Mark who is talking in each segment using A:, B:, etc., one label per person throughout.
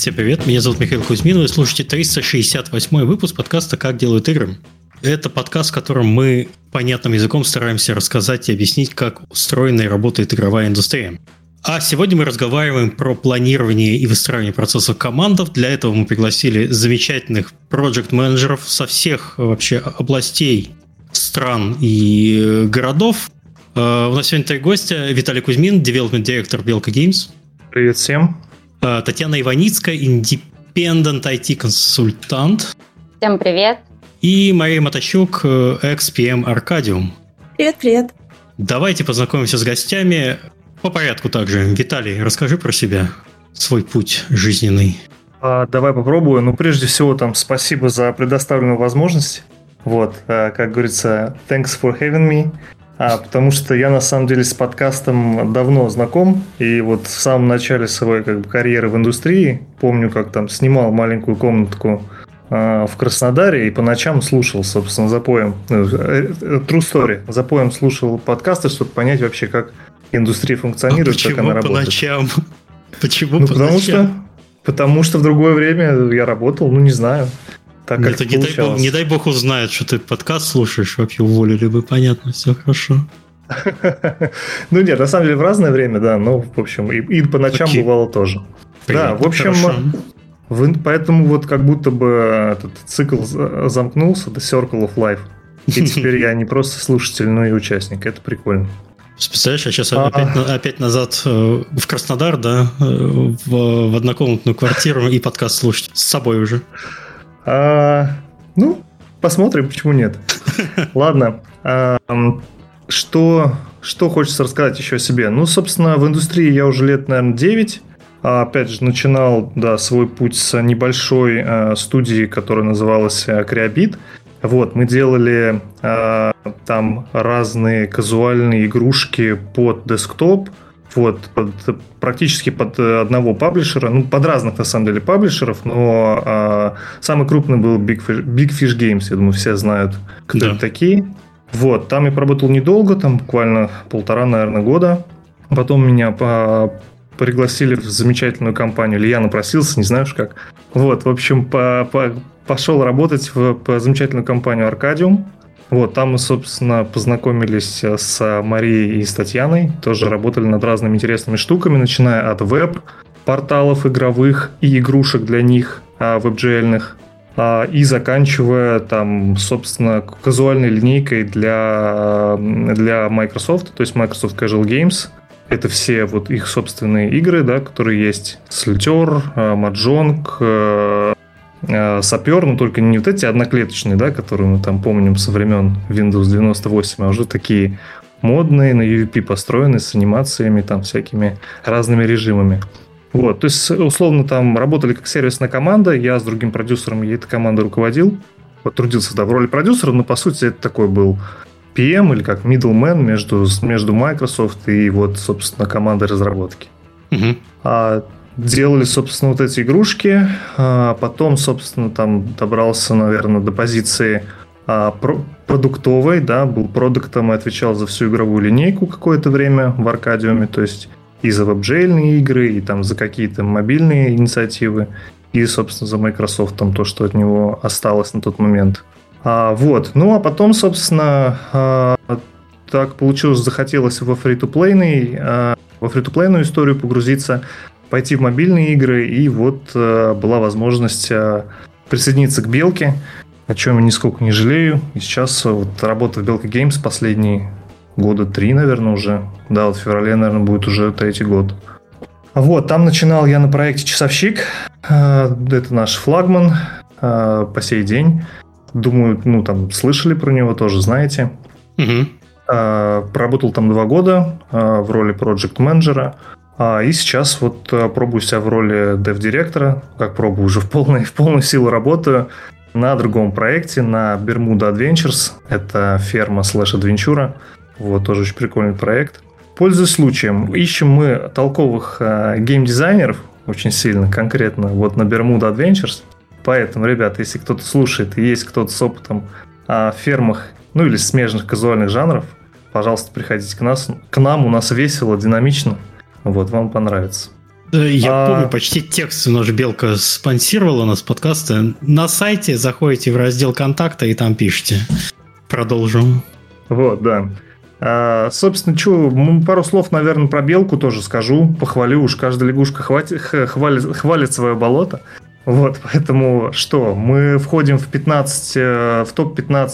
A: Всем привет, меня зовут Михаил Кузьмин, вы слушаете 368 выпуск подкаста «Как делают игры». Это подкаст, в котором мы понятным языком стараемся рассказать и объяснить, как устроена и работает игровая индустрия. А сегодня мы разговариваем про планирование и выстраивание процессов командов. Для этого мы пригласили замечательных проект-менеджеров со всех вообще областей, стран и э, городов. Э, у нас сегодня три гостя. Виталий Кузьмин, девелопмент директор Белка Games.
B: Привет всем.
A: Э, Татьяна Иваницкая, independent IT-консультант.
C: Всем привет.
A: И Мария Матащук, XPM Arcadium.
D: Привет-привет.
A: Давайте познакомимся с гостями. По порядку также. Виталий, расскажи про себя, свой путь жизненный.
B: А, давай попробую. Ну, прежде всего, там, спасибо за предоставленную возможность. Вот, а, как говорится, thanks for having me. А, потому что я, на самом деле, с подкастом давно знаком. И вот в самом начале своей как бы, карьеры в индустрии, помню, как там снимал маленькую комнатку а, в Краснодаре и по ночам слушал, собственно, запоем. Э, э, true story. Запоем слушал подкасты, чтобы понять вообще, как индустрия функционирует,
A: а как
B: она работает.
A: по ночам? Почему
B: ну,
A: по
B: потому
A: ночам?
B: что, потому что в другое время я работал, ну не знаю. Так как
A: Это не, дай бог, не дай бог узнает, что ты подкаст слушаешь, вообще уволили бы, понятно, все хорошо.
B: ну нет, на самом деле в разное время, да, но в общем, и, и по ночам
A: Окей.
B: бывало тоже. Да, в общем, в- поэтому вот как будто бы этот цикл за- замкнулся, The Circle of Life. И теперь я не просто слушатель, но и участник. Это прикольно.
A: Представляешь, я сейчас
B: А.
A: опять, на- опять назад э, в Краснодар, да, э, в, в однокомнатную квартиру и подкаст слушать с собой уже.
B: А, ну, посмотрим, почему нет. Ладно. а, что, что хочется рассказать еще о себе? Ну, собственно, в индустрии я уже лет, наверное, 9. А, опять же, начинал да, свой путь с небольшой а, студии, которая называлась а, Creabit. Вот, мы делали а, там разные казуальные игрушки под десктоп, вот, под- практически под э, одного паблишера, ну, под разных, на самом деле, паблишеров, но а, самый крупный был Big Fish, Big Fish Games, я думаю, все знают, кто
A: Да.
B: это такие. Вот, там я поработал недолго, там буквально полтора, наверное, года. Потом меня по- пригласили в замечательную компанию, или я напросился, не знаю уж как. Вот, в общем, по- по- пошел работать в по замечательную компанию Arcadium. Вот, там мы, собственно, познакомились э, с Марией и с Татьяной. Тоже работали над разными интересными штуками, начиная от веб-порталов игровых и игрушек для них, а, веб-джельных, а, и заканчивая там, собственно, казуальной линейкой для, для Microsoft, то есть Microsoft Casual Games. Это все вот их собственные игры, да, которые есть. Слетер, Маджонг, э, Сапер, но только не вот эти одноклеточные, да, которые мы там помним со времен Windows 98, а уже такие модные, на UVP построенные, с анимациями, там всякими разными режимами. Вот, то есть, условно, там работали как сервисная команда, я с другим продюсером и этой командой руководил, вот трудился да, в роли продюсера, но по сути это такой был PM или как middleman между, между Microsoft и вот, собственно, командой разработки.
A: Мгм.
B: А, делали, собственно, вот эти игрушки. А, потом, собственно, там добрался, наверное, до позиции а, про- продуктовой, да, был продуктом и отвечал за всю игровую линейку какое-то время в Аркадиуме, то есть и за веб-джейльные игры, и там за какие-то мобильные инициативы, и, собственно, за Microsoft, там то, что от него осталось на тот момент. А, вот. Ну, а потом, собственно, а, так получилось, захотелось во фри-то-плейный, а, во фри-то-плейную историю погрузиться, пойти в мобильные игры, и вот а, была возможность а, присоединиться к Белке, о чем я нисколько не жалею. И сейчас а, вот работаю в Белка Games последние года три, наверное, уже. Да, вот в феврале, наверное, будет уже третий год. Вот, там начинал я на проекте «Часовщик». Это наш флагман по сей день. Думаю, ну, там, слышали про него, тоже знаете. А, Проработал там два года в роли проект-менеджера. А, И сейчас вот а, пробую себя в роли дев-директора. Как пробую, уже в полной, в полную силу работаю на другом проекте, на Bermuda Adventures. Это ферма слэш адвенчура. Вот, тоже очень прикольный проект. Пользуясь случаем, ищем мы толковых а, геймдизайнеров очень сильно, конкретно, вот на Bermuda Adventures. Поэтому, ребята, если кто-то слушает и есть кто-то с опытом а, в фермах, ну или смежных казуальных жанров, пожалуйста, приходите к, нас, к нам, у нас весело, динамично. Вот, вам понравится.
A: Я а... помню почти текст, нож Белка спонсировала нас подкасты. На сайте заходите в раздел контакта и там пишите. Продолжим.
B: Вот, да. А, собственно, что, пару слов, наверное, про белку тоже скажу. Похвалю, уж каждая лягушка хватит, хвалит, хвалит свое болото. Вот, поэтому что, мы входим в 15, э, в топ-15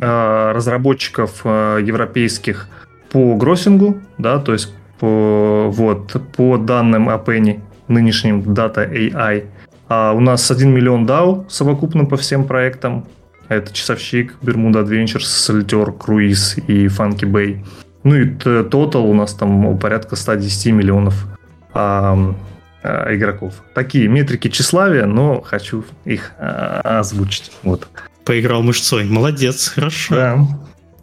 B: э, разработчиков э, европейских по гроссингу, да, то есть вот, по данным Апенни, нынешним Data AI. А у нас 1 миллион DAO совокупно по всем проектам. Это Часовщик, Бермуда Adventures, Солитер, Круиз и Funky Bay. Ну и тотал у нас там порядка 110 миллионов а, а, игроков. Такие метрики тщеславия, но хочу их а, озвучить. Вот.
A: Поиграл мышцой. Молодец, хорошо.
B: Да,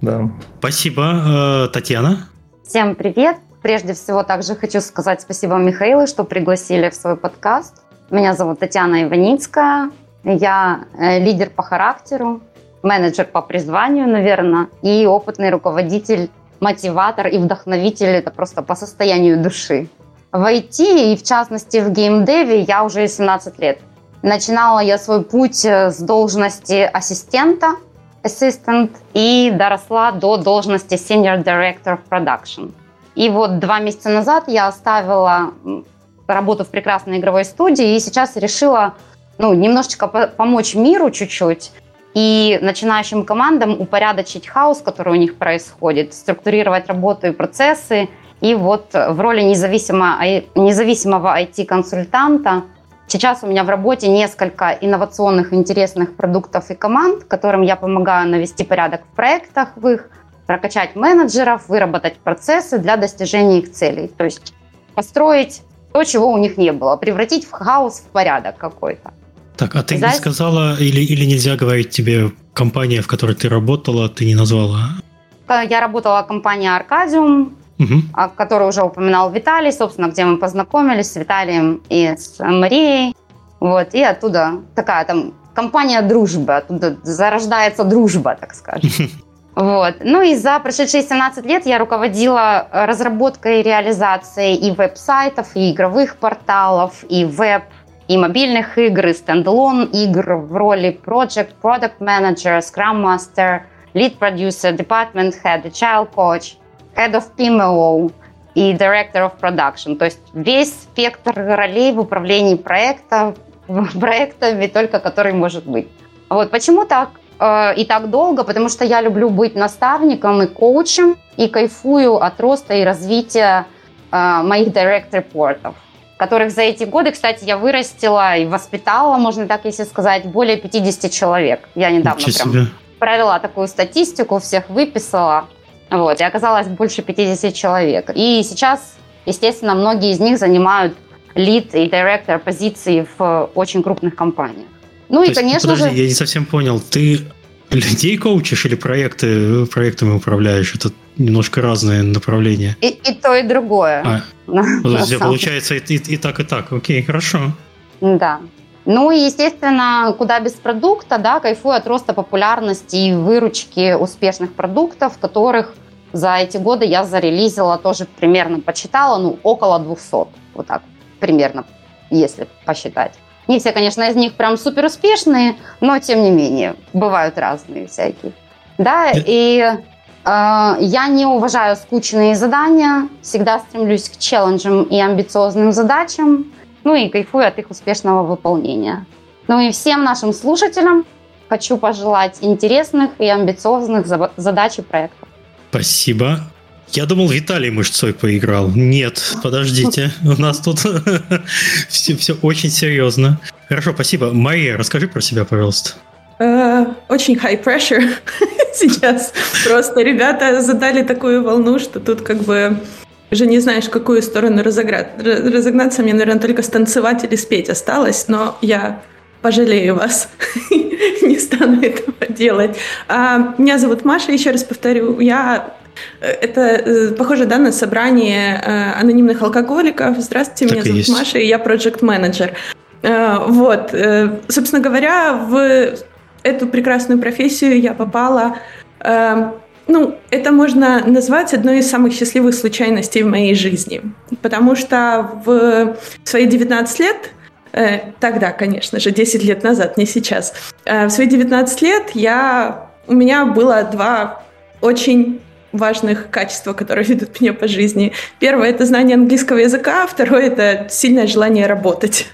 B: да.
A: Спасибо. Э, Татьяна?
C: Всем привет. Прежде всего, также хочу сказать спасибо Михаилу, что пригласили в свой подкаст. Меня зовут Татьяна Иваницкая. Я э, лидер по характеру, менеджер по призванию, наверное, и опытный руководитель, мотиватор и вдохновитель. Это просто по состоянию души. В IT и, в частности, в геймдеве я уже 17 лет. Начинала я свой путь э, с должности ассистента, assistant, и доросла до должности senior director of production. И вот два месяца назад я оставила работу в прекрасной игровой студии и сейчас решила ну, немножечко помочь миру чуть-чуть и начинающим командам упорядочить хаос, который у них происходит, структурировать работу и процессы. И вот в роли независимого, независимого IT-консультанта сейчас у меня в работе несколько инновационных, интересных продуктов и команд, которым я помогаю навести порядок в проектах в их, прокачать менеджеров, выработать процессы для достижения их целей. То есть построить то, чего у них не было, превратить в хаос в порядок какой-то.
A: Так, а ты Знаешь, не сказала, или, или нельзя говорить тебе компания, в которой ты работала, ты не назвала?
C: Я работала в компании Аркадиум, угу. о которой уже упоминал Виталий, собственно, где мы познакомились с Виталием и с Марией. Вот, и оттуда такая там компания дружбы, оттуда зарождается дружба, так скажем. Вот. Ну и за прошедшие 17 лет я руководила разработкой и реализацией и веб-сайтов, и игровых порталов, и веб и мобильных игр, и стендалон игр в роли Project, Product Manager, Scrum Master, Lead Producer, Department Head, Agile Coach, Head of PMO и Director of Production. То есть весь спектр ролей в управлении проекта, проектами, только который может быть. Вот почему так э, и так долго? Потому что я люблю быть наставником и коучем и кайфую от роста и развития э, моих директ-репортов которых за эти годы, кстати, я вырастила и воспитала, можно так если сказать, более 50 человек. Я недавно Ничего прям провела такую статистику, всех выписала. Вот, и оказалось больше 50 человек. И сейчас, естественно, многие из них занимают лид и директор позиции в очень крупных компаниях.
A: Ну То и, есть, конечно подожди, же... я не совсем понял. Ты людей коучишь или проекты, проектами управляешь? Это немножко разные направления.
C: И, и то, и другое.
A: А, подожди, получается и, и, и так, и так. Окей, хорошо.
C: Да. Ну и, естественно, куда без продукта, да, кайфую от роста популярности и выручки успешных продуктов, которых за эти годы я зарелизила тоже примерно, почитала, ну, около 200, вот так примерно, если посчитать. Не все, конечно, из них прям супер успешные, но тем не менее, бывают разные всякие. Да, и э, я не уважаю скучные задания, всегда стремлюсь к челленджам и амбициозным задачам, ну и кайфую от их успешного выполнения. Ну и всем нашим слушателям хочу пожелать интересных и амбициозных задач и проектов.
A: Спасибо. Я думал, Виталий мышцой поиграл. Нет, подождите. У нас тут все, все очень серьезно. Хорошо, спасибо. Мария, расскажи про себя, пожалуйста.
D: Uh, очень high pressure сейчас. Просто ребята задали такую волну, что тут как бы уже не знаешь, в какую сторону разогнаться. Мне, наверное, только станцевать или спеть осталось, но я пожалею вас. не стану этого делать. А, меня зовут Маша, еще раз повторю. Я это э, похоже да, на собрание э, анонимных алкоголиков. Здравствуйте, так меня зовут есть. Маша, и я проект менеджер э, Вот, собственно говоря, в эту прекрасную профессию я попала ну, это можно назвать одной из самых счастливых случайностей в моей жизни. Потому что в свои 19 лет э, Тогда, конечно же, 10 лет назад, не сейчас. Э, в свои 19 лет я, у меня было два очень важных качества, которые ведут меня по жизни. Первое — это знание английского языка, второе — это сильное желание работать.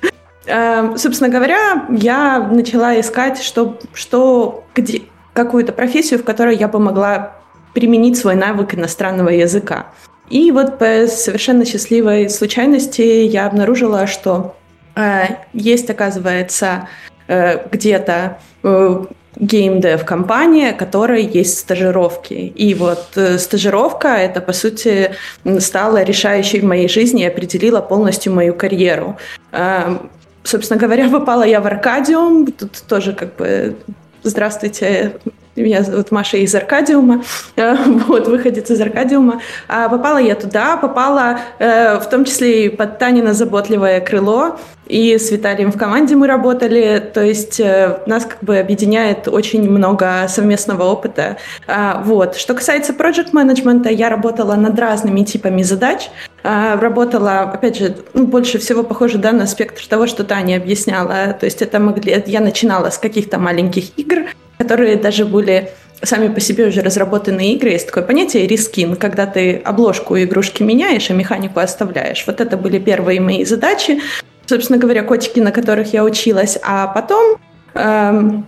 D: Э, собственно говоря, я начала искать, что, что где, какую-то профессию, в которой я бы могла применить свой навык иностранного языка. И вот по совершенно счастливой случайности я обнаружила, что э, есть, оказывается, э, где-то э, геймдев компания, которой есть стажировки. И вот э, стажировка это по сути стала решающей в моей жизни и определила полностью мою карьеру. Э, собственно говоря, попала я в Аркадиум, тут тоже как бы здравствуйте, меня зовут Маша из Аркадиума, э, вот, выходец из Аркадиума. А попала я туда, попала э, в том числе и под Танина заботливое крыло, и с Виталием в команде мы работали, то есть э, нас как бы объединяет очень много совместного опыта. А, вот. Что касается проект менеджмента я работала над разными типами задач, а, работала, опять же, ну, больше всего похоже да, на спектр того, что Таня объясняла, то есть это могли, я начинала с каких-то маленьких игр, которые даже были сами по себе уже разработанные игры. Есть такое понятие рискин, когда ты обложку игрушки меняешь, а механику оставляешь. Вот это были первые мои задачи. Собственно говоря, котики, на которых я училась. А потом эм,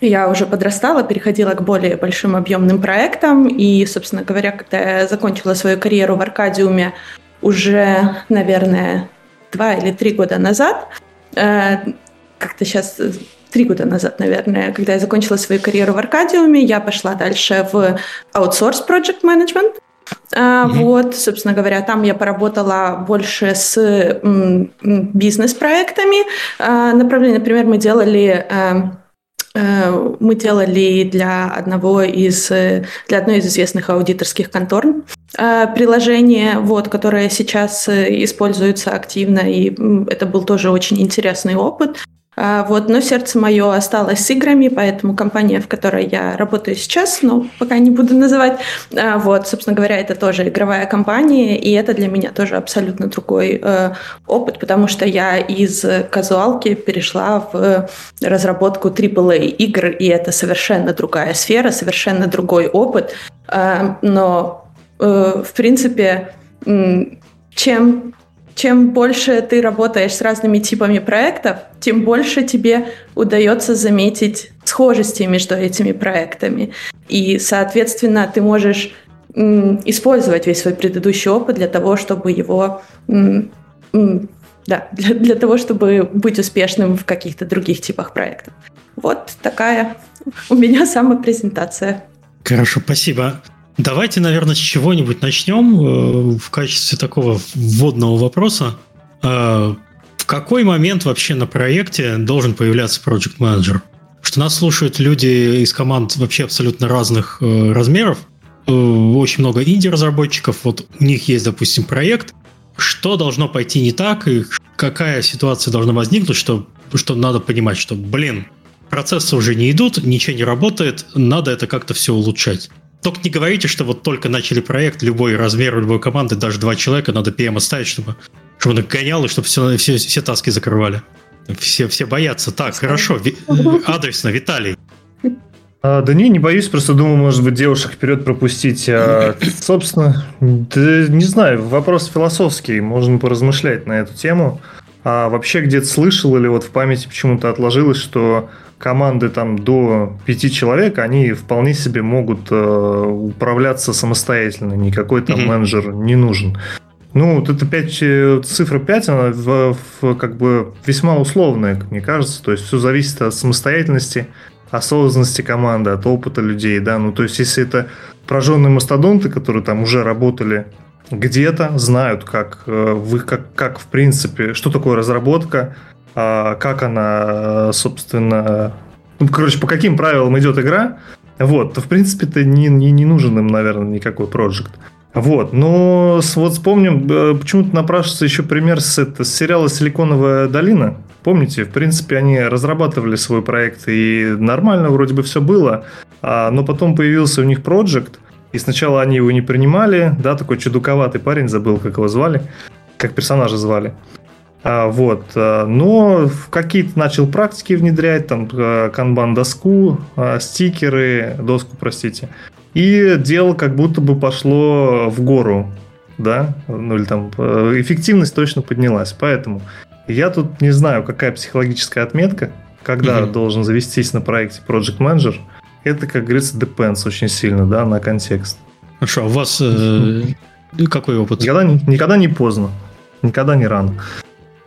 D: я уже подрастала, переходила к более большим объемным проектам. И, собственно говоря, когда я закончила свою карьеру в Аркадиуме уже, наверное, два или три года назад, э, как-то сейчас три года назад, наверное, когда я закончила свою карьеру в Аркадиуме, я пошла дальше в аутсорс project management. Mm-hmm. Вот, собственно говоря, там я поработала больше с бизнес-проектами. А, направление, например, мы делали э, э, мы делали для одного из для одной из известных аудиторских контор э, приложение, вот, которое сейчас используется активно, и это был тоже очень интересный опыт. А, вот, но сердце мое осталось с играми, поэтому компания, в которой я работаю сейчас, ну, пока не буду называть, а, вот, собственно говоря, это тоже игровая компания, и это для меня тоже абсолютно другой э, опыт, потому что я из казуалки перешла в разработку AAA игр, и это совершенно другая сфера, совершенно другой опыт, э, но, э, в принципе, чем чем больше ты работаешь с разными типами проектов, тем больше тебе удается заметить схожести между этими проектами. И, соответственно, ты можешь использовать весь свой предыдущий опыт для того, чтобы его да, для, для того, чтобы быть успешным в каких-то других типах проектов. Вот такая у меня самопрезентация.
A: Хорошо, спасибо. Давайте, наверное, с чего-нибудь начнем э, в качестве такого вводного вопроса. Э, в какой момент вообще на проекте должен появляться Project Manager? Что нас слушают люди из команд вообще абсолютно разных э, размеров. Очень много инди-разработчиков. Вот у них есть, допустим, проект. Что должно пойти не так и какая ситуация должна возникнуть, что, что надо понимать, что, блин, процессы уже не идут, ничего не работает, надо это как-то все улучшать. Только не говорите, что вот только начали проект, любой размер любой команды, даже два человека, надо PM оставить, чтобы, чтобы он гонял и чтобы все, все, все таски закрывали. Все, все боятся. Так, хорошо. Ви, адресно, Виталий.
B: А, да не, не боюсь, просто думаю, может быть, девушек вперед пропустить. А, собственно, да, не знаю, вопрос философский, можно поразмышлять на эту тему. А вообще где-то слышал или вот в памяти почему-то отложилось, что команды там до пяти человек, они вполне себе могут э, управляться самостоятельно, никакой там mm-hmm. менеджер не нужен. Ну, вот эта 5, э, цифра 5, она в, в, как бы весьма условная, как мне кажется. То есть все зависит от самостоятельности, осознанности команды, от опыта людей, да. Ну, то есть если это прожженные мастодонты, которые там уже работали где-то, знают, как, э, вы, как, как в принципе, что такое разработка, как она, собственно, ну, короче, по каким правилам идет игра, вот, то, в принципе-то не, не, не нужен им, наверное, никакой проект. Вот, но вот вспомним, э, почему-то напрашивается еще пример с, это, с сериала «Силиконовая долина». Помните, в принципе, они разрабатывали свой проект, и нормально вроде бы все было, а, но потом появился у них проект, И сначала они его не принимали, да, такой чудуковатый парень, забыл, как его звали, как персонажа звали. А, вот, а, но в какие-то начал практики внедрять, там, канбан-доску, а, стикеры, доску, простите. И дело как будто бы пошло в гору, да, ну или там эффективность точно поднялась. Поэтому я тут не знаю, какая психологическая отметка, когда mm-hmm. должен завестись на проекте Project Manager – это, как говорится, depends очень сильно, да, на контекст.
A: Хорошо, а у вас э, какой опыт?
B: Никогда, никогда не поздно, никогда не рано.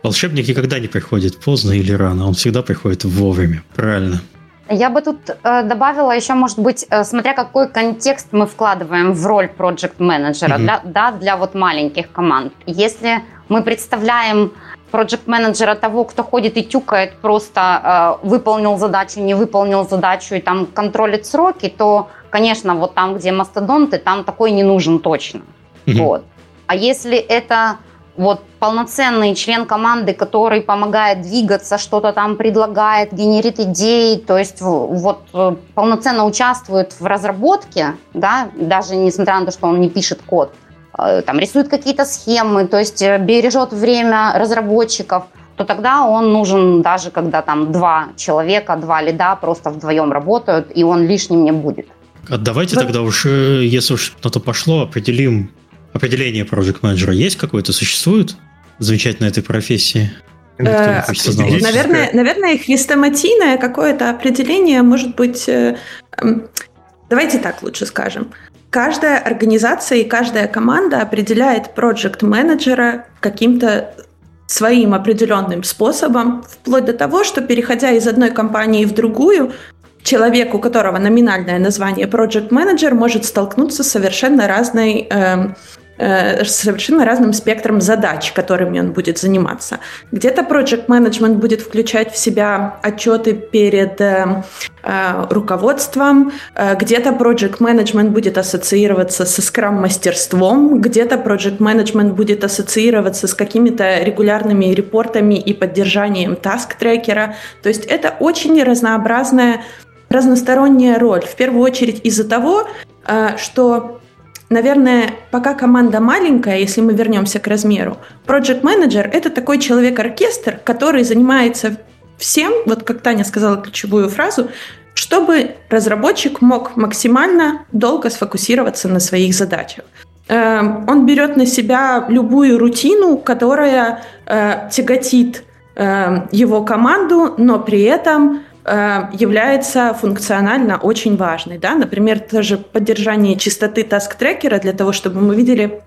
A: Волшебник никогда не приходит поздно или рано, он всегда приходит вовремя, правильно.
C: Я бы тут э, добавила еще, может быть, э, смотря какой контекст мы вкладываем в роль проект менеджера, mm-hmm. для, да, для вот маленьких команд. Если мы представляем проект-менеджера того, кто ходит и тюкает, просто э, выполнил задачу, не выполнил задачу и там контролит сроки, то, конечно, вот там, где мастодонты, там такой не нужен точно. Mm-hmm. Вот. А если это вот полноценный член команды, который помогает двигаться, что-то там предлагает, генерит идеи, то есть вот э, полноценно участвует в разработке, да, даже несмотря на то, что он не пишет код, Э, там, рисует какие-то схемы, то есть э, бережет время разработчиков, то тогда он нужен даже когда там два человека, два лида просто вдвоем работают, и он лишним не будет.
A: А давайте вот. тогда уж, если уж на то пошло, определим определение project менеджера. Есть какое-то, существует замечательно этой профессии?
D: Наверное, наверное, хрестоматийное какое-то определение может быть... Давайте так лучше скажем. Каждая организация и каждая команда определяет проект-менеджера каким-то своим определенным способом, вплоть до того, что переходя из одной компании в другую, человек, у которого номинальное название Project Manager, может столкнуться с совершенно разной э, Э, совершенно разным спектром задач, которыми он будет заниматься. Где-то project management будет включать в себя отчеты перед э, э, руководством, э, где-то project management будет ассоциироваться со скрам-мастерством, где-то project management будет ассоциироваться с какими-то регулярными репортами и поддержанием таск-трекера. То есть это очень разнообразная, разносторонняя роль. В первую очередь из-за того, что Наверное, пока команда маленькая, если мы вернемся к размеру, project менеджер это такой человек-оркестр, который занимается всем, вот как Таня сказала ключевую фразу, чтобы разработчик мог максимально долго сфокусироваться на своих задачах. Эм, он берет на себя любую рутину, которая э, тяготит э, его команду, но при этом является функционально очень важной. Да? Например, тоже поддержание чистоты таск-трекера для того, чтобы мы видели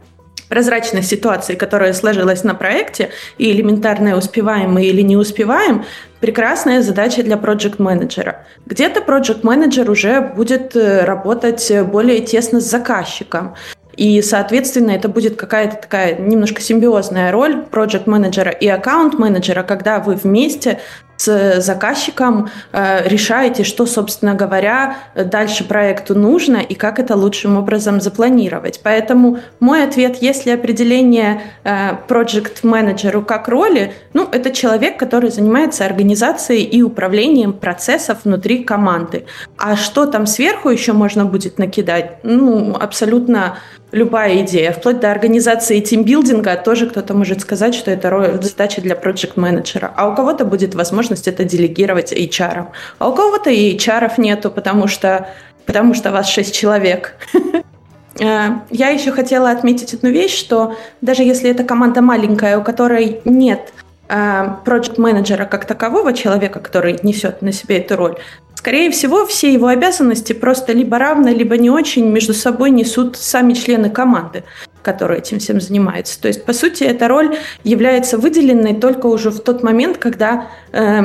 D: прозрачность ситуации, которая сложилась на проекте, и элементарное успеваем мы или не успеваем, прекрасная задача для проект менеджера Где-то проект менеджер уже будет э, работать более тесно с заказчиком. И, соответственно, это будет какая-то такая немножко симбиозная роль проект менеджера и аккаунт менеджера когда вы вместе с заказчиком э, решаете, что, собственно говоря, дальше проекту нужно и как это лучшим образом запланировать. Поэтому мой ответ, если определение э, project менеджеру как роли, ну, это человек, который занимается организацией и управлением процессов внутри команды. А что там сверху еще можно будет накидать? Ну, абсолютно любая идея, вплоть до организации тимбилдинга, тоже кто-то может сказать, что это задача для проект менеджера А у кого-то будет возможность это делегировать HR. А у кого-то и HR нету, потому что, потому что вас шесть человек. Э, я еще хотела отметить одну вещь, что даже если эта команда маленькая, у которой нет проект менеджера как такового человека, который несет на себе эту роль, Скорее всего, все его обязанности просто либо равно, либо не очень между собой несут сами члены команды которые этим всем занимаются. То есть, по сути, эта роль является выделенной только уже в тот момент, когда э,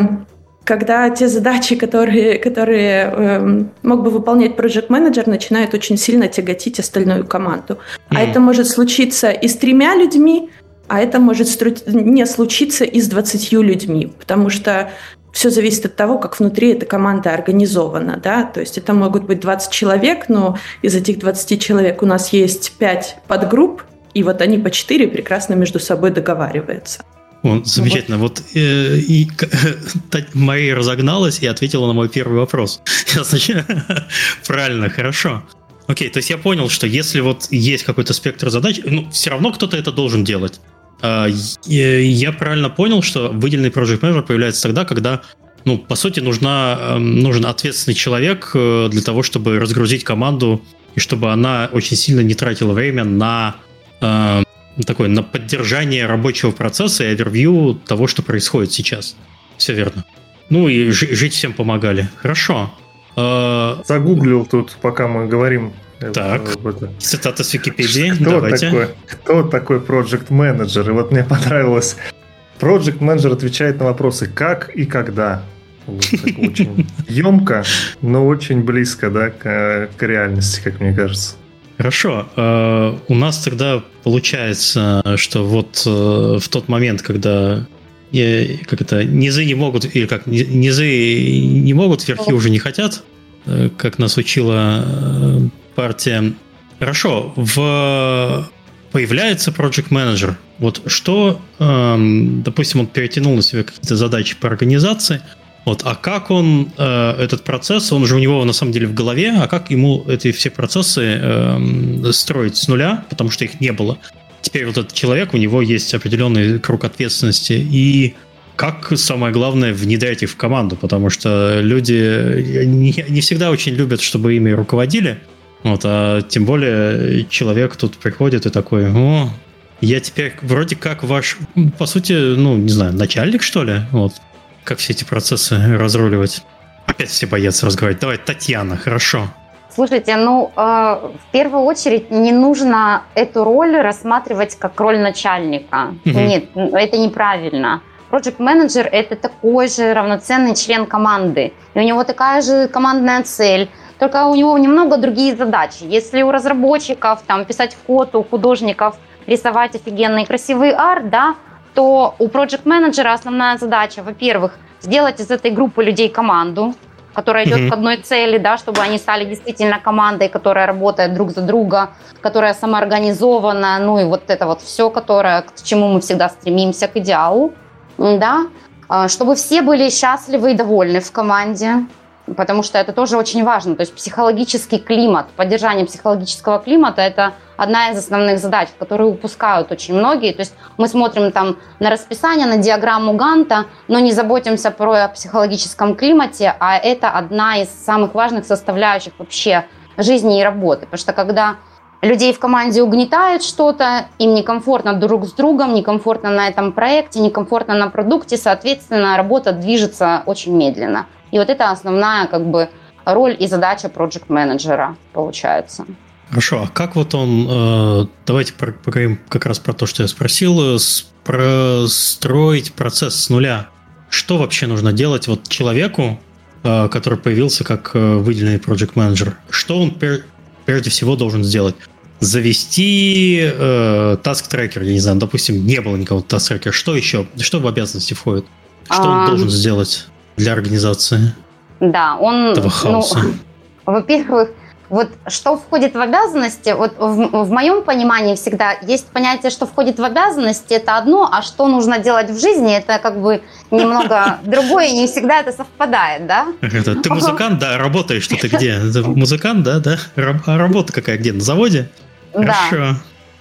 D: когда те задачи, которые, которые э, мог бы выполнять project менеджер начинают очень сильно тяготить остальную команду. Mm. А это может случиться и с тремя людьми, а это может не случиться и с 20 людьми, потому что все зависит от того, как внутри эта команда организована, да, то есть это могут быть 20 человек, но из этих 20 человек у нас есть 5 подгрупп, и вот они по 4 прекрасно между собой договариваются.
A: О, замечательно. Вот, вот э, и э, разогналась и ответила на мой первый вопрос. Правильно, хорошо. Окей, то есть я понял, что если вот есть какой-то спектр задач, ну, все равно кто-то это должен делать. А, я правильно понял, что выделенный Project Manager появляется тогда, когда, ну, по сути, нужна, эм, нужен ответственный человек э, для того, чтобы разгрузить команду и чтобы она очень сильно не тратила время на э, такое, на поддержание рабочего процесса и овервью того, что происходит сейчас. Все верно. Ну и жить всем помогали. Хорошо.
B: Э, Загуглил тут, пока мы говорим.
A: Э, так, это. цитата с Википедии.
B: Кто Давайте. Такой, кто такой Project Manager? И вот мне понравилось. Project Manager отвечает на вопросы как и когда. Вот, очень емко, но очень близко да, к, к реальности, как мне кажется.
A: Хорошо. Э, у нас тогда получается, что вот в тот момент, когда как это, низы не могут, или как, низы не могут, верхи уже не хотят, э, как нас учила э, партия. Хорошо, в появляется Project Manager. Вот что, эм, допустим, он перетянул на себя какие-то задачи по организации, вот, а как он, э, этот процесс, он же у него на самом деле в голове, а как ему эти все процессы э, строить с нуля, потому что их не было теперь вот этот человек, у него есть определенный круг ответственности, и как самое главное внедрять их в команду, потому что люди не, не всегда очень любят, чтобы ими руководили, вот, а тем более человек тут приходит и такой, о, я теперь вроде как ваш, по сути, ну, не знаю, начальник, что ли, вот, как все эти процессы разруливать. Опять все боятся разговаривать. Давай, Татьяна, хорошо.
C: Слушайте, ну, э, в первую очередь не нужно эту роль рассматривать как роль начальника. Угу. Нет, это неправильно. Project менеджер это такой же равноценный член команды. И у него такая же командная цель. Только у него немного другие задачи. Если у разработчиков там, писать код, у художников рисовать офигенный красивый арт, да, то у project менеджера основная задача, во-первых, сделать из этой группы людей команду, которая идет mm-hmm. к одной цели, да, чтобы они стали действительно командой, которая работает друг за друга, которая самоорганизована, ну и вот это вот все, которое, к чему мы всегда стремимся, к идеалу, да, а, чтобы все были счастливы и довольны в команде, потому что это тоже очень важно. То есть психологический климат, поддержание психологического климата – это одна из основных задач, которые упускают очень многие. То есть мы смотрим там на расписание, на диаграмму Ганта, но не заботимся про психологическом климате, а это одна из самых важных составляющих вообще жизни и работы. Потому что когда людей в команде угнетает что-то, им некомфортно друг с другом, некомфортно на этом проекте, некомфортно на продукте, соответственно, работа движется очень медленно. И вот это основная как бы роль и задача проект менеджера получается.
A: Хорошо, а как вот он, э, давайте поговорим как раз про то, что я спросил, простроить процесс с нуля. Что вообще нужно делать вот человеку, э, который появился как э, выделенный project менеджер? Что он прежде всего должен сделать? Завести э, task tracker, я не знаю, допустим, не было никого task tracker. Что еще? Что в обязанности входит? Что он должен сделать? Для организации
C: да, он, этого ну, хаоса? Ну, во-первых, вот что входит в обязанности, вот в, в моем понимании всегда есть понятие, что входит в обязанности, это одно, а что нужно делать в жизни, это как бы немного другое, и не всегда это совпадает, да?
A: Это, ты музыкант, да, работаешь что ты где? музыкант, да, да? А работа какая, где, на заводе?
C: Хорошо. Да.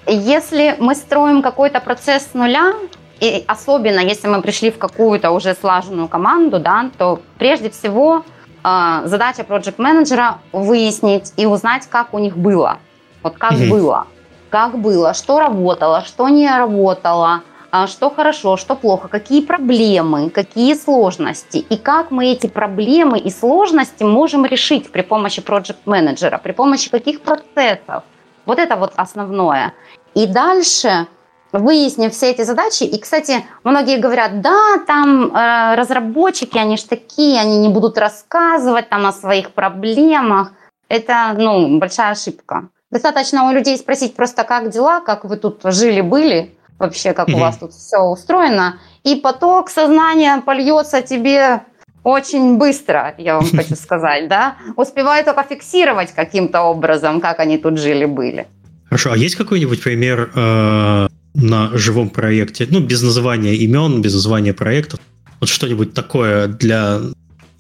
C: Если мы строим какой-то процесс с нуля, и особенно, если мы пришли в какую-то уже слаженную команду, да, то прежде всего э, задача проект менеджера выяснить и узнать, как у них было. Вот как mm-hmm. было. Как было, что работало, что не работало, а, что хорошо, что плохо, какие проблемы, какие сложности, и как мы эти проблемы и сложности можем решить при помощи проект менеджера, при помощи каких процессов. Вот это вот основное. И дальше выяснив все эти задачи. И, кстати, многие говорят, да, там э, разработчики, они же такие, они не будут рассказывать там о своих проблемах. Это, ну, большая ошибка. Достаточно у людей спросить просто, как дела, как вы тут жили-были, вообще, как mm-hmm. у вас тут все устроено. И поток сознания польется тебе очень быстро, я вам хочу сказать, да. Успеваю только фиксировать каким-то образом, как они тут жили-были.
A: Хорошо, а есть какой-нибудь пример э, на живом проекте, ну, без называния имен, без названия проектов, вот что-нибудь такое для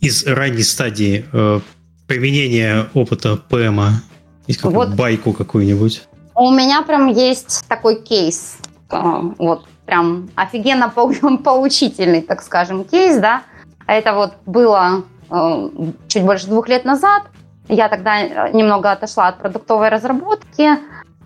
A: из ранней стадии э, применения опыта ПМа Есть какую вот. байку какую-нибудь?
C: У меня прям есть такой кейс. А, вот прям офигенно поучительный, так скажем, кейс, да. Это вот было э, чуть больше двух лет назад. Я тогда э, немного отошла от продуктовой разработки, э,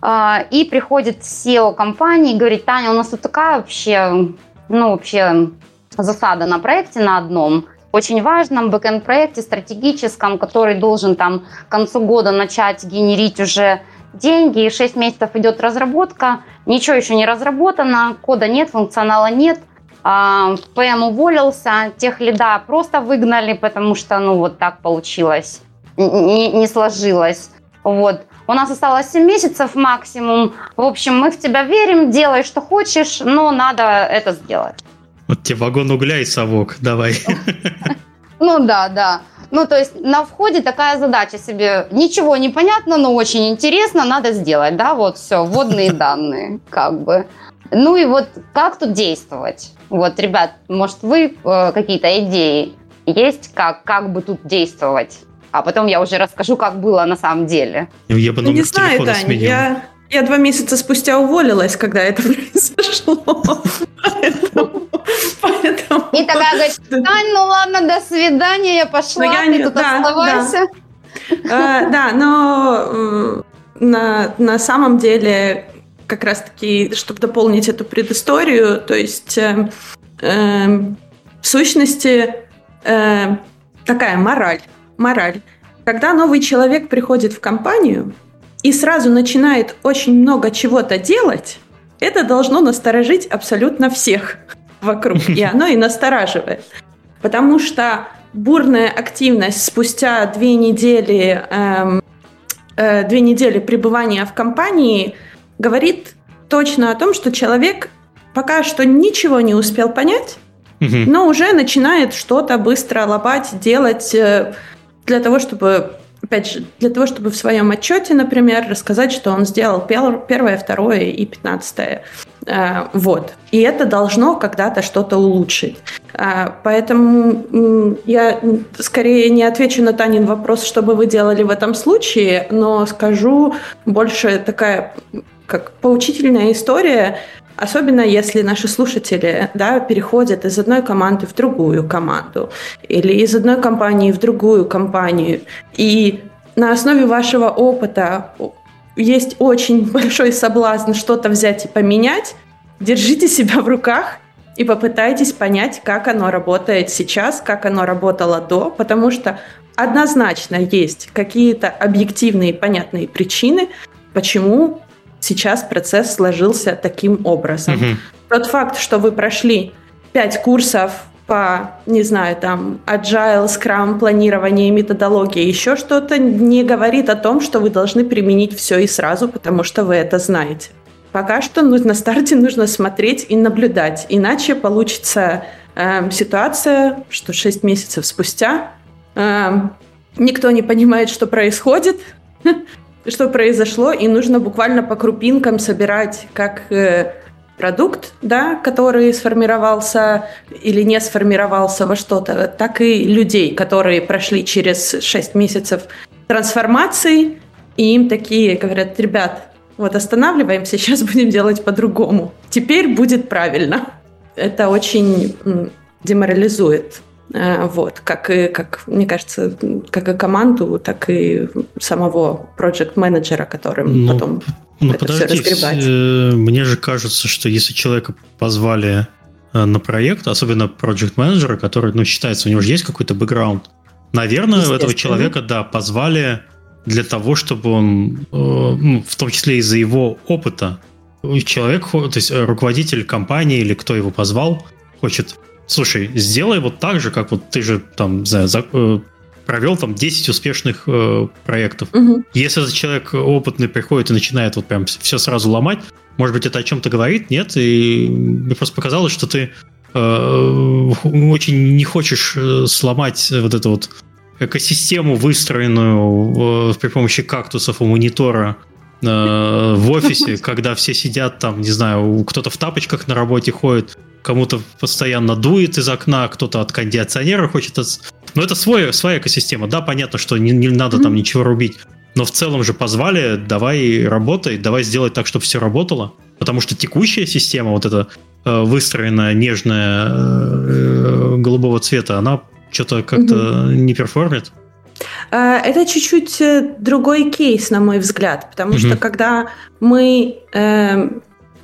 C: и приходит CEO компании и говорит, Таня, у нас тут такая вообще, ну, вообще засада на проекте на одном, очень важном бэкенд проекте стратегическом, который должен там к концу года начать генерить уже деньги, и 6 месяцев идет разработка, ничего еще не разработано, кода нет, функционала нет, а, PM уволился, техлида просто выгнали, потому что, ну, вот так получилось, не, не сложилось. Вот. У нас осталось 7 месяцев максимум. В общем, мы в тебя верим, делай, что хочешь, но надо это сделать.
A: Вот тебе вагон угля и совок, давай.
C: Ну да, да. Ну, то есть на входе такая задача себе. Ничего не понятно, но очень интересно, надо сделать, да, вот все, вводные данные, как бы. Ну и вот как тут действовать? Вот, ребят, может, вы э, какие-то идеи есть, как, как бы тут действовать? А потом я уже расскажу, как было на самом деле.
A: Я бы
D: ну, не знаю, Таня, я, я два месяца спустя уволилась, когда это произошло.
C: Поэтому... И такая говорит, Тань, ну ладно, до свидания, я пошла, я ты не... тут да, оставайся.
D: Да, да но uh, на, на самом деле, как раз-таки, чтобы дополнить эту предысторию, то есть uh, uh, в сущности uh, такая мораль. Мораль. Когда новый человек приходит в компанию и сразу начинает очень много чего-то делать, это должно насторожить абсолютно всех вокруг, и оно и настораживает. Потому что бурная активность спустя две недели, эм, э, две недели пребывания в компании говорит точно о том, что человек пока что ничего не успел понять, но уже начинает что-то быстро лопать, делать э, для того, чтобы опять же, для того, чтобы в своем отчете, например, рассказать, что он сделал первое, второе и пятнадцатое. Э, вот. И это должно когда-то что-то улучшить. Э, поэтому я скорее не отвечу на Танин вопрос, что бы вы делали в этом случае, но скажу больше такая как поучительная история, Особенно если наши слушатели да, переходят из одной команды в другую команду или из одной компании в другую компанию. И на основе вашего опыта есть очень большой соблазн что-то взять и поменять. Держите себя в руках и попытайтесь понять, как оно работает сейчас, как оно работало до, потому что однозначно есть какие-то объективные понятные причины, почему сейчас процесс сложился таким образом. Угу. Тот факт, что вы прошли пять курсов по, не знаю, там, agile, scrum, планирование, методология, еще что-то, не говорит о том, что вы должны применить все и сразу, потому что вы это знаете. Пока что ну, на старте нужно смотреть и наблюдать, иначе получится э, ситуация, что 6 месяцев спустя э, никто не понимает, что происходит, что произошло, и нужно буквально по крупинкам собирать как э, продукт, да, который сформировался или не сформировался во что-то, так и людей, которые прошли через 6 месяцев трансформации, и им такие говорят, ребят, вот останавливаемся, сейчас будем делать по-другому. Теперь будет правильно. Это очень деморализует вот, как и, как, мне кажется, как и команду, так и самого проект-менеджера, которым ну, потом
A: ну, это подожди, все разгребать. Э, мне же кажется, что если человека позвали э, на проект, особенно проект-менеджера, который, ну, считается, у него же есть какой-то бэкграунд, наверное, этого человека, да, позвали для того, чтобы он, ну, в том числе из-за его опыта, человек, то есть руководитель компании или кто его позвал, хочет слушай, сделай вот так же, как вот ты же там, не знаю, за, э, провел там 10 успешных э, проектов. Угу. Если этот человек опытный приходит и начинает вот прям все сразу ломать, может быть, это о чем-то говорит, нет? И мне просто показалось, что ты э, очень не хочешь э, сломать вот эту вот экосистему, выстроенную э, при помощи кактусов у монитора э, в офисе, когда все сидят там, не знаю, кто-то в тапочках на работе ходит, кому-то постоянно дует из окна, кто-то от кондиционера хочет... От... Но это свой, своя экосистема. Да, понятно, что не, не надо mm-hmm. там ничего рубить. Но в целом же позвали, давай работай, давай сделать так, чтобы все работало. Потому что текущая система, вот эта э, выстроенная, нежная, э, голубого цвета, она что-то как-то угу. не перформит.
D: А, это чуть-чуть э, другой кейс, на мой взгляд, потому угу. что когда мы, э,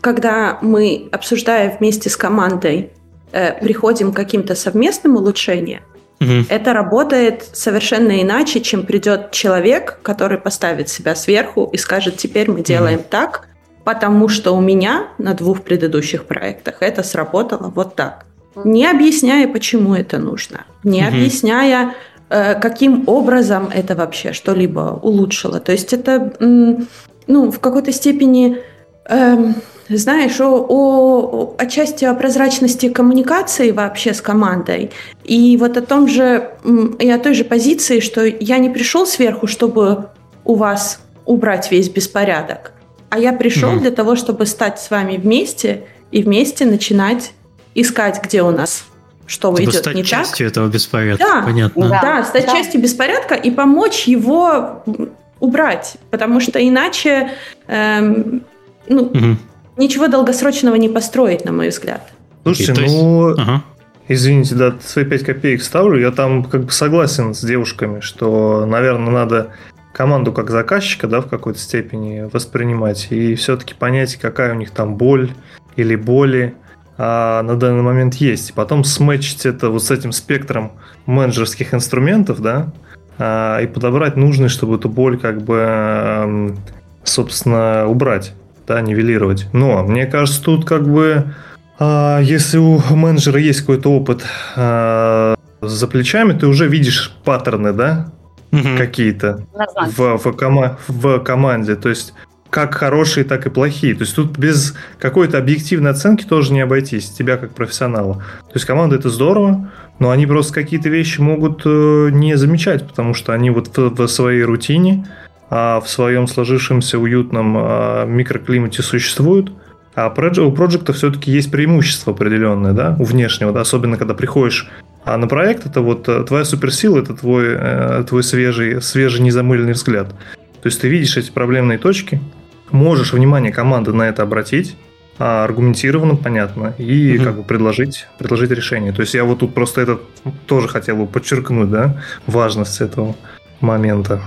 D: когда мы, обсуждая вместе с командой, э, приходим к каким-то совместным улучшениям, угу. это работает совершенно иначе, чем придет человек, который поставит себя сверху и скажет, теперь мы делаем угу. так, потому что у меня на двух предыдущих проектах это сработало вот так. Не объясняя, почему это нужно, не угу. объясняя, э, каким образом это вообще что-либо улучшило. То есть это, ну, в какой-то степени, э, знаешь, о, о, отчасти о прозрачности коммуникации вообще с командой. И вот о том же, и о той же позиции, что я не пришел сверху, чтобы у вас убрать весь беспорядок а я пришел mm для того, чтобы стать с вами вместе и вместе начинать искать, где у нас что чтобы идет
A: стать
D: не
A: частью
D: так.
A: этого беспорядка, да, понятно.
D: Да, да стать да. частью беспорядка и помочь его убрать, потому что иначе эм, ну, угу. Ничего долгосрочного не построить, на мой взгляд.
B: Слушайте, ну, ага. извините, да, свои 5 копеек ставлю, я там как бы согласен с девушками, что, наверное, надо команду как заказчика, да, в какой-то степени воспринимать и все-таки понять, какая у них там боль или боли а, на данный момент есть. И потом сметчить это вот с этим спектром менеджерских инструментов, да, а, и подобрать нужный, чтобы эту боль как бы, собственно, убрать, да, нивелировать. Но мне кажется, тут как бы а, если у менеджера есть какой-то опыт а, за плечами, ты уже видишь паттерны, да, угу. какие-то в, в, кома- в команде. То есть как хорошие, так и плохие. То есть тут без какой-то объективной оценки тоже не обойтись, тебя как профессионала. То есть команда это здорово, но они просто какие-то вещи могут э, не замечать, потому что они вот в, в своей рутине, в своем сложившемся уютном а, микроклимате существуют. А у проекта все-таки есть преимущество определенное, да, у внешнего, да, особенно когда приходишь а на проект это вот э, твоя суперсила, это твой, э, твой свежий, свежий незамыленный взгляд. То есть ты видишь эти проблемные точки, можешь внимание команды на это обратить, а, аргументированно, понятно, и угу. как бы предложить, предложить решение. То есть я вот тут просто это тоже хотел бы подчеркнуть, да, важность этого момента.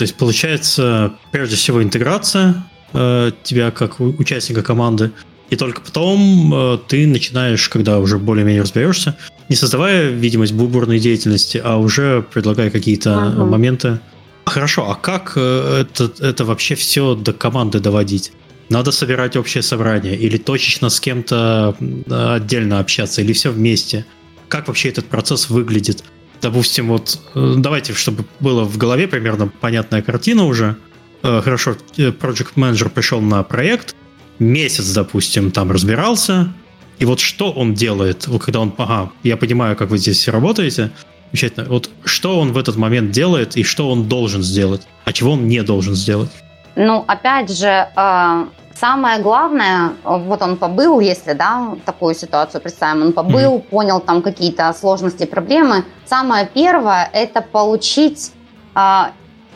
A: То есть получается, прежде всего, интеграция э, тебя как участника команды, и только потом э, ты начинаешь, когда уже более-менее разберешься, не создавая видимость бурной деятельности, а уже предлагая какие-то ага. моменты. Хорошо, а как э, это, это вообще все до команды доводить? Надо собирать общее собрание или точечно с кем-то отдельно общаться, или все вместе? Как вообще этот процесс выглядит? Допустим, вот э, давайте, чтобы было в голове примерно понятная картина уже. Э, хорошо, project менеджер пришел на проект, месяц, допустим, там разбирался, и вот что он делает, когда он, ага, я понимаю, как вы здесь работаете, замечательно, вот что он в этот момент делает и что он должен сделать, а чего он не должен сделать?
C: Ну, опять же, э, самое главное, вот он побыл, если, да, такую ситуацию представим, он побыл, mm-hmm. понял там какие-то сложности, проблемы. Самое первое – это получить, э,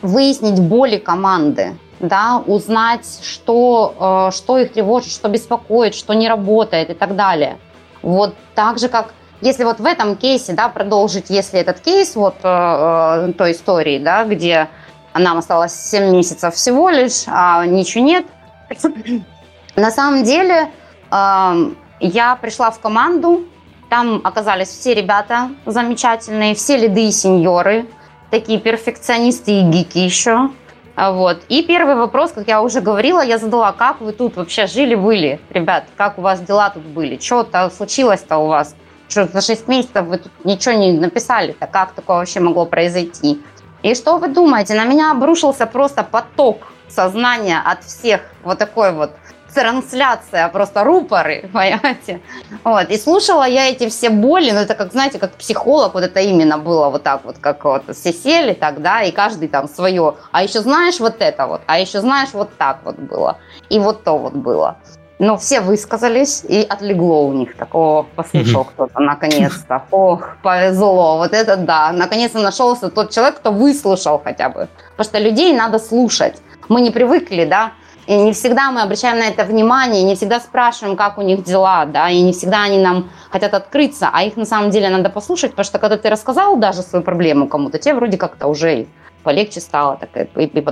C: выяснить боли команды да, узнать, что, э, что их тревожит, что беспокоит, что не работает и так далее. Вот так же, как если вот в этом кейсе, да, продолжить, если этот кейс вот э той истории, да, где нам осталось 7 месяцев всего лишь, а ничего нет. На самом деле я пришла в команду, там оказались все ребята замечательные, все лиды и сеньоры, такие перфекционисты и гики еще. А вот. И первый вопрос, как я уже говорила, я задала, как вы тут вообще жили-были, ребят, как у вас дела тут были, что-то случилось-то у вас, что за 6 месяцев вы тут ничего не написали-то, как такое вообще могло произойти. И что вы думаете, на меня обрушился просто поток сознания от всех, вот такой вот трансляция, просто рупоры, понимаете? Вот. И слушала я эти все боли, ну это как, знаете, как психолог, вот это именно было вот так вот, как вот все сели так, да, и каждый там свое. А еще знаешь вот это вот, а еще знаешь вот так вот было, и вот то вот было. но все высказались, и отлегло у них. Такого послушал mm-hmm. кто-то, наконец-то. Ох, повезло, вот это да. Наконец-то нашелся тот человек, кто выслушал хотя бы. Потому что людей надо слушать. Мы не привыкли, да, и не всегда мы обращаем на это внимание, не всегда спрашиваем, как у них дела, да, и не всегда они нам хотят открыться, а их на самом деле надо послушать, потому что когда ты рассказал даже свою проблему кому-то, тебе вроде как-то уже полегче стало, так и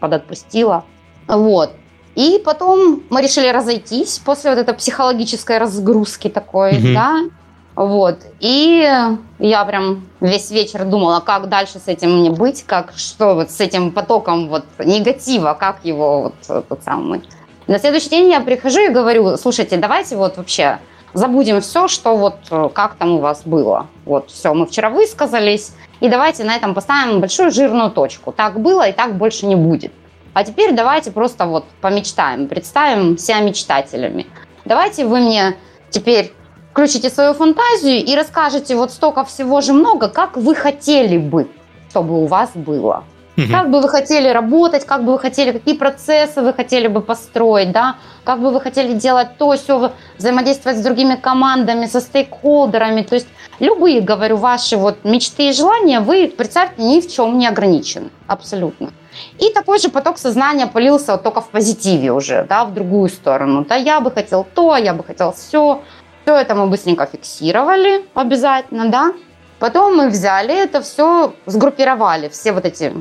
C: подотпустило. Вот. И потом мы решили разойтись после вот этой психологической разгрузки такой, угу. да. Вот. И я прям весь вечер думала, как дальше с этим мне быть, как что вот с этим потоком вот негатива, как его вот тот самый. На следующий день я прихожу и говорю, слушайте, давайте вот вообще забудем все, что вот как там у вас было. Вот все, мы вчера высказались, и давайте на этом поставим большую жирную точку. Так было и так больше не будет. А теперь давайте просто вот помечтаем, представим себя мечтателями. Давайте вы мне теперь включите свою фантазию и расскажете вот столько всего же много, как вы хотели бы, чтобы у вас было. Угу. Как бы вы хотели работать, как бы вы хотели, какие процессы вы хотели бы построить, да, как бы вы хотели делать то, все, взаимодействовать с другими командами, со стейкхолдерами. То есть любые, говорю, ваши вот мечты и желания, вы, представьте, ни в чем не ограничены. Абсолютно. И такой же поток сознания полился вот только в позитиве уже, да, в другую сторону. Да, я бы хотел то, я бы хотел все. Все это мы быстренько фиксировали обязательно, да. Потом мы взяли это все, сгруппировали, все вот эти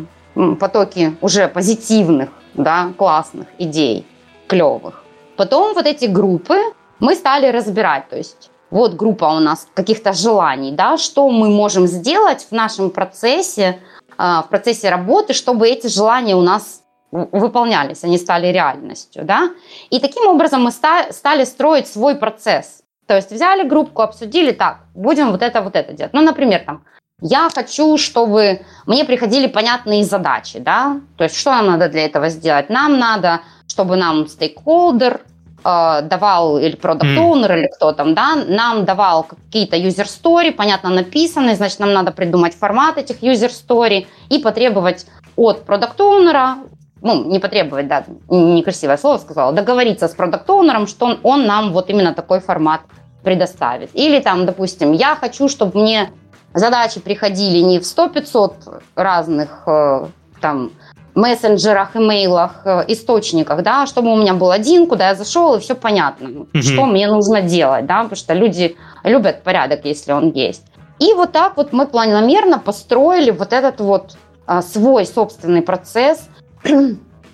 C: потоки уже позитивных, да, классных идей, клевых. Потом вот эти группы мы стали разбирать, то есть вот группа у нас каких-то желаний, да, что мы можем сделать в нашем процессе, а, в процессе работы, чтобы эти желания у нас выполнялись, они стали реальностью, да. И таким образом мы стали строить свой процесс. То есть взяли группку, обсудили, так, будем вот это, вот это делать. Ну, например, там, я хочу, чтобы мне приходили понятные задачи, да, то есть что нам надо для этого сделать? Нам надо, чтобы нам стейкхолдер э, давал, или продукт оунер mm. или кто там, да, нам давал какие-то user story, понятно написанные, значит, нам надо придумать формат этих user story и потребовать от продукт оунера ну, не потребовать, да, некрасивое слово сказала, договориться с продукт оунером что он, он нам вот именно такой формат предоставит. Или там, допустим, я хочу, чтобы мне задачи приходили не в 100-500 разных э, там мессенджерах, имейлах, э, источниках, да, чтобы у меня был один, куда я зашел, и все понятно, угу. что мне нужно делать, да, потому что люди любят порядок, если он есть. И вот так вот мы планомерно построили вот этот вот а, свой собственный процесс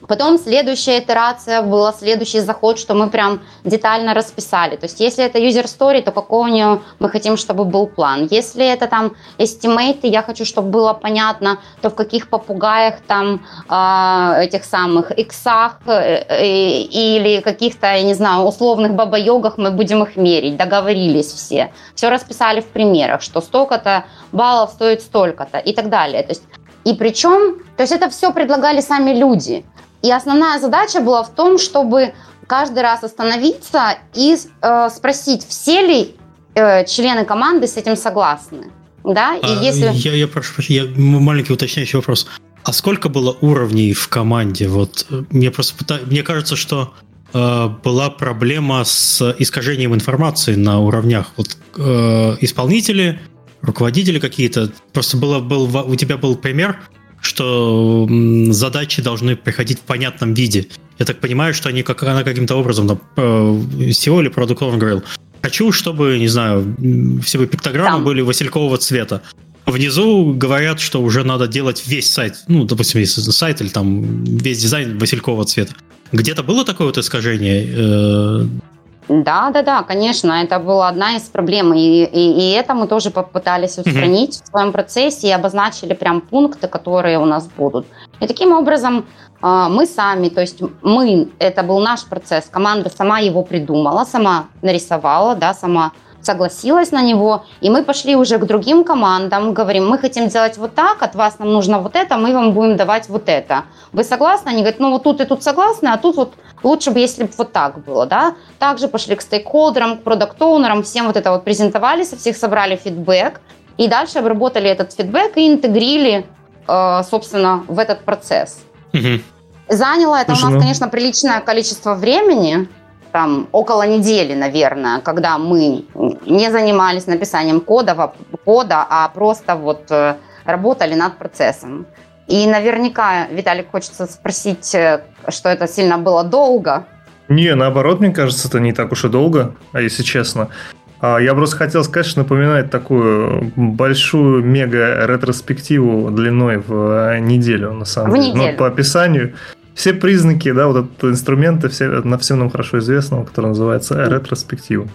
C: Потом следующая итерация была, следующий заход, что мы прям детально расписали. То есть если это user story, то какой у нее мы хотим, чтобы был план. Если это там estimate, я хочу, чтобы было понятно, то в каких попугаях там э, этих самых иксах э, э, или каких-то, я не знаю, условных баба-йогах мы будем их мерить. Договорились все. Все расписали в примерах, что столько-то баллов стоит столько-то и так далее. То есть и причем, то есть это все предлагали сами люди. И основная задача была в том, чтобы каждый раз остановиться и э, спросить, все ли э, члены команды с этим согласны. Да? И
A: а, если... я, я прошу прощения, я, маленький уточняющий вопрос. А сколько было уровней в команде? Вот э, мне просто мне кажется, что э, была проблема с искажением информации на уровнях. Вот э, исполнители, руководители какие-то. Просто было, был, у тебя был пример, что задачи должны приходить в понятном виде. Я так понимаю, что они как, она каким-то образом, там, SEO или продукт говорил, хочу, чтобы, не знаю, все бы пиктограммы там. были василькового цвета. Внизу говорят, что уже надо делать весь сайт, ну, допустим, сайт или там весь дизайн василькового цвета. Где-то было такое вот искажение?
C: Да, да, да, конечно, это была одна из проблем, и, и, и это мы тоже попытались устранить mm-hmm. в своем процессе и обозначили прям пункты, которые у нас будут. И таким образом а, мы сами, то есть мы, это был наш процесс, команда сама его придумала, сама нарисовала, да, сама согласилась на него, и мы пошли уже к другим командам, говорим, мы хотим делать вот так, от вас нам нужно вот это, мы вам будем давать вот это. Вы согласны? Они говорят, ну вот тут и тут согласны, а тут вот лучше бы, если бы вот так было, да. Также пошли к стейкхолдерам, к продукт-оунерам, всем вот это вот презентовали, со всех собрали фидбэк, и дальше обработали этот фидбэк и интегрили, э, собственно, в этот процесс. Угу. Заняло это Слушай, у нас, ну... конечно, приличное количество времени, там около недели, наверное, когда мы не занимались написанием кода, кода а просто вот э, работали над процессом. И наверняка, Виталик, хочется спросить, э, что это сильно было долго.
B: Не, наоборот, мне кажется, это не так уж и долго, а если честно. А, я просто хотел сказать, что напоминает такую большую мега-ретроспективу длиной в э, неделю, на самом в деле. Неделю. Но по описанию все признаки, да, вот этот инструменты, все, на всем нам хорошо известного, который называется ретроспектива.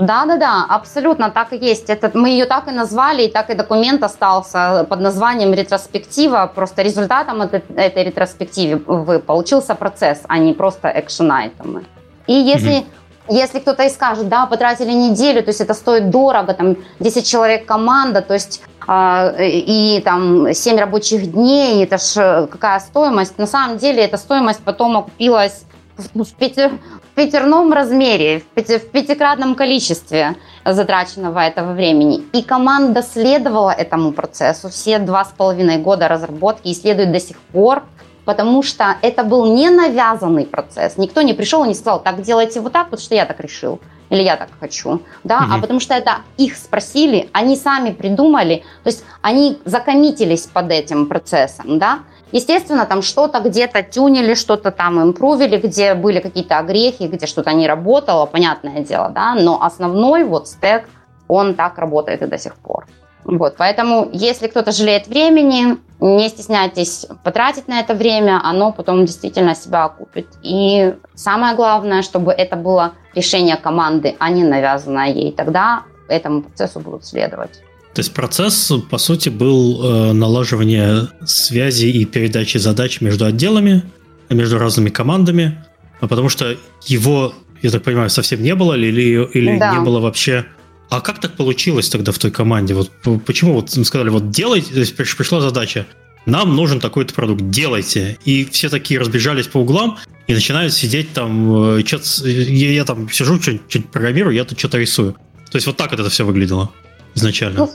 C: Да, да, да, абсолютно так и есть. Это, мы ее так и назвали, и так и документ остался под названием ретроспектива. Просто результатом этой, этой ретроспективы получился процесс, а не просто экшен-айтемы. И если mm-hmm если кто-то и скажет, да, потратили неделю, то есть это стоит дорого, там 10 человек команда, то есть э, и там 7 рабочих дней, это ж какая стоимость. На самом деле эта стоимость потом окупилась в, в, пяти, в пятерном размере, в, пяти, в пятикратном количестве затраченного этого времени. И команда следовала этому процессу все два с половиной года разработки и следует до сих пор потому что это был не навязанный процесс. Никто не пришел и не сказал, так делайте вот так, потому что я так решил или я так хочу, да, угу. а потому что это их спросили, они сами придумали, то есть они закоммитились под этим процессом, да. Естественно, там что-то где-то тюнили, что-то там импровили, где были какие-то огрехи, где что-то не работало, понятное дело, да, но основной вот стек, он так работает и до сих пор. Вот, поэтому, если кто-то жалеет времени, не стесняйтесь потратить на это время, оно потом действительно себя окупит. И самое главное, чтобы это было решение команды, а не навязанное ей. Тогда этому процессу будут следовать.
A: То есть процесс, по сути, был э, налаживание связи и передачи задач между отделами, между разными командами, а потому что его, я так понимаю, совсем не было или, или да. не было вообще а как так получилось тогда в той команде? Вот почему вот сказали, вот делайте, то есть пришла задача, нам нужен такой-то продукт, делайте. И все такие разбежались по углам и начинают сидеть там, э, я, я там сижу, что-нибудь программирую, я тут что-то рисую. То есть вот так вот это все выглядело изначально.
C: Ну,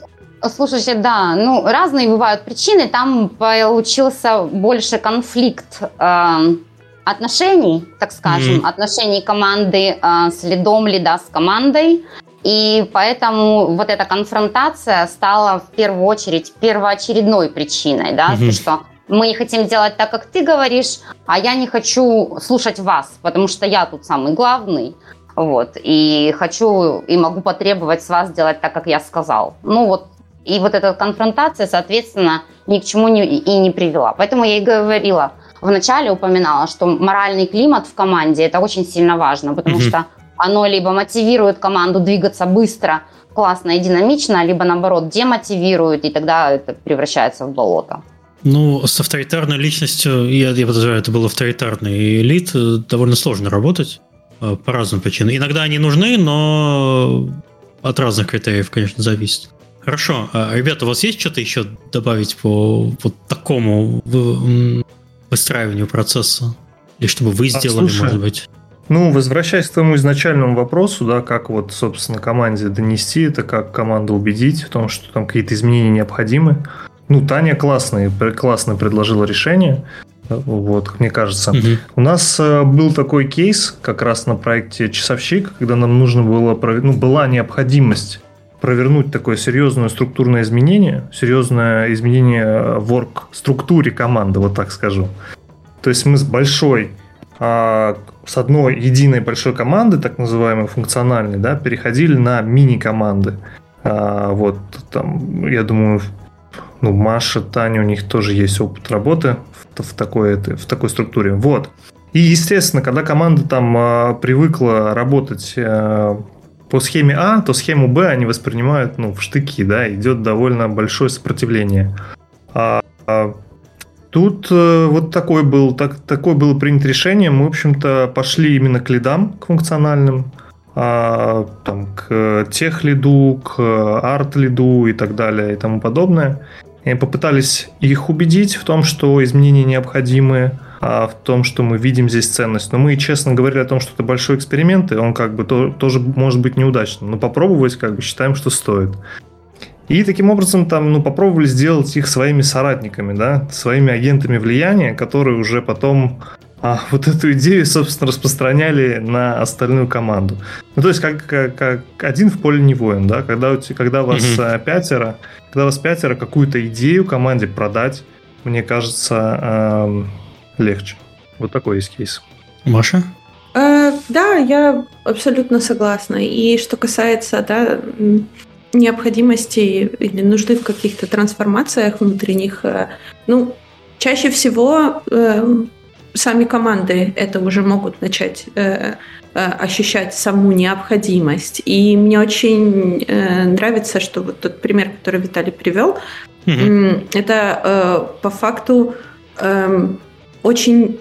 C: слушайте, да, ну разные бывают причины. Там получился больше конфликт э, отношений, так скажем, mm-hmm. отношений команды э, с лидом, лида с командой. И поэтому вот эта конфронтация стала в первую очередь первоочередной причиной, да, угу. что мы не хотим делать так, как ты говоришь, а я не хочу слушать вас, потому что я тут самый главный. Вот, и хочу и могу потребовать с вас делать так, как я сказал. Ну вот, и вот эта конфронтация, соответственно, ни к чему не, и не привела. Поэтому я и говорила, вначале упоминала, что моральный климат в команде это очень сильно важно, потому mm что оно либо мотивирует команду двигаться быстро, классно и динамично, либо наоборот демотивирует, и тогда это превращается в болото.
A: Ну, с авторитарной личностью, я, я подозреваю, это был авторитарный элит, э, довольно сложно работать э, по разным причинам. Иногда они нужны, но от разных критериев, конечно, зависит. Хорошо. А, ребята, у вас есть что-то еще добавить по вот такому выстраиванию процесса? Или чтобы вы а, сделали, а, слушай, может быть?
B: Ну, возвращаясь к твоему изначальному вопросу, да, как вот, собственно, команде донести это, как команду убедить в том, что там какие-то изменения необходимы. Ну, Таня классный, классно предложила решение. Вот, мне кажется. Угу. У нас э, был такой кейс как раз на проекте «Часовщик», когда нам нужно было, ну, была необходимость провернуть такое серьезное структурное изменение, серьезное изменение в орг-структуре команды, вот так скажу. То есть мы с большой а, с одной единой большой команды, так называемой функциональной, да, переходили на мини-команды. А, вот там, я думаю, ну, Маша, Таня, у них тоже есть опыт работы в, в, такой, в такой структуре. Вот. И, естественно, когда команда там а, привыкла работать а, по схеме А, то схему Б они воспринимают ну, в штыки, да, идет довольно большое сопротивление. А, а Тут э, вот такое был, так, такое было принято решение. Мы, в общем-то, пошли именно к лидам, к функциональным, а, там, к тех-лиду, к арт-лиду и так далее и тому подобное. И попытались их убедить в том, что изменения необходимы, а в том, что мы видим здесь ценность. Но мы честно говорили о том, что это большой эксперимент, и он как бы то, тоже может быть неудачным. Но попробовать как бы считаем, что стоит. И таким образом там, ну, попробовали сделать их своими соратниками, да, своими агентами влияния, которые уже потом а вот эту идею, собственно, распространяли на остальную команду. Ну, то есть, как, как, как один в поле не воин, да, когда, у, когда вас mm-hmm. пятеро, когда вас пятеро, какую-то идею команде продать, мне кажется, эм, легче. Вот такой есть кейс.
A: Маша?
D: Э, да, я абсолютно согласна. И что касается да, необходимости или нужды в каких-то трансформациях внутренних, э, ну, чаще всего э, сами команды это уже могут начать э, э, ощущать саму необходимость. И мне очень э, нравится, что вот тот пример, который Виталий привел, mm-hmm. это э, по факту э, очень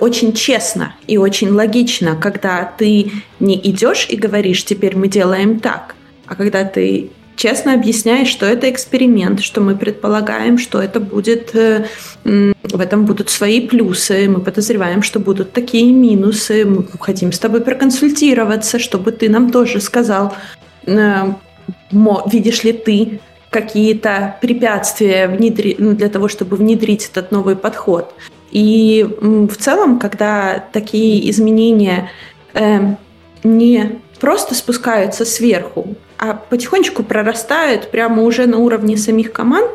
D: очень честно и очень логично, когда ты не идешь и говоришь, теперь мы делаем так, а когда ты честно объясняешь, что это эксперимент, что мы предполагаем, что это будет, э, в этом будут свои плюсы, мы подозреваем, что будут такие минусы, мы хотим с тобой проконсультироваться, чтобы ты нам тоже сказал, э, видишь ли ты какие-то препятствия. Ну, для того, чтобы внедрить этот новый подход. И в целом, когда такие изменения э, не просто спускаются сверху, а потихонечку прорастают прямо уже на уровне самих команд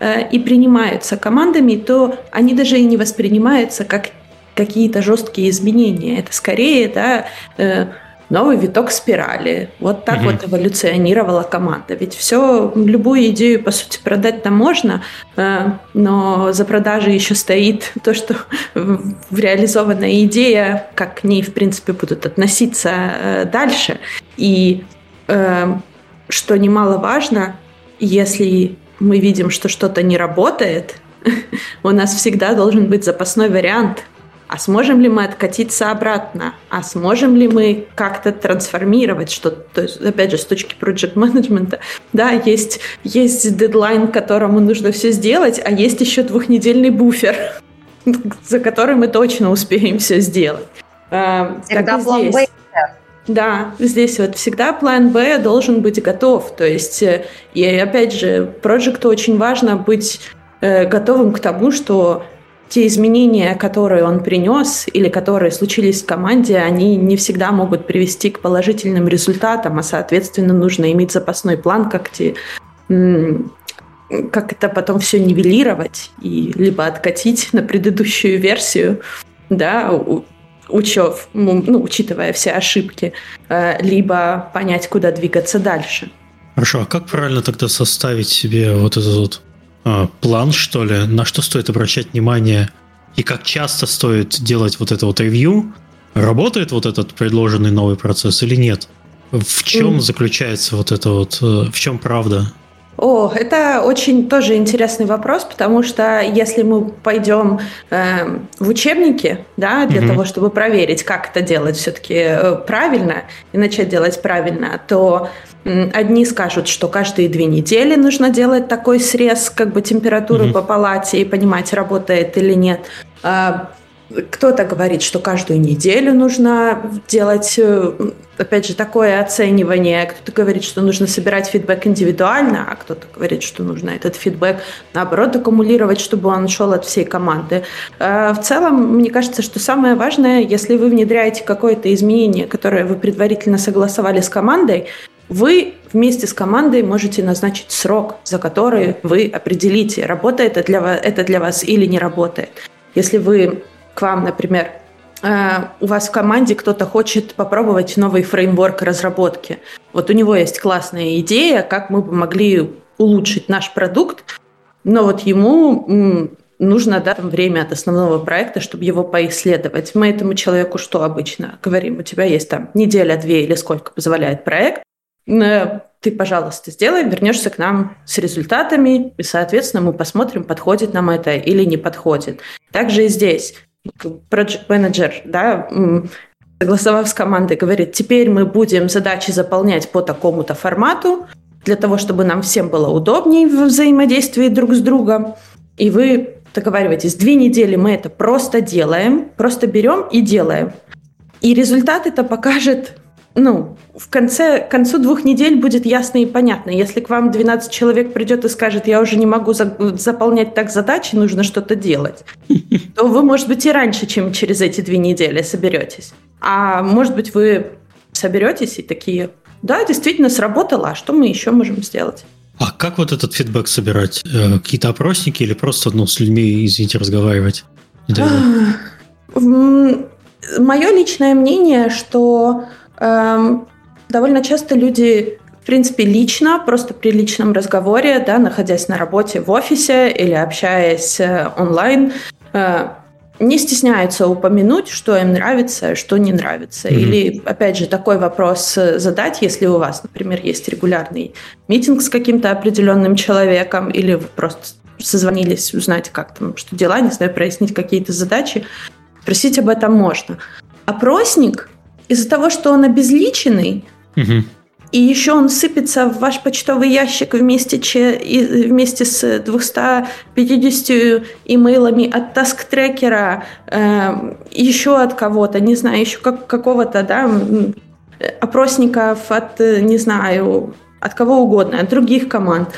D: э, и принимаются командами, то они даже и не воспринимаются как какие-то жесткие изменения. Это скорее да, э, новый виток спирали. Вот так угу. вот эволюционировала команда. Ведь все, любую идею, по сути, продать-то можно, э, но за продажей еще стоит то, что реализованная идея, как к ней, в принципе, будут относиться э, дальше. И э, что немаловажно, если мы видим, что что-то не работает, у нас всегда должен быть запасной вариант – а сможем ли мы откатиться обратно? А сможем ли мы как-то трансформировать что-то? То есть, опять же, с точки project менеджмента, да, есть, есть дедлайн, которому нужно все сделать, а есть еще двухнедельный буфер, за который мы точно успеем все сделать.
C: А, Всегда план Б.
D: Да, здесь вот всегда план Б должен быть готов. То есть, э, и опять же, проекту очень важно быть э, готовым к тому, что те изменения, которые он принес или которые случились в команде, они не всегда могут привести к положительным результатам, а, соответственно, нужно иметь запасной план, как те как это потом все нивелировать и либо откатить на предыдущую версию, да, учев, ну, учитывая все ошибки, э, либо понять, куда двигаться дальше.
A: Хорошо, а как правильно тогда составить себе вот этот вот план, что ли, на что стоит обращать внимание и как часто стоит делать вот это вот ревью, работает вот этот предложенный новый процесс или нет? В чем mm. заключается вот это вот, э, в чем правда?
D: О, это очень тоже интересный вопрос, потому что если мы пойдем э, в учебники, да, для mm-hmm. того, чтобы проверить, как это делать все-таки э, правильно и начать делать правильно, то Одни скажут, что каждые две недели нужно делать такой срез как бы температуры mm-hmm. по палате и понимать, работает или нет. А, кто-то говорит, что каждую неделю нужно делать, э, опять же, такое оценивание. Кто-то говорит, что нужно собирать фидбэк индивидуально, а кто-то говорит, что нужно этот фидбэк, наоборот, аккумулировать, чтобы он шел от всей команды. А, в целом, мне кажется, что самое важное, если вы внедряете какое-то изменение, которое вы предварительно согласовали с командой, вы вместе с командой можете назначить срок, за который вы определите, работает это для вас, это для вас или не работает. Если вы к вам, например, э, у вас в команде кто-то хочет попробовать новый фреймворк разработки. Вот у него есть классная идея, как мы бы могли улучшить наш продукт, но вот ему нужно да, там, время от основного проекта, чтобы его поисследовать. Мы этому человеку что обычно говорим? У тебя есть там неделя, две или сколько позволяет проект, ты, пожалуйста, сделай, вернешься к нам с результатами, и, соответственно, мы посмотрим, подходит нам это или не подходит. Также и здесь manager, да, согласовав с командой, говорит, теперь мы будем задачи заполнять по такому-то формату, для того, чтобы нам всем было удобнее в взаимодействии друг с другом. И вы договариваетесь, две недели мы это просто делаем, просто берем и делаем. И результат это покажет ну, в конце, к концу двух недель будет ясно и понятно. Если к вам 12 человек придет и скажет, я уже не могу за, заполнять так задачи, нужно что-то делать, то вы, может быть, и раньше, чем через эти две недели соберетесь. А может быть, вы соберетесь и такие, да, действительно сработало, а что мы еще можем сделать?
A: А как вот этот фидбэк собирать? Э, какие-то опросники или просто ну, с людьми, извините, разговаривать?
D: Мое личное мнение, что эм, довольно часто люди, в принципе, лично, просто при личном разговоре, да, находясь на работе в офисе или общаясь э, онлайн, э, не стесняются упомянуть, что им нравится, что не нравится. Mm-hmm. Или, опять же, такой вопрос э, задать, если у вас, например, есть регулярный митинг с каким-то определенным человеком, или вы просто созвонились узнать, как там, что дела, не знаю, прояснить какие-то задачи, спросить об этом можно. Опросник, из-за того, что он обезличенный, угу. и еще он сыпется в ваш почтовый ящик вместе, че, вместе с 250 имейлами от таск-трекера, э, еще от кого-то, не знаю, еще как, какого-то, да, опросников от, не знаю, от кого угодно, от других команд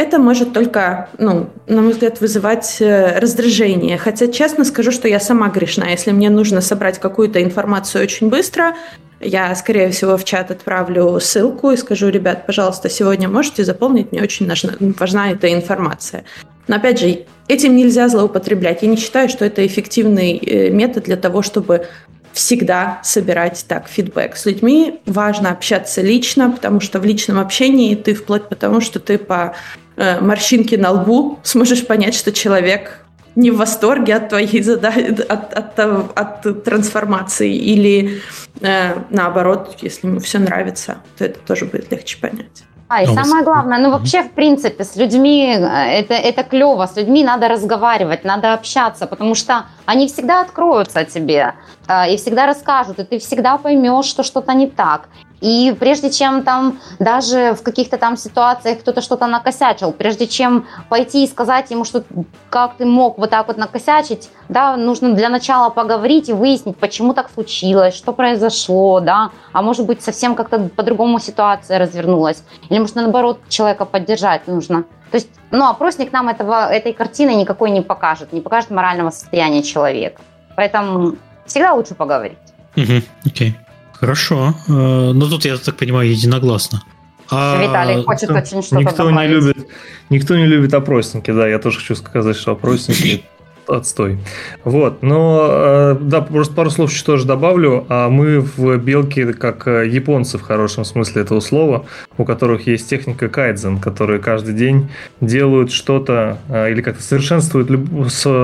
D: это может только, ну, на мой взгляд, вызывать э, раздражение. Хотя, честно скажу, что я сама грешна. Если мне нужно собрать какую-то информацию очень быстро, я, скорее всего, в чат отправлю ссылку и скажу, ребят, пожалуйста, сегодня можете заполнить, мне очень важна, эта информация. Но, опять же, этим нельзя злоупотреблять. Я не считаю, что это эффективный э, метод для того, чтобы всегда собирать так фидбэк. С людьми важно общаться лично, потому что в личном общении ты вплоть потому, что ты по Э, морщинки на лбу, сможешь понять, что человек не в восторге от твоей задачи, от, от, от, от трансформации, или э, наоборот, если ему все нравится, то это тоже будет легче понять.
C: А, и Но самое главное, ну вообще, в принципе, с людьми э, это, это клево, с людьми надо разговаривать, надо общаться, потому что они всегда откроются тебе э, и всегда расскажут, и ты всегда поймешь, что что-то не так. И прежде чем там даже в каких-то там ситуациях кто-то что-то накосячил, прежде чем пойти и сказать ему, что как ты мог вот так вот накосячить, да, нужно для начала поговорить и выяснить, почему так случилось, что произошло, да, а может быть совсем как-то по-другому ситуация развернулась, или может наоборот человека поддержать нужно. То есть, ну, опросник нам этого, этой картины никакой не покажет, не покажет морального состояния человека. Поэтому всегда лучше поговорить.
A: Угу, окей. Хорошо. Э, Но ну, тут, я так понимаю, единогласно.
C: А... Виталий хочет очень что-то
B: никто добавить. Не любит, никто не любит опросники, да, я тоже хочу сказать, что опросники отстой. Вот, но э, да, просто пару слов еще тоже добавлю. А мы в Белке, как э, японцы в хорошем смысле этого слова, у которых есть техника кайдзен, которые каждый день делают что-то или как-то совершенствуют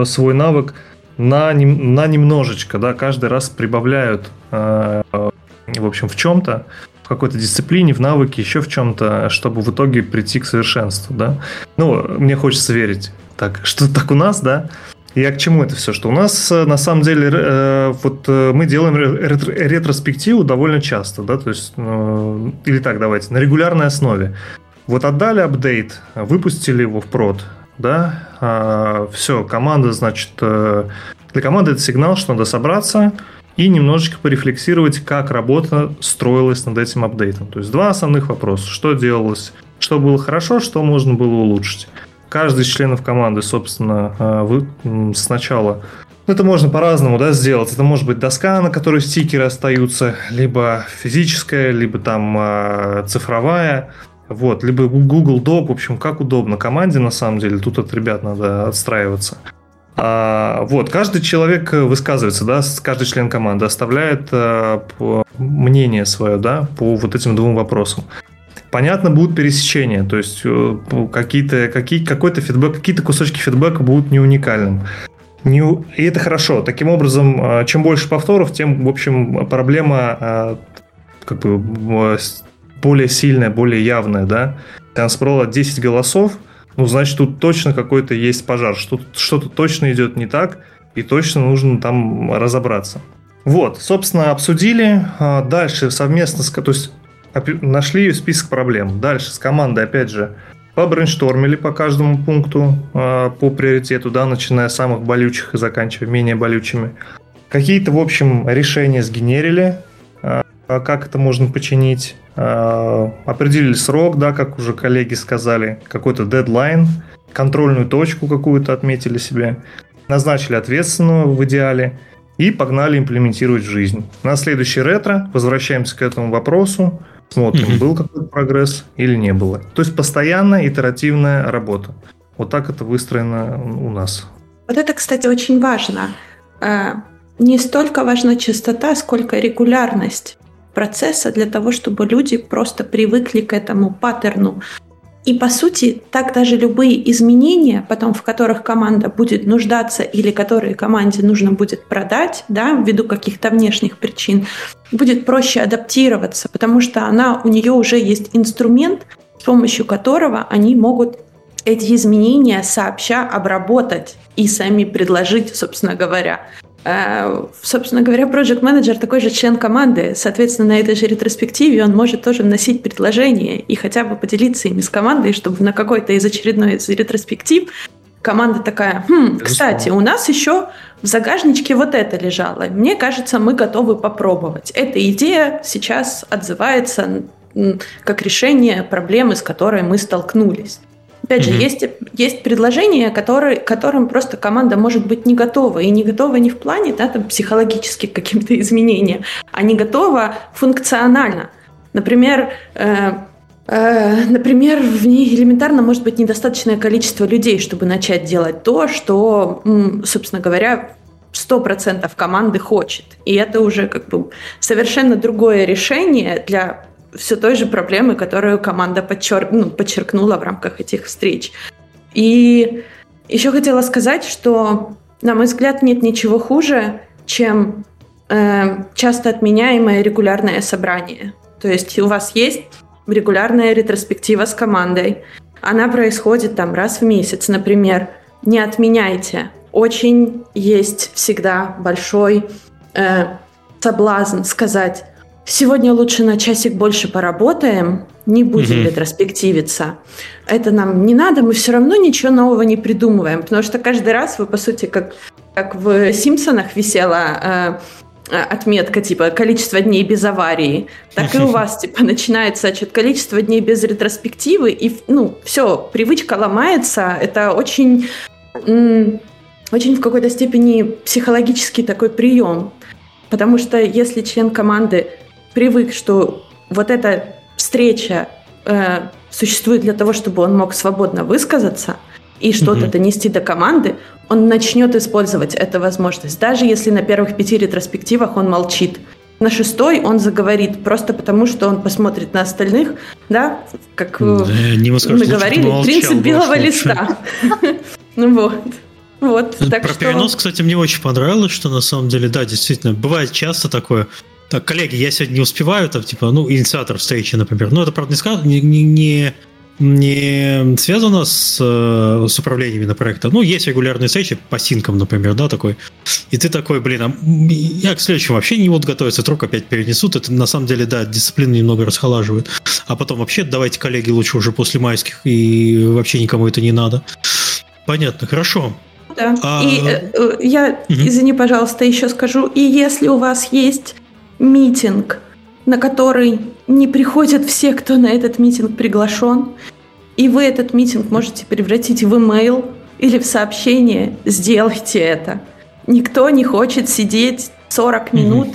B: свой навык на, на немножечко, да, каждый раз прибавляют в общем, в чем-то, в какой-то дисциплине, в навыке, еще в чем-то, чтобы в итоге прийти к совершенству, да. Ну, мне хочется верить так, что так у нас, да. Я к чему это все? Что у нас э, на самом деле э, вот э, мы делаем ретроспективу довольно часто, да, то есть или так давайте на регулярной основе. Вот отдали апдейт, выпустили его в прод, да, а, все, команда, значит, для команды это сигнал, что надо собраться, и немножечко порефлексировать, как работа строилась над этим апдейтом. То есть два основных вопроса. Что делалось, что было хорошо, что можно было улучшить. Каждый из членов команды, собственно, э, сначала ну, это можно по-разному да, сделать. Это может быть доска, на которой стикеры остаются, либо физическая, либо там э, цифровая. Вот, либо Google Doc, в общем, как удобно команде, на самом деле, тут от ребят надо отстраиваться. А, вот, каждый человек высказывается, да, каждый член команды оставляет а, мнение свое, да, по вот этим двум вопросам. Понятно, будут пересечения, то есть э, какие-то, какие, какой-то фидбэк, какие-то кусочки фидбэка будут не уникальным. Не, и это хорошо. Таким образом, чем больше повторов, тем, в общем, проблема как бы более сильная, более явная, да. Там спрола 10 голосов, ну, значит, тут точно какой-то есть пожар, что что-то точно идет не так, и точно нужно там разобраться. Вот, собственно, обсудили. А, дальше совместно, с, то есть нашли список проблем. Дальше с командой, опять же, побрейнштормили по каждому пункту а, по приоритету, да, начиная с самых болючих и заканчивая менее болючими. Какие-то, в общем, решения сгенерили, как это можно починить, а, определили срок, да, как уже коллеги сказали, какой-то дедлайн, контрольную точку какую-то отметили себе, назначили ответственного в идеале и погнали имплементировать в жизнь. На следующий ретро возвращаемся к этому вопросу, смотрим, mm-hmm. был какой-то прогресс или не было. То есть постоянная итеративная работа. Вот так это выстроено у нас.
D: Вот это, кстати, очень важно. А, не столько важна частота, сколько регулярность процесса для того, чтобы люди просто привыкли к этому паттерну. И по сути, так даже любые изменения, потом в которых команда будет нуждаться или которые команде нужно будет продать, да, ввиду каких-то внешних причин, будет проще адаптироваться, потому что она, у нее уже есть инструмент, с помощью которого они могут эти изменения сообща обработать и сами предложить, собственно говоря. Э, собственно говоря, Project Manager такой же член команды. Соответственно, на этой же ретроспективе он может тоже вносить предложения и хотя бы поделиться ими с командой, чтобы на какой-то из очередной из ретроспектив команда такая, хм, кстати, у нас еще в загажничке вот это лежало. Мне кажется, мы готовы попробовать. Эта идея сейчас отзывается как решение проблемы, с которой мы столкнулись. Опять же, mm-hmm. есть, есть предложения, которые, которым просто команда может быть не готова. И не готова не в плане да, там, психологических каким-то изменениям, а не готова функционально. Например, э, э, например, в ней элементарно может быть недостаточное количество людей, чтобы начать делать то, что, собственно говоря, 100% команды хочет. И это уже как бы совершенно другое решение для все той же проблемы, которую команда подчер... ну, подчеркнула в рамках этих встреч. И еще хотела сказать, что, на мой взгляд, нет ничего хуже, чем э, часто отменяемое регулярное собрание. То есть у вас есть регулярная ретроспектива с командой. Она происходит там раз в месяц, например. Не отменяйте. Очень есть всегда большой э, соблазн сказать, Сегодня лучше на часик больше поработаем, не будем угу. ретроспективиться. Это нам не надо, мы все равно ничего нового не придумываем, потому что каждый раз вы, по сути, как, как в «Симпсонах» висела э, отметка, типа, количество дней без аварии, так и у вас, типа, начинается отчет количество дней без ретроспективы, и, ну, все, привычка ломается, это очень, очень в какой-то степени психологический такой прием, потому что если член команды привык, что вот эта встреча э, существует для того, чтобы он мог свободно высказаться и что-то mm-hmm. донести до команды, он начнет использовать эту возможность. Даже если на первых пяти ретроспективах он молчит. На шестой он заговорит, просто потому что он посмотрит на остальных, да, как да, не мы говорили, принцип белого листа. Ну вот. Вот,
A: так Про что... перенос, кстати, мне очень понравилось, что на самом деле, да, действительно, бывает часто такое, так, коллеги, я сегодня не успеваю, там, типа, ну, инициатор встречи, например. Ну, это, правда, не, не, не, не связано с, э, с управлениями на проекте. Ну, есть регулярные встречи по синкам, например, да, такой. И ты такой, блин, а я к следующему вообще не буду готовиться, вдруг опять перенесут. Это на самом деле, да, дисциплину немного расхолаживает. А потом вообще давайте, коллеги, лучше уже после майских, и вообще никому это не надо. Понятно, хорошо.
D: Да. А... И э, я, угу. извини, пожалуйста, еще скажу. И если у вас есть митинг, на который не приходят все, кто на этот митинг приглашен, и вы этот митинг можете превратить в имейл или в сообщение, сделайте это. Никто не хочет сидеть 40 минут,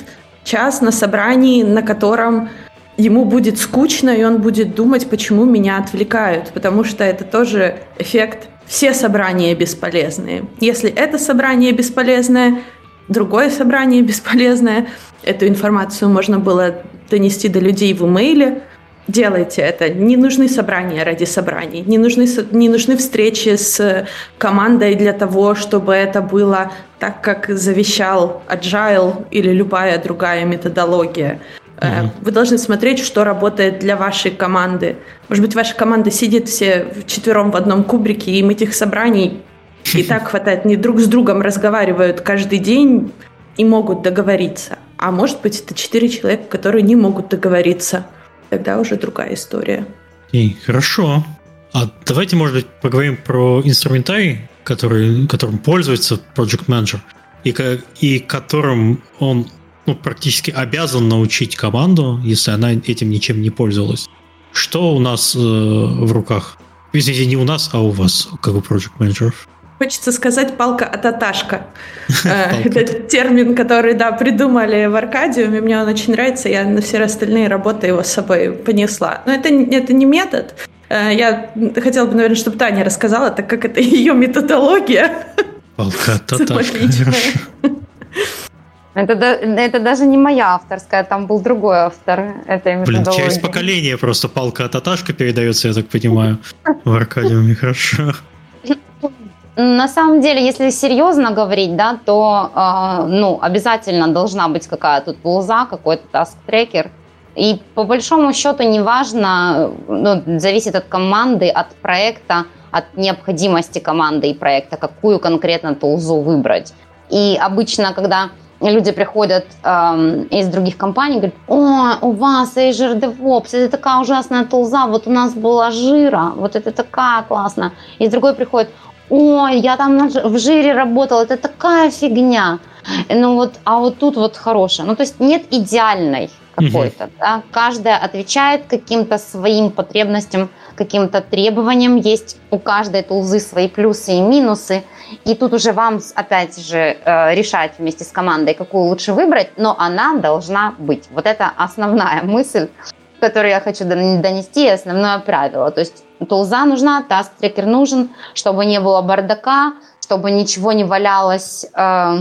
D: час на собрании, на котором ему будет скучно, и он будет думать, почему меня отвлекают, потому что это тоже эффект все собрания бесполезные. Если это собрание бесполезное, другое собрание бесполезное, эту информацию можно было донести до людей в имейле, делайте это. Не нужны собрания ради собраний, не нужны, не нужны встречи с командой для того, чтобы это было так, как завещал Agile или любая другая методология. Mm-hmm. Вы должны смотреть, что работает для вашей команды. Может быть, ваша команда сидит все четвером в одном кубрике, и им этих собраний и так хватает, не друг с другом разговаривают каждый день и могут договориться. А может быть, это четыре человека, которые не могут договориться. Тогда уже другая история.
A: И, хорошо. А давайте, может быть, поговорим про инструментарий, который, которым пользуется Project Manager, и, и которым он ну, практически обязан научить команду, если она этим ничем не пользовалась. Что у нас э, в руках? Извините, не у нас, а у вас, как у project менеджеров
D: Хочется сказать палка от аташка. Э, это термин, который, да, придумали в Аркадиуме. Мне он очень нравится. Я на все остальные работы его с собой понесла. Но это, это не метод. Э, я хотела бы, наверное, чтобы Таня рассказала, так как это ее методология.
A: Палка от аташка.
C: Это, это даже не моя авторская, там был другой автор этой методологии. Блин,
A: через поколение просто палка от аташка передается, я так понимаю, в Аркадиуме, хорошо.
C: На самом деле, если серьезно говорить, да, то э, ну, обязательно должна быть какая-то тулза, какой-то таск-трекер. И по большому счету неважно, ну, зависит от команды, от проекта, от необходимости команды и проекта, какую конкретно тулзу выбрать. И обычно, когда люди приходят эм, из других компаний, говорят, о, у вас Azure DevOps, это такая ужасная тулза, вот у нас была жира, вот это такая классная. И другой приходит, ой, я там в жире работал, это такая фигня. Ну вот, а вот тут вот хорошая. Ну то есть нет идеальной какой-то. Угу. Да? Каждая отвечает каким-то своим потребностям, каким-то требованиям. Есть у каждой тулзы свои плюсы и минусы. И тут уже вам, опять же, э, решать вместе с командой, какую лучше выбрать, но она должна быть. Вот это основная мысль, которую я хочу донести, основное правило. То есть тулза нужна, таск-трекер нужен, чтобы не было бардака, чтобы ничего не валялось э,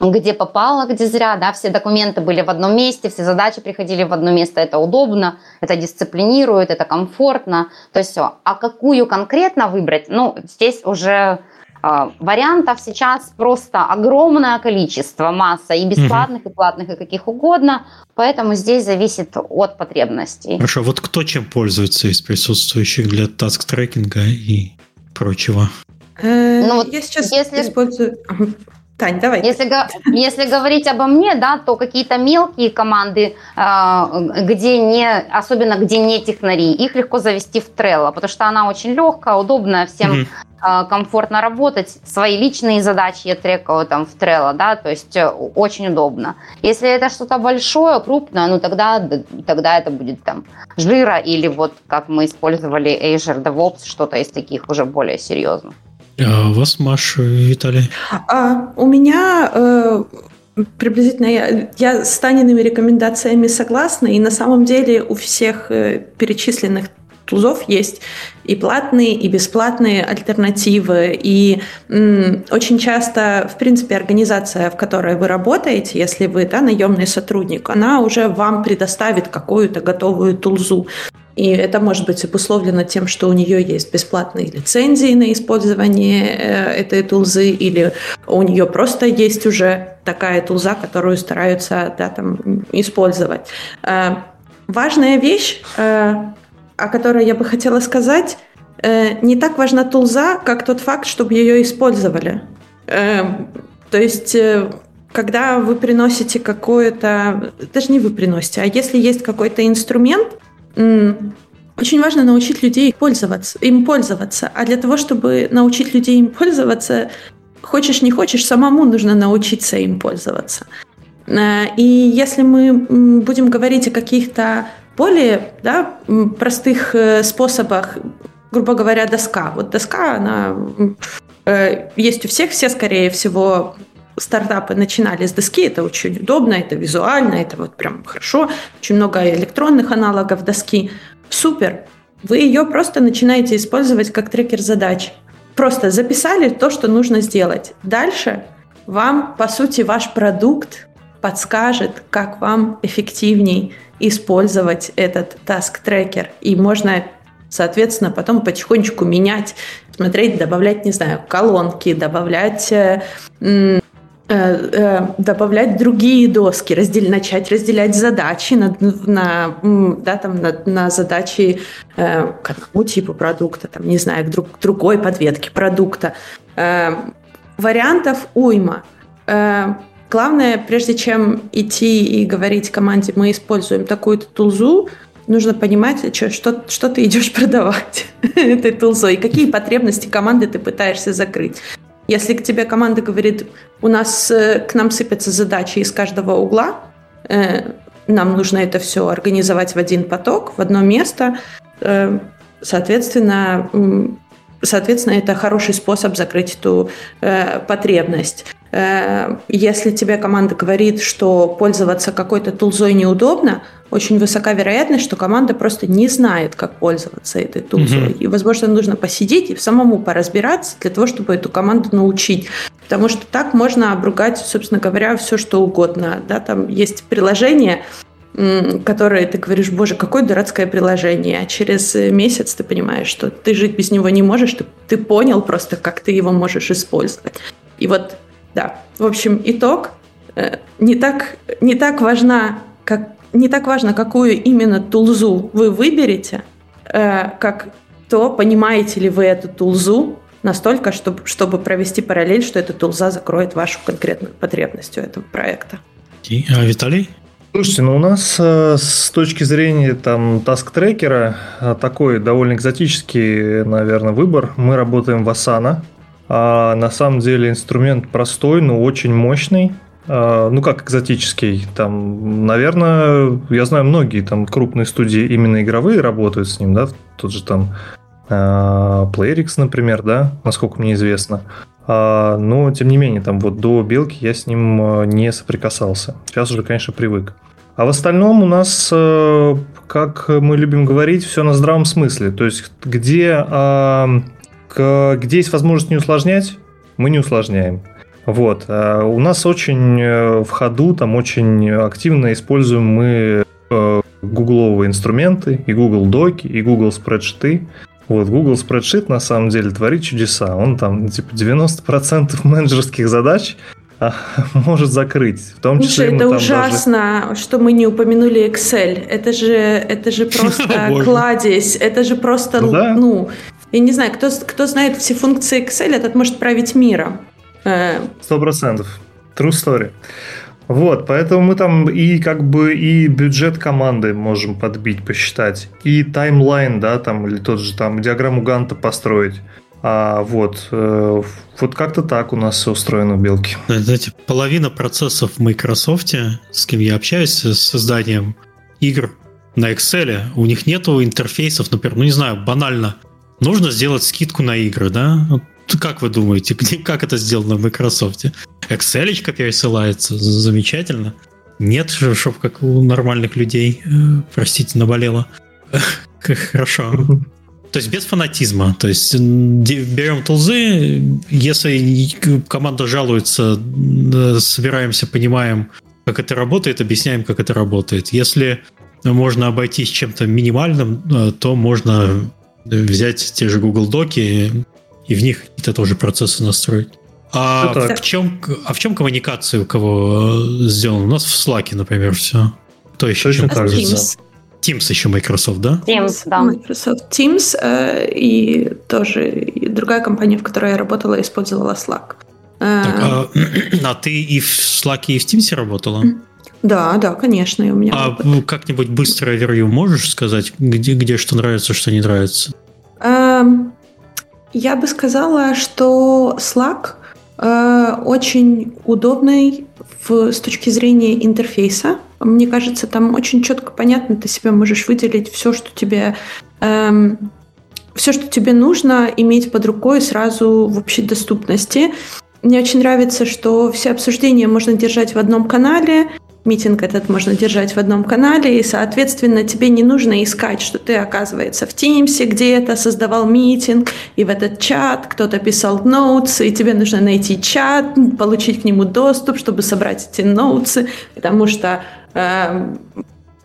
C: где попало, где зря, да, все документы были в одном месте, все задачи приходили в одно место, это удобно, это дисциплинирует, это комфортно, то есть все. А какую конкретно выбрать, ну, здесь уже вариантов сейчас просто огромное количество, масса и бесплатных, угу. и платных, и каких угодно, поэтому здесь зависит от потребностей.
A: Хорошо, вот кто чем пользуется из присутствующих для таск-трекинга и прочего?
D: Э, ну, вот я сейчас если... использую... Тань, давай.
C: Если, если говорить обо мне, да, то какие-то мелкие команды, а, где не, особенно где не технари, их легко завести в Trello, потому что она очень легкая, удобная, всем mm-hmm. комфортно работать. Свои личные задачи я трекаю там в Trello, да, то есть э, очень удобно. Если это что-то большое, крупное, ну тогда, тогда это будет там жира или вот как мы использовали Azure DevOps, что-то из таких уже более серьезных.
A: А у вас, Маша, Виталий?
D: А, у меня э, приблизительно я, я с Таниными рекомендациями согласна, и на самом деле у всех э, перечисленных тузов есть и платные, и бесплатные альтернативы. И м, очень часто, в принципе, организация, в которой вы работаете, если вы да, наемный сотрудник, она уже вам предоставит какую-то готовую тулзу. И это может быть обусловлено тем, что у нее есть бесплатные лицензии на использование э, этой тулзы, или у нее просто есть уже такая тулза, которую стараются да, там, использовать. Э, важная вещь, э, о которой я бы хотела сказать, не так важна тулза, как тот факт, чтобы ее использовали. То есть когда вы приносите какое-то, даже не вы приносите, а если есть какой-то инструмент, очень важно научить людей пользоваться, им пользоваться. А для того, чтобы научить людей им пользоваться, хочешь не хочешь, самому нужно научиться им пользоваться. Э, и если мы будем говорить о каких-то более да, простых э, способах, грубо говоря, доска. Вот доска, она э, есть у всех, все, скорее всего, стартапы начинали с доски, это очень удобно, это визуально, это вот прям хорошо, очень много электронных аналогов доски. Супер! Вы ее просто начинаете использовать как трекер задач. Просто записали то, что нужно сделать. Дальше вам, по сути, ваш продукт подскажет, как вам эффективней использовать этот task-трекер. И можно, соответственно, потом потихонечку менять, смотреть, добавлять, не знаю, колонки, добавлять э, добавлять другие доски, раздел, начать разделять задачи на, на, да, там, на, на задачи э, к одному типу продукта, там, не знаю, к, друг, к другой подветке продукта. Э, вариантов уйма. Э, главное, прежде чем идти и говорить команде, мы используем такую-то тулзу, нужно понимать, что, что, что ты идешь продавать этой тулзой, и какие потребности команды ты пытаешься закрыть. Если к тебе команда говорит, у нас э, к нам сыпятся задачи из каждого угла, э, нам нужно это все организовать в один поток, в одно место. Э, соответственно, соответственно, это хороший способ закрыть эту потребность. Э, если тебе команда говорит, что пользоваться какой-то тулзой неудобно, очень высока вероятность, что команда просто не знает, как пользоваться этой тулзой. Mm-hmm. И, возможно, нужно посидеть и самому поразбираться для того, чтобы эту команду научить. Потому что так можно обругать, собственно говоря, все, что угодно. Да, там есть приложение, которые ты говоришь, боже, какое дурацкое приложение, а через месяц ты понимаешь, что ты жить без него не можешь, ты, ты понял просто, как ты его можешь использовать. И вот, да, в общем, итог э, не так, не так важна, как, не так важно, какую именно тулзу вы выберете, э, как то, понимаете ли вы эту тулзу настолько, чтобы, чтобы провести параллель, что эта тулза закроет вашу конкретную потребность у этого проекта.
A: А Виталий?
B: Слушайте, ну у нас э, с точки зрения там таск-трекера такой довольно экзотический, наверное, выбор. Мы работаем в Asana. А на самом деле инструмент простой, но очень мощный. А, ну как экзотический, там, наверное, я знаю многие там крупные студии именно игровые работают с ним, да, тот же там э, PlayerX, например, да, насколько мне известно. А, но, тем не менее, там вот до белки я с ним не соприкасался. Сейчас уже, конечно, привык. А в остальном у нас, э, как мы любим говорить, все на здравом смысле. То есть, где, где есть возможность не усложнять, мы не усложняем. Вот. А у нас очень э, в ходу, там очень активно используем мы э, гугловые инструменты, и Google Доки, и Google спредшиты. Вот, Google Spreadsheet на самом деле творит чудеса. Он там типа 90% менеджерских задач а, может закрыть. В том числе
D: Слушай, это ужасно, даже... что мы не упомянули Excel. Это же, это же просто кладезь, это же просто, ну ну, я не знаю, кто, кто знает все функции Excel, этот может править миром.
B: Э, Сто процентов. True story. Вот, поэтому мы там и как бы и бюджет команды можем подбить, посчитать, и таймлайн, да, там, или тот же там диаграмму Ганта построить. А вот, э, вот как-то так у нас все устроено в Белке.
A: Знаете, половина процессов в Microsoft, с кем я общаюсь, с созданием игр на Excel, у них нету интерфейсов, например, ну не знаю, банально, нужно сделать скидку на игры, да? Как вы думаете, где, как это сделано в Microsoft? Excel пересылается, замечательно. Нет, чтобы как у нормальных людей, э, простите, наболело. Хорошо. То есть без фанатизма. То есть берем тулзы, если команда жалуется, собираемся, понимаем, как это работает, объясняем, как это работает. Если можно обойтись чем-то минимальным, э, то можно взять те же Google Доки и в них какие-то тоже процессы настроить. А в, чем, а в чем коммуникация у кого э, сделана? У нас в Slack, например, все. Кто еще
B: Точно чем так же.
A: Teams. Teams еще Microsoft, да?
C: Teams, да.
D: Microsoft Teams э, и тоже и другая компания, в которой я работала, использовала Slack.
A: Э, так, а, а ты и в Slack, и в Teams работала?
D: Да, да, конечно, и у меня.
A: А опыт. как-нибудь быстрое ревью можешь сказать, где, где что нравится, что не нравится?
D: Эм, я бы сказала, что Slack э, очень удобный в, с точки зрения интерфейса. Мне кажется, там очень четко понятно, ты себе можешь выделить все, что тебе эм, все, что тебе нужно, иметь под рукой сразу в общей доступности. Мне очень нравится, что все обсуждения можно держать в одном канале, Митинг этот можно держать в одном канале, и, соответственно, тебе не нужно искать, что ты, оказывается, в Teams где-то создавал митинг, и в этот чат кто-то писал ноутсы, и тебе нужно найти чат, получить к нему доступ, чтобы собрать эти ноутсы, потому что э,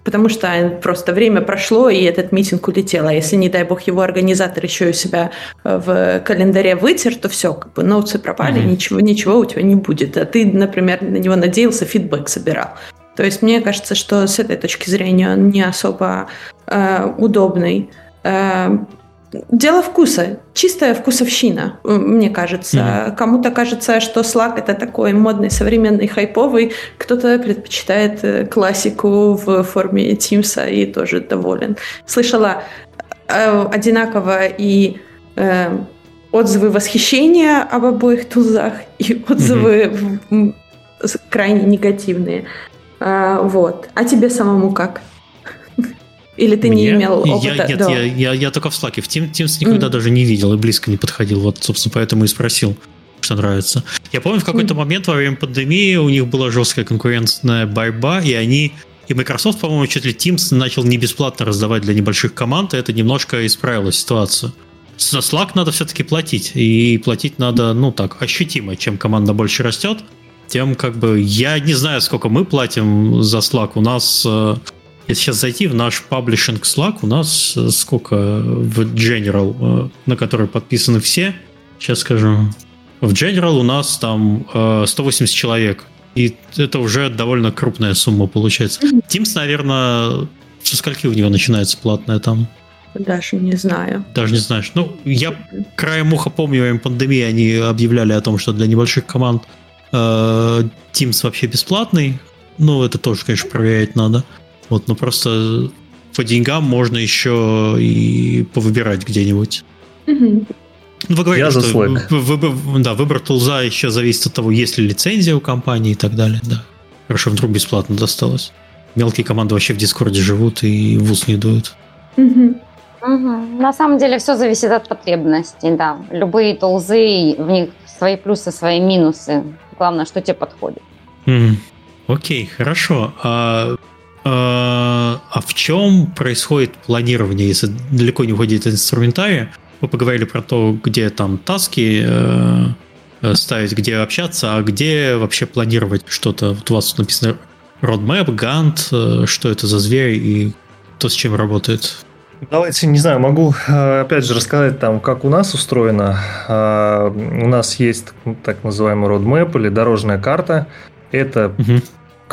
D: потому что просто время прошло, и этот митинг улетел. А если, не дай бог, его организатор еще у себя э, в календаре вытер, то все, как бы ноутсы пропали, mm-hmm. ничего, ничего у тебя не будет. А ты, например, на него надеялся, фидбэк собирал. То есть мне кажется, что с этой точки зрения он не особо э, удобный. Э, Дело вкуса, чистая вкусовщина, мне кажется. Mm-hmm. Кому-то кажется, что Slack это такой модный, современный, хайповый, кто-то предпочитает э, классику в форме Teams и тоже доволен. Слышала э, одинаково и э, отзывы восхищения об обоих тулзах и отзывы mm-hmm. крайне негативные. А, вот. А тебе самому как? Или ты Мне? не имел опыта?
A: Я, нет, да. я, я, я только в Slack. В Teams никогда mm. даже не видел и близко не подходил. Вот, собственно, поэтому и спросил, что нравится. Я помню, в какой-то mm. момент во время пандемии у них была жесткая конкурентная борьба, и они и Microsoft, по-моему, чуть ли Teams начал не бесплатно раздавать для небольших команд, и это немножко исправило ситуацию. За Slack надо все-таки платить, и платить надо, ну так, ощутимо. Чем команда больше растет, тем как бы... Я не знаю, сколько мы платим за Slack. У нас э, если сейчас зайти в наш паблишинг Slack, у нас э, сколько в General, э, на который подписаны все, сейчас скажу, в General у нас там 180 э, человек. И это уже довольно крупная сумма получается. Teams, наверное, со скольки у него начинается платная там?
D: Даже не знаю.
A: Даже не знаешь. Ну, я краем уха помню, во время пандемии они объявляли о том, что для небольших команд Teams вообще бесплатный. Ну, это тоже, конечно, проверять надо. Вот, но просто по деньгам можно еще и повыбирать где-нибудь.
B: Угу. Вы говорите, Я за что Slack.
A: Выбор, да, выбор тулза еще зависит от того, есть ли лицензия у компании и так далее. Да. Хорошо, вдруг бесплатно досталось. Мелкие команды вообще в Дискорде живут и в ус не дуют.
C: Угу. Угу. На самом деле все зависит от потребностей, да. Любые тулзы, в них свои плюсы, свои минусы. Главное, что тебе подходит.
A: Mm. Окей, хорошо. А а, а в чем происходит планирование, если далеко не уходить от инструментария? Мы поговорили про то, где там таски э, э, ставить, где общаться, а где вообще планировать что-то. Вот у вас написано roadmap, Gantt, э, что это за зверь и то, с чем работает.
B: Давайте, не знаю, могу опять же рассказать там, как у нас устроено. У нас есть так называемый roadmap или дорожная карта. Это угу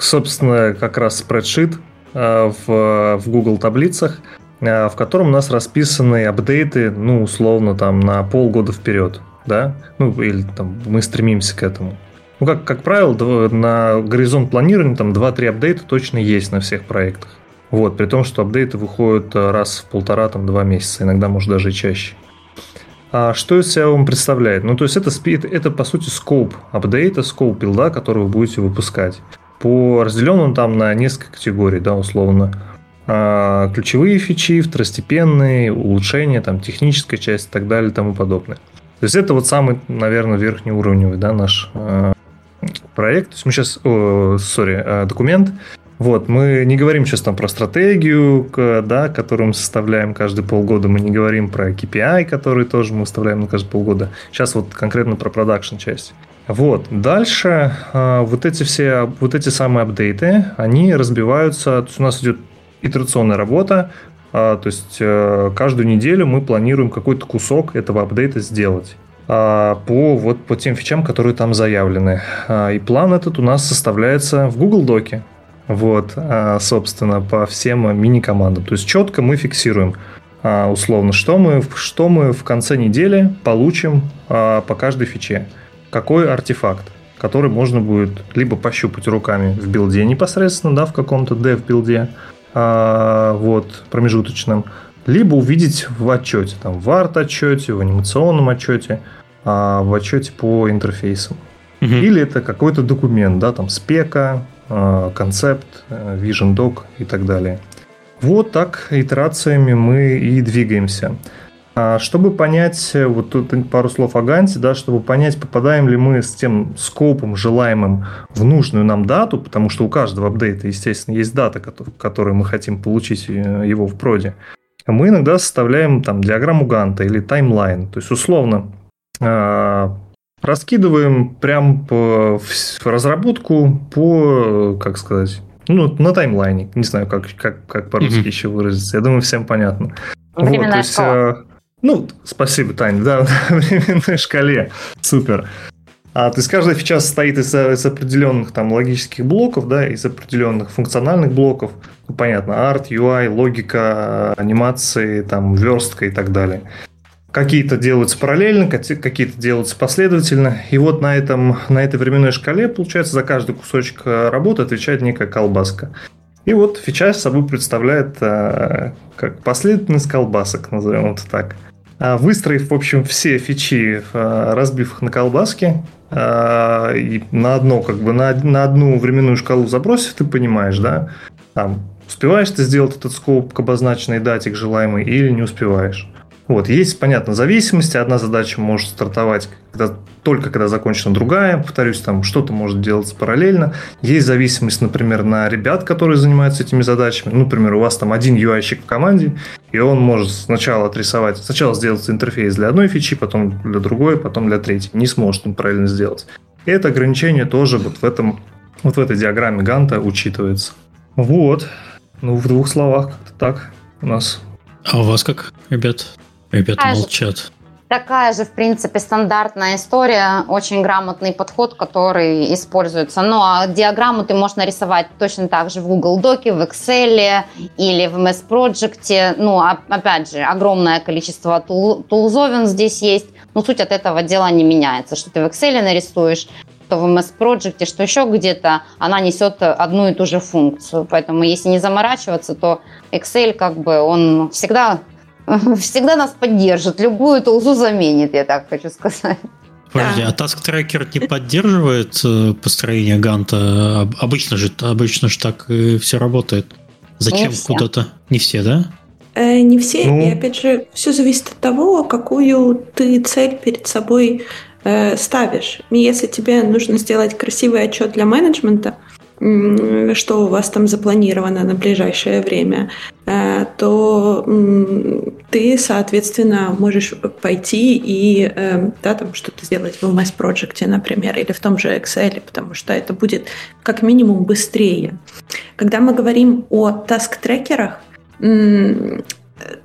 B: собственно, как раз спредшит э, в, в Google таблицах, э, в котором у нас расписаны апдейты, ну, условно, там, на полгода вперед, да, ну, или там мы стремимся к этому. Ну, как, как правило, на горизонт планирования там 2-3 апдейта точно есть на всех проектах. Вот, при том, что апдейты выходят э, раз в полтора, там, два месяца, иногда, может, даже и чаще. А что из себя он представляет? Ну, то есть это, это по сути, скоп апдейта, скоп билда, который вы будете выпускать по разделен он там на несколько категорий, да, условно. А, ключевые фичи, второстепенные, улучшения, там, техническая часть и так далее и тому подобное. То есть это вот самый, наверное, верхний уровневый, да, наш э, проект. То есть мы сейчас, сори, э, документ. Вот, мы не говорим сейчас там про стратегию, да, которую мы составляем каждые полгода, мы не говорим про KPI, который тоже мы выставляем на каждые полгода. Сейчас вот конкретно про продакшн часть. Вот. Дальше э, вот эти все, вот эти самые апдейты, они разбиваются, то есть у нас идет итерационная работа, э, то есть э, каждую неделю мы планируем какой-то кусок этого апдейта сделать по, вот, по тем фичам, которые там заявлены. И план этот у нас составляется в Google Doc е. Вот, собственно, по всем мини-командам. То есть четко мы фиксируем, условно, что мы, что мы в конце недели получим по каждой фиче какой артефакт, который можно будет либо пощупать руками в билде непосредственно, да, в каком-то dev билде, а, вот, промежуточном, либо увидеть в отчете, там, в арт-отчете, в анимационном отчете, а, в отчете по интерфейсам. Угу. Или это какой-то документ, да, там, спека, а, концепт, э, vision doc и так далее. Вот так итерациями мы и двигаемся. А чтобы понять, э, вот тут пару слов о Ганте, да, чтобы понять, попадаем ли мы с тем скопом желаемым в нужную нам дату, потому что у каждого апдейта, естественно, есть дата, которую мы хотим получить э, его в проде, мы иногда составляем там диаграмму Ганта или таймлайн. То есть, условно, а, раскидываем прям по, разработку по, как сказать, ну, на таймлайне. Не знаю, как, как, как по-русски mm-hmm. еще выразиться. Я думаю, всем понятно.
C: Временная вот, то есть, шкала.
B: Ну, спасибо, Таня, да, временной шкале. Супер. А, то есть каждая фича состоит из, из определенных там логических блоков, да, из определенных функциональных блоков. Ну, понятно, арт, UI, логика, анимации, там, верстка и так далее. Какие-то делаются параллельно, какие-то делаются последовательно. И вот на, этом, на этой временной шкале, получается, за каждый кусочек э, работы отвечает некая колбаска. И вот фича собой представляет э, как последовательность колбасок, назовем это так. А выстроив, в общем, все фичи, а, разбив их на колбаски, э, и на одно, как бы, на, на одну временную шкалу забросив, ты понимаешь, да, там, успеваешь ты сделать этот скоп к обозначенной дате, к желаемой, или не успеваешь. Вот, есть, понятно, зависимости. Одна задача может стартовать когда, только когда закончена другая. Повторюсь, там что-то может делаться параллельно. Есть зависимость, например, на ребят, которые занимаются этими задачами. Ну, например, у вас там один UI-щик в команде, и он может сначала отрисовать, сначала сделать интерфейс для одной фичи, потом для другой, потом для третьей. Не сможет он правильно сделать. И это ограничение тоже вот в этом вот в этой диаграмме Ганта учитывается. Вот. Ну, в двух словах как-то так у нас.
A: А у вас как, ребят? Ребята такая молчат. Же,
C: такая же, в принципе, стандартная история, очень грамотный подход, который используется. Ну, а диаграмму ты можешь нарисовать точно так же в Google Доке, в Excel или в MS Project. Ну, а, опять же, огромное количество тул тулзовин здесь есть. Но суть от этого дела не меняется. Что ты в Excel нарисуешь, что в MS Project, что еще где-то, она несет одну и ту же функцию. Поэтому если не заморачиваться, то Excel как бы он всегда всегда нас поддержит, любую тулзу заменит, я так хочу сказать.
A: Подожди, да. а Task Tracker не поддерживает э, построение Ганта? Обычно же, обычно же так все работает. Зачем куда-то? Не все, да?
D: Э, не все. Ну... И опять же, все зависит от того, какую ты цель перед собой э, ставишь. И если тебе нужно сделать красивый отчет для менеджмента, что у вас там запланировано на ближайшее время, э, то ты, соответственно, можешь пойти и э, да, там что-то сделать в MS Project, например, или в том же Excel, потому что это будет как минимум быстрее. Когда мы говорим о таск-трекерах,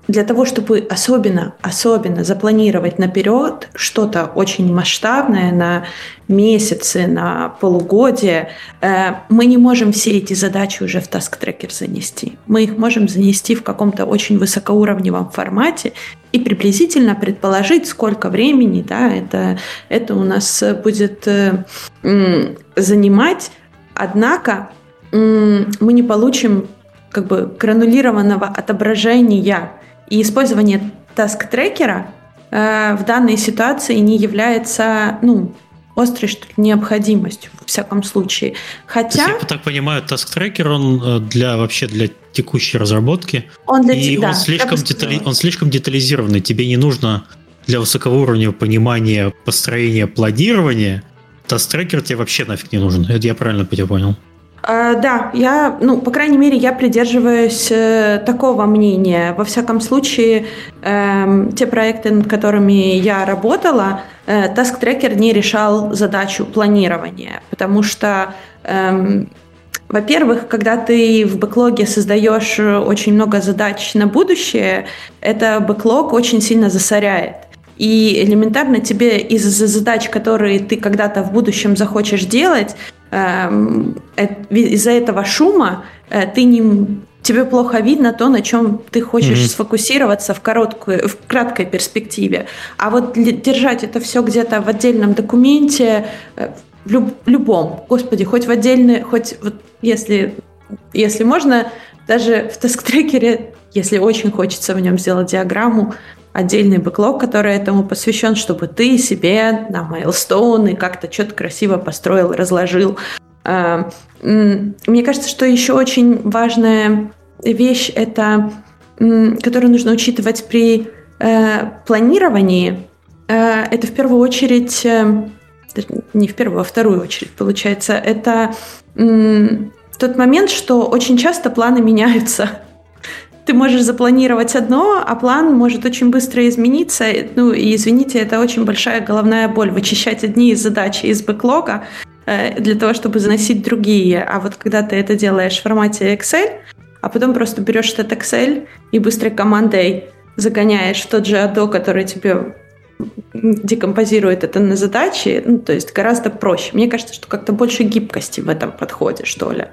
D: для того, чтобы особенно, особенно запланировать наперед что-то очень масштабное на месяцы, на полугодие, э, мы не можем все эти задачи уже в Task Tracker занести. Мы их можем занести в каком-то очень высокоуровневом формате и приблизительно предположить, сколько времени да, это, это у нас будет э, занимать. Однако мы не получим как бы гранулированного отображения и использование таск-трекера э, в данной ситуации не является, ну, острой что ли, необходимостью, в всяком случае. Хотя...
A: я так понимаю, таск-трекер, он э, для вообще для текущей разработки.
D: Он для
A: и
D: тебя.
A: Он, слишком детали... он слишком детализированный. Тебе не нужно для высокого уровня понимания построения планирования. Таст-трекер тебе вообще нафиг не нужен. Это я правильно тебя понял.
D: Uh, да, я, ну, по крайней мере, я придерживаюсь э, такого мнения. Во всяком случае, э, те проекты, над которыми я работала, э, Task Tracker не решал задачу планирования, потому что, э, во-первых, когда ты в бэклоге создаешь очень много задач на будущее, это бэклог очень сильно засоряет. И элементарно тебе из-за задач, которые ты когда-то в будущем захочешь делать, Эм, э, из-за этого шума э, ты не тебе плохо видно то, на чем ты хочешь mm-hmm. сфокусироваться в короткую, в краткой перспективе. А вот держать это все где-то в отдельном документе, э, в люб, любом, господи, хоть в отдельной, хоть вот если, если можно, даже в таск-трекере, если очень хочется в нем сделать диаграмму, отдельный бэклог, который этому посвящен, чтобы ты себе на майлстоуны как-то что-то красиво построил, разложил. А, мне кажется, что еще очень важная вещь это, которую нужно учитывать при э, планировании, э, это в первую очередь, э, не в первую, а вторую очередь, получается, это тот момент, что очень часто планы меняются ты можешь запланировать одно, а план может очень быстро измениться. Ну и извините, это очень большая головная боль вычищать одни из задач из бэклога э, для того, чтобы заносить другие. А вот когда ты это делаешь в формате Excel, а потом просто берешь этот Excel и быстрой командой загоняешь тот же ADO, который тебе декомпозирует это на задачи, ну, то есть гораздо проще. Мне кажется, что как-то больше гибкости в этом подходе, что ли,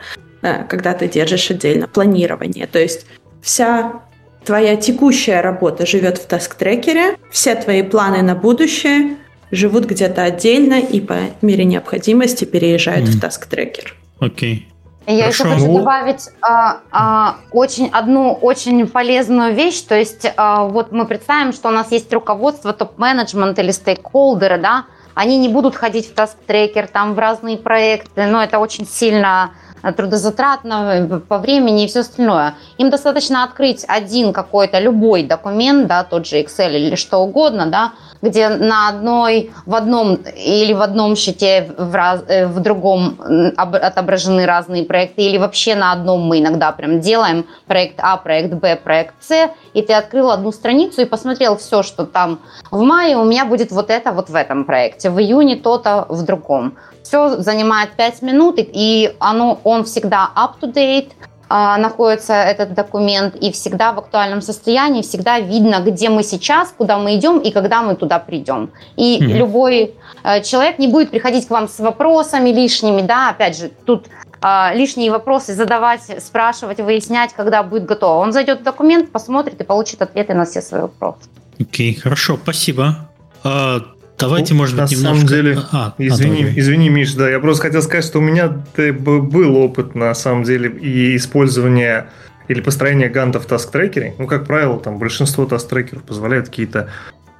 D: э, когда ты держишь отдельно планирование. То есть вся твоя текущая работа живет в таск-трекере, все твои планы на будущее живут где-то отдельно и по мере необходимости переезжают mm. в таск-трекер.
A: Окей.
C: Okay. Я Хорошо. еще хочу добавить а, а, очень, одну очень полезную вещь. То есть а, вот мы представим, что у нас есть руководство, топ-менеджмент или стейкхолдеры, да, они не будут ходить в таск-трекер, там в разные проекты, но это очень сильно трудозатратно по времени и все остальное. Им достаточно открыть один какой-то любой документ, да, тот же Excel или что угодно, да, где на одной, в одном или в одном счете в, раз, э, в другом отображены разные проекты, или вообще на одном мы иногда прям делаем проект А, проект Б, проект С, и ты открыл одну страницу и посмотрел все, что там в мае у меня будет вот это вот в этом проекте, в июне то-то в другом. Все занимает 5 минут, и оно, он всегда up-to-date, а, находится этот документ, и всегда в актуальном состоянии, всегда видно, где мы сейчас, куда мы идем и когда мы туда придем. И mm-hmm. любой э, человек не будет приходить к вам с вопросами лишними, да, опять же, тут э, лишние вопросы задавать, спрашивать, выяснять, когда будет готово. Он зайдет в документ, посмотрит и получит ответы на все свои вопросы.
A: Окей, okay, хорошо, спасибо. А, Давайте,
B: ну,
A: может
B: быть,
A: на
B: немножко... самом деле, а, извини, а, извини, Миш, да, я просто хотел сказать, что у меня был опыт, на самом деле, и использование или построение гантов в task трекере. Ну, как правило, там большинство task трекеров позволяют какие-то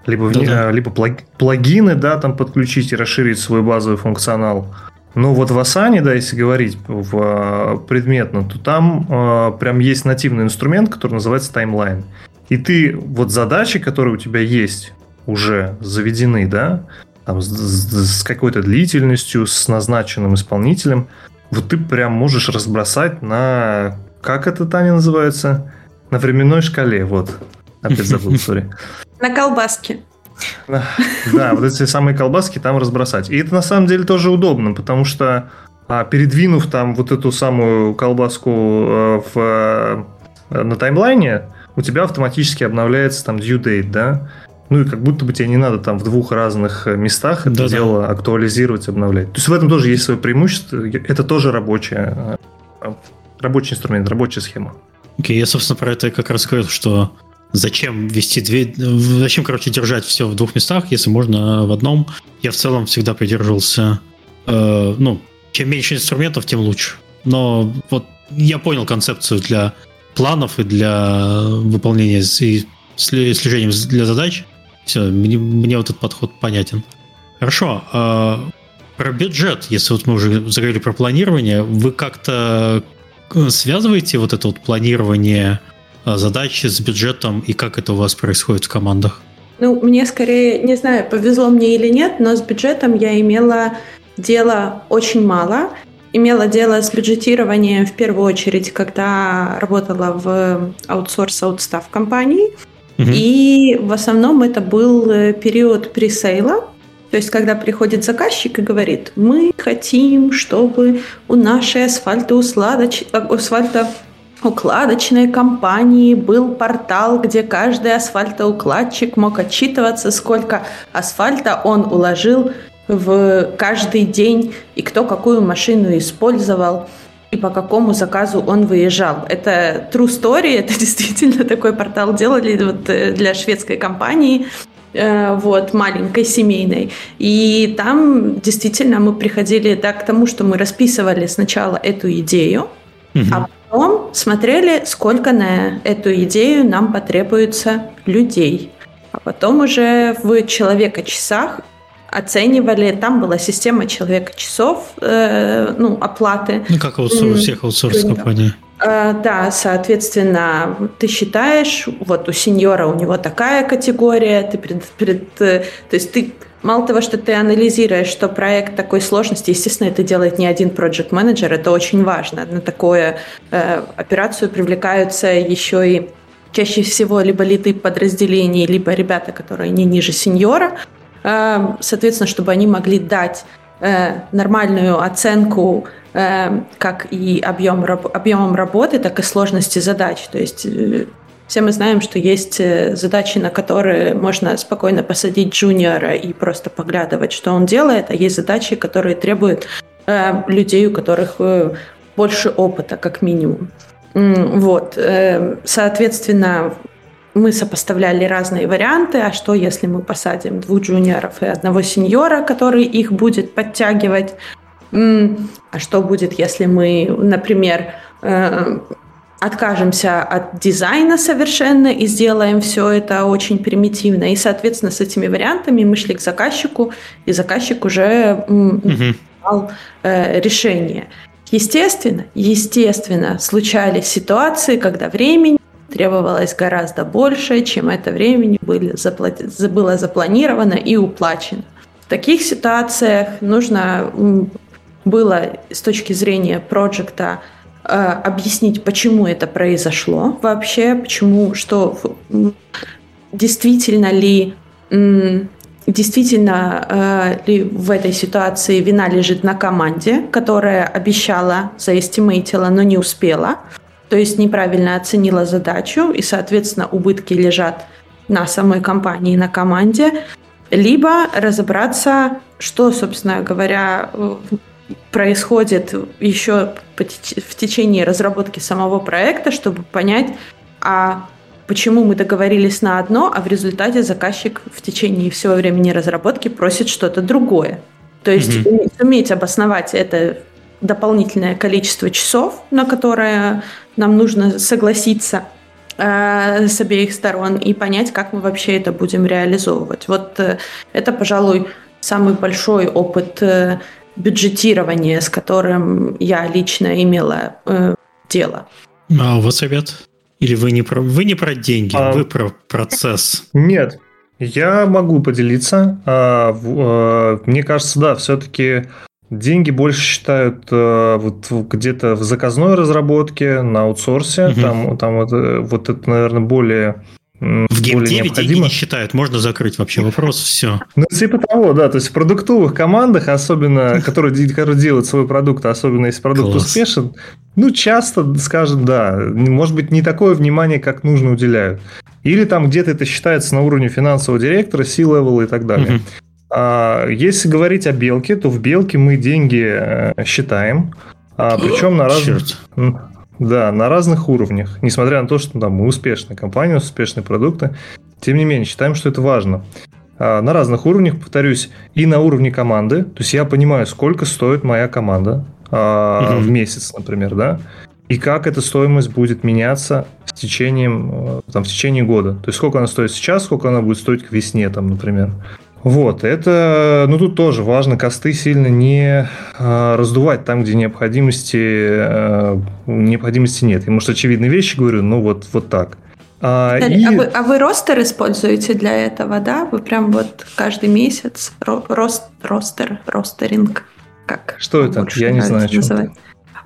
B: либо, да-да. либо плагины, да, там подключить и расширить свой базовый функционал. Но вот в Asana, да, если говорить в, а, предметно, то там э, прям есть нативный инструмент, который называется таймлайн. И ты вот задачи, которые у тебя есть, уже заведены, да, там, с, с какой-то длительностью, с назначенным исполнителем, вот ты прям можешь разбросать на... Как это, Таня, называется? На временной шкале, вот. Опять забыл, сори.
D: На колбаске.
B: Да, вот эти самые колбаски там разбросать. И это на самом деле тоже удобно, потому что а, передвинув там вот эту самую колбаску э, в, э, на таймлайне, у тебя автоматически обновляется там due date, да? Ну и как будто бы тебе не надо там в двух разных э, местах это да, дело да. актуализировать, обновлять. То есть в этом тоже есть свое преимущество. Это тоже рабочая, э, рабочий инструмент, рабочая схема.
A: Окей, okay, я, собственно, про это как раз говорил, что зачем вести две... Зачем, короче, держать все в двух местах, если можно в одном. Я в целом всегда придерживался... Э, ну, чем меньше инструментов, тем лучше. Но вот я понял концепцию для планов и для выполнения и слежением для задач. Все, мне, мне вот этот подход понятен. Хорошо. А про бюджет, если вот мы уже заговорили про планирование, вы как-то э, связываете вот это вот планирование а, задачи с бюджетом и как это у вас происходит в командах?
D: Ну, мне скорее, не знаю, повезло мне или нет, но с бюджетом я имела дело очень мало. Имела дело с бюджетированием в первую очередь, когда работала в аутсорс-аутстав компании. И в основном это был э, период пресейла, то есть, когда приходит заказчик и говорит, мы хотим, чтобы у нашей асфальтоусладоч... Э, асфальтоукладочной компании был портал, где каждый асфальтоукладчик мог отчитываться, сколько асфальта он уложил в каждый день и кто какую машину использовал и по какому заказу он выезжал. Это true story, это действительно такой портал делали вот э, для шведской компании, э, вот, маленькой, семейной. И там действительно мы приходили да, к тому, что мы расписывали сначала эту идею, угу. а потом смотрели, сколько на эту идею нам потребуется людей. А потом уже в человека-часах оценивали, там была система человека часов, э, ну, оплаты.
A: Ну, как у всех аутсорс-компаний.
D: Э, да, соответственно, ты считаешь, вот у сеньора у него такая категория, ты пред, пред, э, то есть ты Мало того, что ты анализируешь, что проект такой сложности, естественно, это делает не один проект менеджер это очень важно. На такую э, операцию привлекаются еще и чаще всего либо лиды подразделений, либо ребята, которые не ниже сеньора, соответственно, чтобы они могли дать э, нормальную оценку э, как и объем, объемом работы, так и сложности задач. То есть э, все мы знаем, что есть задачи, на которые можно спокойно посадить джуниора и просто поглядывать, что он делает, а есть задачи, которые требуют людей, у которых больше опыта, как минимум. Вот, соответственно, мы сопоставляли разные варианты, а что если мы посадим двух джуниоров и одного сеньора, который их будет подтягивать, а что будет, если мы, например, э, откажемся от дизайна совершенно и сделаем все это очень примитивно. И, соответственно, с этими вариантами мы шли к заказчику, и заказчик уже угу. дал э, решение. Естественно, естественно, случались ситуации, когда времени требовалось гораздо больше, чем это времени было запланировано и уплачено. В таких ситуациях нужно было с точки зрения проекта э, объяснить, почему это произошло вообще, почему, что действительно ли действительно э, ли в этой ситуации вина лежит на команде, которая обещала, заэстимейтила, но не успела, то есть неправильно оценила задачу, и, соответственно, убытки лежат на самой компании, на команде, либо разобраться, что, собственно говоря, происходит еще в течение разработки самого проекта, чтобы понять, а почему мы договорились на одно, а в результате заказчик в течение всего времени разработки просит что-то другое. То есть mm-hmm. суметь обосновать это дополнительное количество часов, на которое нам нужно согласиться э, с обеих сторон и понять, как мы вообще это будем реализовывать. Вот э, это, пожалуй, самый большой опыт э, бюджетирования, с которым я лично имела э, дело.
A: А у вас совет? Или вы не про, вы не про деньги, а, вы про процесс?
B: Нет, я могу поделиться. А, а, мне кажется, да, все-таки деньги больше считают а, вот где-то в заказной разработке, на аутсорсе. Угу. Там, там вот, вот это, наверное, более
A: в Game деньги не считают, можно закрыть вообще вопрос, все.
B: Ну, типа того, да, то есть в продуктовых командах, особенно, которые, которые делают свой продукт, особенно если продукт Класс. успешен, ну, часто скажем, да, может быть, не такое внимание, как нужно уделяют. Или там где-то это считается на уровне финансового директора, C-level и так далее. Угу. А, если говорить о белке, то в белке мы деньги э, считаем, а, причем на разных... Да, на разных уровнях. Несмотря на то, что там, мы успешная компания, успешные продукты, тем не менее, считаем, что это важно. А, на разных уровнях, повторюсь, и на уровне команды. То есть я понимаю, сколько стоит моя команда угу. в месяц, например, да, и как эта стоимость будет меняться с течением, э, там, в течение года. То есть сколько она стоит сейчас, сколько она будет стоить к весне, там, например. Вот, это, ну тут тоже важно косты сильно не э, раздувать там, где необходимости, э, необходимости нет. Я, может, очевидные вещи говорю, но вот, вот так.
D: А, и... а, вы, а вы ростер используете для этого, да? Вы прям вот каждый месяц ро, рост, ростер, ростеринг, как?
B: Что это? Я не знаю, что это.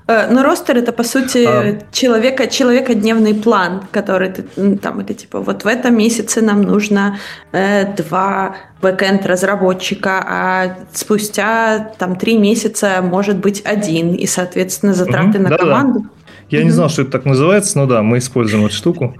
D: Но ростер это по сути а... человека человекодневный план, который ты там это типа вот в этом месяце нам нужно э, два бэкенд разработчика, а спустя там три месяца может быть один и соответственно затраты угу, на да, команду. Да.
B: Я угу. не знал, что это так называется, но да, мы используем эту штуку.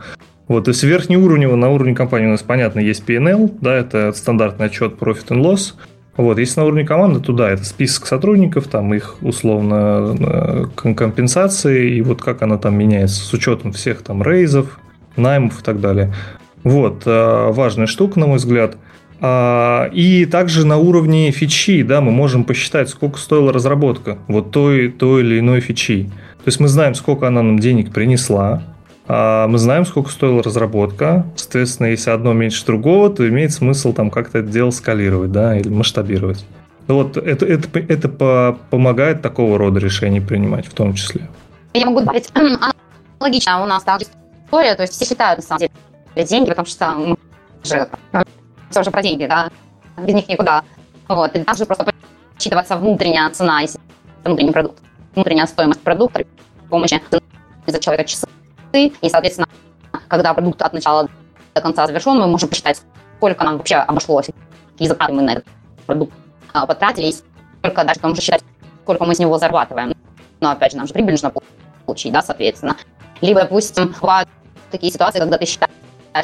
B: Вот, то есть верхнеуровнево на уровне компании у нас, понятно, есть P&L, да, это стандартный отчет Profit and Loss. Вот, если на уровне команды, то да, это список сотрудников, там их условно э, компенсации, и вот как она там меняется с учетом всех там рейзов, наймов и так далее. Вот, э, важная штука, на мой взгляд. А, и также на уровне фичи, да, мы можем посчитать, сколько стоила разработка вот той, той или иной фичи. То есть мы знаем, сколько она нам денег принесла, мы знаем, сколько стоила разработка. Соответственно, если одно меньше другого, то имеет смысл там как-то это дело скалировать, да, или масштабировать. Ну вот это, это, это по, помогает такого рода решений принимать в том числе.
C: Я могу добавить, логично, у нас также история, то есть все считают на самом деле деньги, потому что мы же все же про деньги, да, без них никуда. Вот, и также просто подсчитываться внутренняя цена, если внутренний продукт, внутренняя стоимость продукта при помощи за человека часы и, соответственно, когда продукт от начала до конца завершен, мы можем посчитать, сколько нам вообще обошлось, какие затраты мы на этот продукт а, потратили, и сколько дальше что считать, сколько мы с него зарабатываем. Но, опять же, нам же прибыль нужно получить, да, соответственно. Либо, допустим, бывают такие ситуации, когда ты считаешь,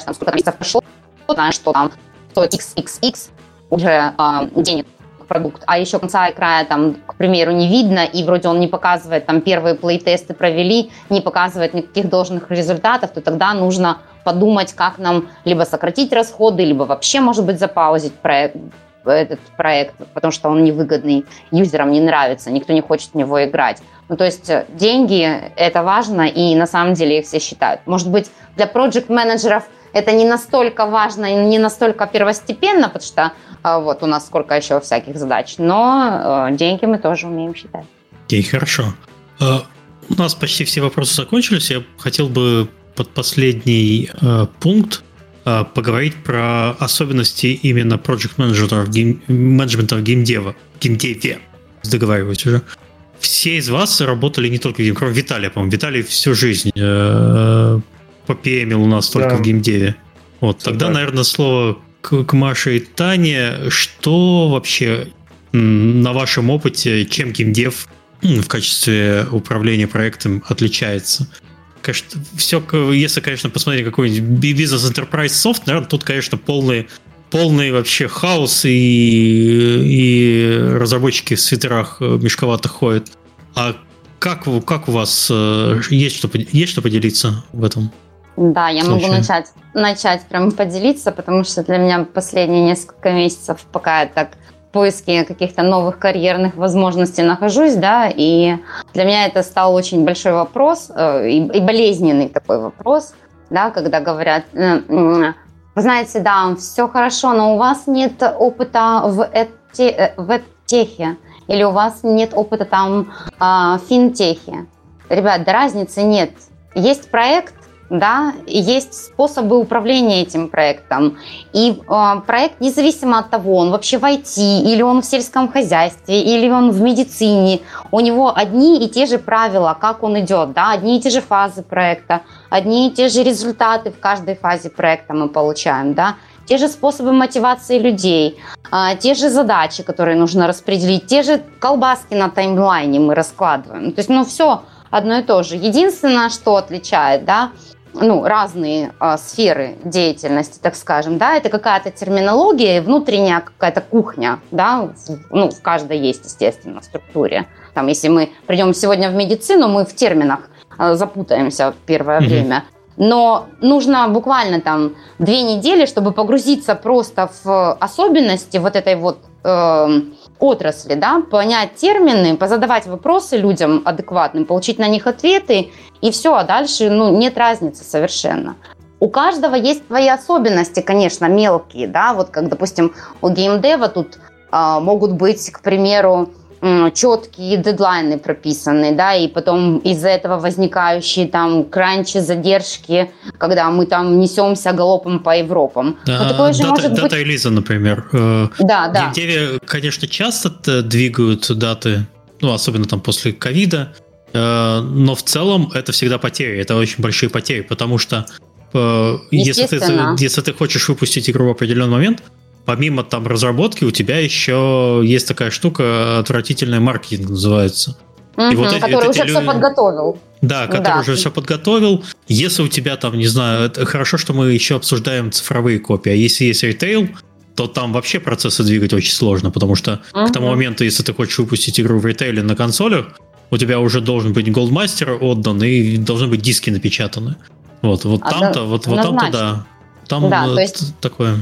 C: там, сколько месяцев прошло, знаешь, что там стоит XXX уже э, денег продукт, а еще конца и края там, к примеру, не видно, и вроде он не показывает, там первые плей-тесты провели, не показывает никаких должных результатов, то тогда нужно подумать, как нам либо сократить расходы, либо вообще, может быть, запаузить проект, этот проект, потому что он невыгодный, юзерам не нравится, никто не хочет в него играть. Ну, то есть э, деньги – это важно, и на самом деле их все считают. Может быть, для проект-менеджеров это не настолько важно не настолько первостепенно, потому что а, вот у нас сколько еще всяких задач, но э, деньги мы тоже умеем считать.
A: Окей, okay, хорошо. Uh, у нас почти все вопросы закончились. Я хотел бы под последний пункт поговорить про особенности именно project менеджера менеджмента в геймдева, геймдеве. Оговариваюсь уже все из вас работали не только в гейм, кроме Виталия, по-моему. Виталий всю жизнь э, попемил у нас только да. в геймдеве. Вот, тогда, да. наверное, слово к, к Маше и Тане. Что вообще на вашем опыте, чем геймдев в качестве управления проектом отличается? Конечно, все, если, конечно, посмотреть какой-нибудь бизнес enterprise soft, наверное, тут, конечно, полный полный вообще хаос и, и разработчики в свитерах э, мешковато ходят. А как, как у вас э, есть что, есть что поделиться в этом?
C: Да, я могу начать, начать прям поделиться, потому что для меня последние несколько месяцев, пока я так в поиске каких-то новых карьерных возможностей нахожусь, да, и для меня это стал очень большой вопрос э, и, и болезненный такой вопрос, да, когда говорят, вы знаете, да, все хорошо, но у вас нет опыта в, эти, э, в техе или у вас нет опыта там э, в финтехе. Ребят, да разницы нет. Есть проект, да, есть способы управления этим проектом. И э, проект, независимо от того, он вообще в IT, или он в сельском хозяйстве, или он в медицине, у него одни и те же правила, как он идет, да, одни и те же фазы проекта, одни и те же результаты в каждой фазе проекта мы получаем, да, те же способы мотивации людей, э, те же задачи, которые нужно распределить, те же колбаски на таймлайне мы раскладываем. То есть, ну, все одно и то же. Единственное, что отличает, да, ну, разные э, сферы деятельности, так скажем, да, это какая-то терминология, внутренняя какая-то кухня, да, ну, в каждой есть, естественно, структуре. Там, если мы придем сегодня в медицину, мы в терминах э, запутаемся в первое mm-hmm. время. Но нужно буквально там две недели, чтобы погрузиться просто в особенности вот этой вот э, отрасли, да, понять термины, позадавать вопросы людям адекватным, получить на них ответы, и все, а дальше ну, нет разницы совершенно. У каждого есть свои особенности, конечно, мелкие, да, вот как, допустим, у геймдева тут э, могут быть, к примеру, четкие дедлайны прописаны, да, и потом из-за этого возникающие там кранчи, задержки, когда мы там несемся галопом по Европам.
A: Такое же дата, может дата быть... релиза, например. Э, да, да. Деве, конечно, часто двигают даты, ну, особенно там после ковида, э, но в целом это всегда потери, это очень большие потери, потому что э, если ты, если ты хочешь выпустить игру в определенный момент, помимо там разработки, у тебя еще есть такая штука, отвратительный маркетинг называется.
C: Угу, и вот который эти, уже люди... все подготовил.
A: Да, который да. уже все подготовил. Если у тебя там, не знаю, это хорошо, что мы еще обсуждаем цифровые копии, а если есть ритейл, то там вообще процессы двигать очень сложно, потому что угу. к тому моменту, если ты хочешь выпустить игру в ритейле на консолях, у тебя уже должен быть голдмастер отдан и должны быть диски напечатаны. Вот, вот а там-то, вот, вот там-то да. Там да, то есть... такое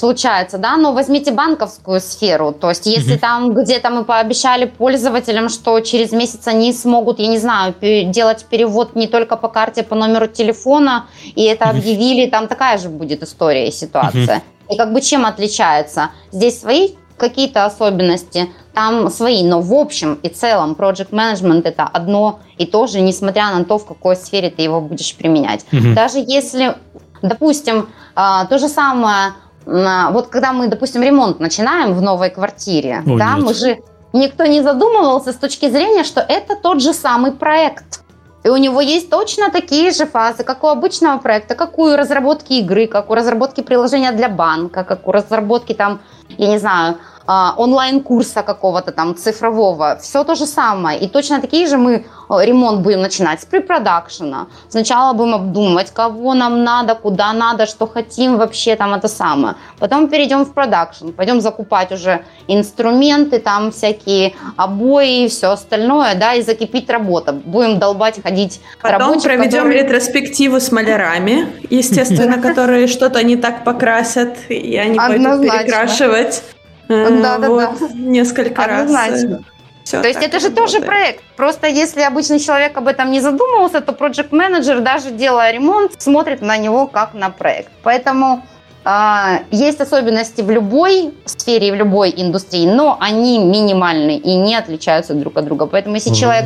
C: случается, да, но возьмите банковскую сферу, то есть если mm там где-то мы пообещали пользователям, что через месяц они смогут, я не знаю, делать перевод не только по карте, по номеру телефона, и это mm объявили, там такая же будет история и ситуация. mm И как бы чем отличается? Здесь свои какие-то особенности, там свои, но в общем и целом project management это одно и то же, несмотря на то, в какой сфере ты его будешь применять. mm Даже если, допустим, а, то же самое вот когда мы, допустим, ремонт начинаем в новой квартире, О, да, нет. мы же никто не задумывался с точки зрения, что это тот же самый проект. И у него есть точно такие же фазы, как у обычного проекта, как у разработки игры, как у разработки приложения для банка, как у разработки там, я не знаю, онлайн-курса какого-то там цифрового. Все то же самое. И точно такие же мы ремонт будем начинать с препродакшена. Сначала будем обдумывать, кого нам надо, куда надо, что хотим вообще там это самое. Потом перейдем в продакшн, пойдем закупать уже инструменты, там всякие обои и все остальное, да, и закипить работа. Будем долбать, ходить
D: Потом проведем которые... ретроспективу с малярами, естественно, которые что-то не так покрасят, и они пойдут перекрашивать.
C: Да, да,
D: вот, да. Несколько Однозначно. раз.
C: Все То есть это же работает. тоже проект. Просто если обычный человек об этом не задумывался, то проект менеджер даже делая ремонт, смотрит на него как на проект. Поэтому э, есть особенности в любой сфере и в любой индустрии, но они минимальны и не отличаются друг от друга. Поэтому если mm-hmm. человек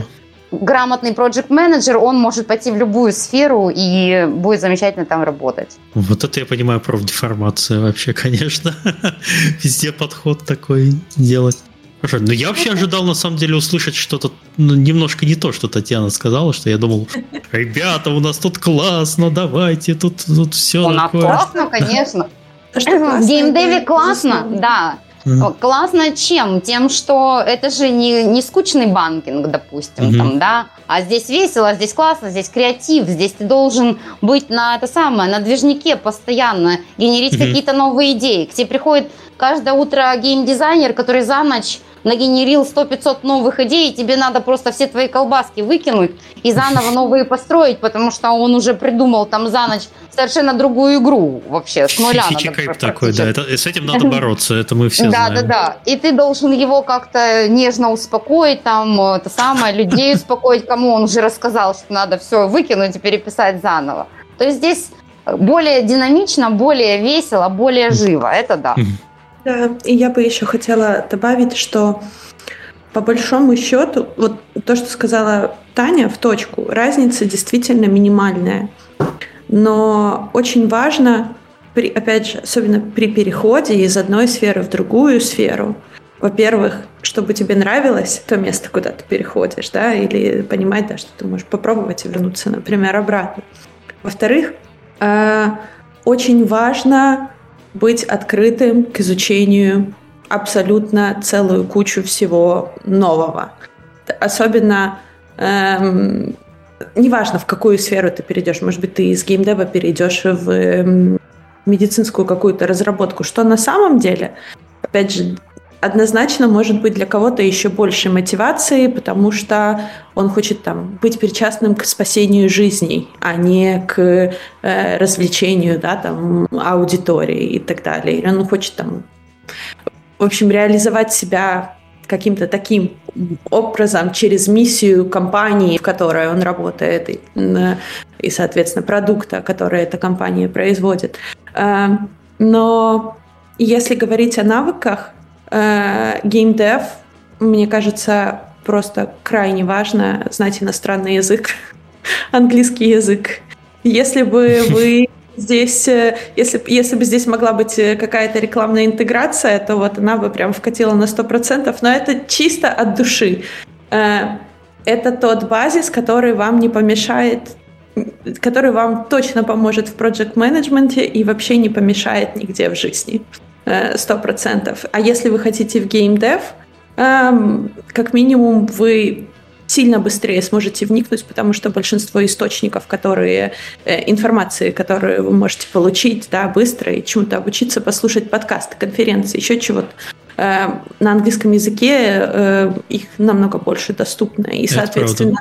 C: грамотный проект менеджер он может пойти в любую сферу и будет замечательно там работать.
A: Вот это я понимаю профдеформация вообще, конечно. Везде подход такой делать. Хорошо, но я вообще ожидал на самом деле услышать что-то ну, немножко не то, что Татьяна сказала, что я думал, ребята, у нас тут классно, давайте, тут, тут все
C: У нас классно, конечно. В геймдеве классно, да. Mm. Классно чем? Тем, что это же не, не скучный банкинг, допустим, mm-hmm. там, да, а здесь весело, здесь классно, здесь креатив, здесь ты должен быть на это самое, на движнике постоянно, генерить mm-hmm. какие-то новые идеи. К тебе приходит каждое утро геймдизайнер, который за ночь нагенерил 100-500 новых идей, и тебе надо просто все твои колбаски выкинуть и заново новые построить, потому что он уже придумал там за ночь совершенно другую игру вообще, с нуля.
A: Фичи такой, да, это, с этим надо бороться, это мы все
C: знаем. Да, да, да. И ты должен его как-то нежно успокоить, там, это самое, людей успокоить, кому он уже рассказал, что надо все выкинуть и переписать заново. То есть здесь более динамично, более весело, более живо, это да.
D: Да, и я бы еще хотела добавить, что по большому счету, вот то, что сказала Таня в точку, разница действительно минимальная. Но очень важно, при, опять же, особенно при переходе из одной сферы в другую сферу, во-первых, чтобы тебе нравилось то место, куда ты переходишь, да, или понимать, да, что ты можешь попробовать вернуться, например, обратно. Во-вторых, э, очень важно быть открытым к изучению абсолютно целую кучу всего нового. Особенно эм, неважно, в какую сферу ты перейдешь. Может быть, ты из геймдева перейдешь в эм, медицинскую какую-то разработку. Что на самом деле, опять же, однозначно может быть для кого-то еще больше мотивации, потому что он хочет там быть причастным к спасению жизней, а не к э, развлечению, да, там, аудитории и так далее. Или он хочет там, в общем, реализовать себя каким-то таким образом через миссию компании, в которой он работает, и, и соответственно, продукта, который эта компания производит. Э, но если говорить о навыках, геймдев, мне кажется, просто крайне важно знать иностранный язык, английский язык. Если бы вы здесь, э, если, если бы здесь могла быть э, какая-то рекламная интеграция, то вот она бы прям вкатила на 100%, но это чисто от души. Это тот базис, который вам не помешает который вам точно поможет в проект менеджменте и вообще не помешает нигде в жизни. Э, сто процентов. А если вы хотите в геймдев, эм, как минимум вы сильно быстрее сможете вникнуть, потому что большинство источников, которые э, информации, которые вы можете получить, да, быстро и чему-то обучиться, послушать подкасты, конференции, еще чего-то. Э, на английском языке их намного больше доступно. И, Это соответственно,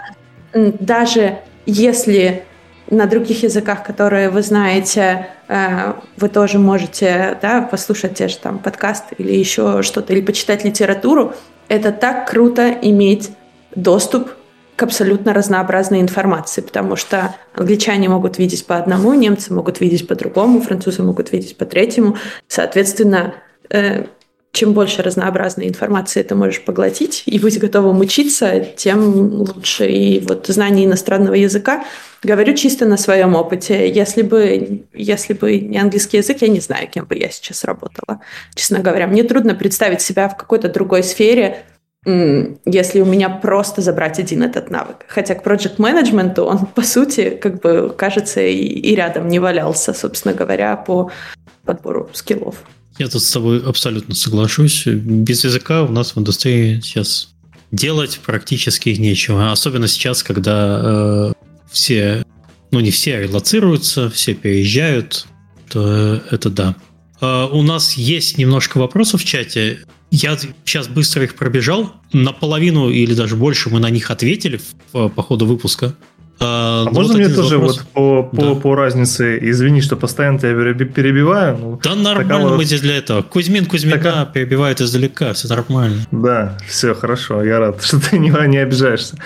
D: правда. даже если на других языках, которые вы знаете, э, вы тоже можете да, послушать те же там подкасты или еще что-то, или почитать литературу. Это так круто иметь доступ к абсолютно разнообразной информации, потому что англичане могут видеть по одному, немцы могут видеть по другому, французы могут видеть по третьему. Соответственно, э, чем больше разнообразной информации ты можешь поглотить и быть готовым учиться, тем лучше. И вот знание иностранного языка, говорю чисто на своем опыте. Если бы, если бы не английский язык, я не знаю, кем бы я сейчас работала. Честно говоря, мне трудно представить себя в какой-то другой сфере, если у меня просто забрать один этот навык. Хотя к project менеджменту он, по сути, как бы, кажется, и, и рядом не валялся, собственно говоря, по подбору скиллов.
A: Я тут с тобой абсолютно соглашусь. Без языка у нас в индустрии сейчас делать практически нечего. Особенно сейчас, когда э, все, ну не все релацируются, все переезжают, то это да. Э, у нас есть немножко вопросов в чате. Я сейчас быстро их пробежал. Наполовину или даже больше мы на них ответили по ходу выпуска.
B: А, а ну, можно вот мне тоже вопрос... вот по, по, да. по разнице, извини, что постоянно тебя перебиваю.
A: Ну, да нормально такова... мы здесь для этого. Кузьмин Кузьмина Така... перебивает издалека, все нормально.
B: Да, все хорошо, я рад, что ты не, не обижаешься.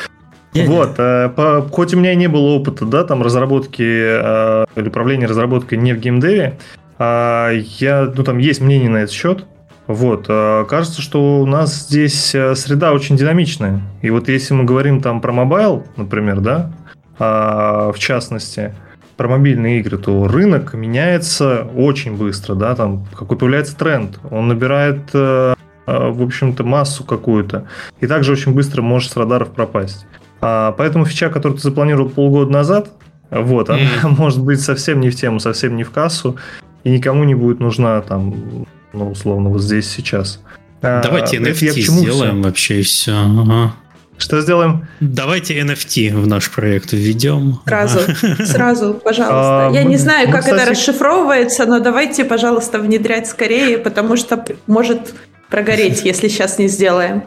B: Вот, э, по, хоть у меня и не было опыта, да, там разработки э, или управления разработкой не в геймдеве, э, я, ну там есть мнение на этот счет. Вот, э, кажется, что у нас здесь э, среда очень динамичная. И вот если мы говорим там про мобайл, например, да, а, в частности, про мобильные игры, то рынок меняется очень быстро, да, там какой появляется тренд, он набирает, э, э, в общем-то, массу какую-то, и также очень быстро может с радаров пропасть. А, поэтому фича, которую ты запланировал полгода назад, вот, она mm. может быть совсем не в тему, совсем не в кассу, и никому не будет нужна там, ну, условно, вот здесь сейчас.
A: Давайте а, NFT сделаем все? вообще и все. Ага.
B: Что сделаем?
A: Давайте NFT в наш проект введем.
D: Сразу, сразу, пожалуйста. А, Я мы, не знаю, как кстати... это расшифровывается, но давайте, пожалуйста, внедрять скорее, потому что может прогореть, если сейчас не сделаем.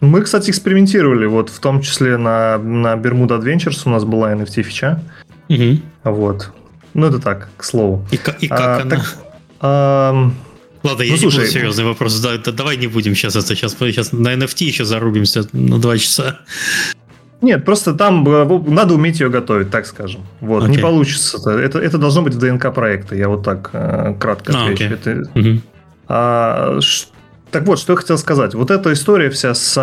B: Мы, кстати, экспериментировали, вот в том числе на, на Bermuda Adventures у нас была NFT фича. Угу. Вот. Ну, это так, к слову.
A: И, и как а, она? Так, а, Ладно, ну, я слушай, не буду серьезный вопрос. Да, да, давай не будем сейчас это. Сейчас, сейчас на NFT еще зарубимся на два часа.
B: Нет, просто там э, надо уметь ее готовить, так скажем. Вот, okay. не получится. Это, это должно быть в ДНК проекта. Я вот так э, кратко а, отвечу. Okay. Это, угу. а, ш, так вот, что я хотел сказать. Вот эта история вся с,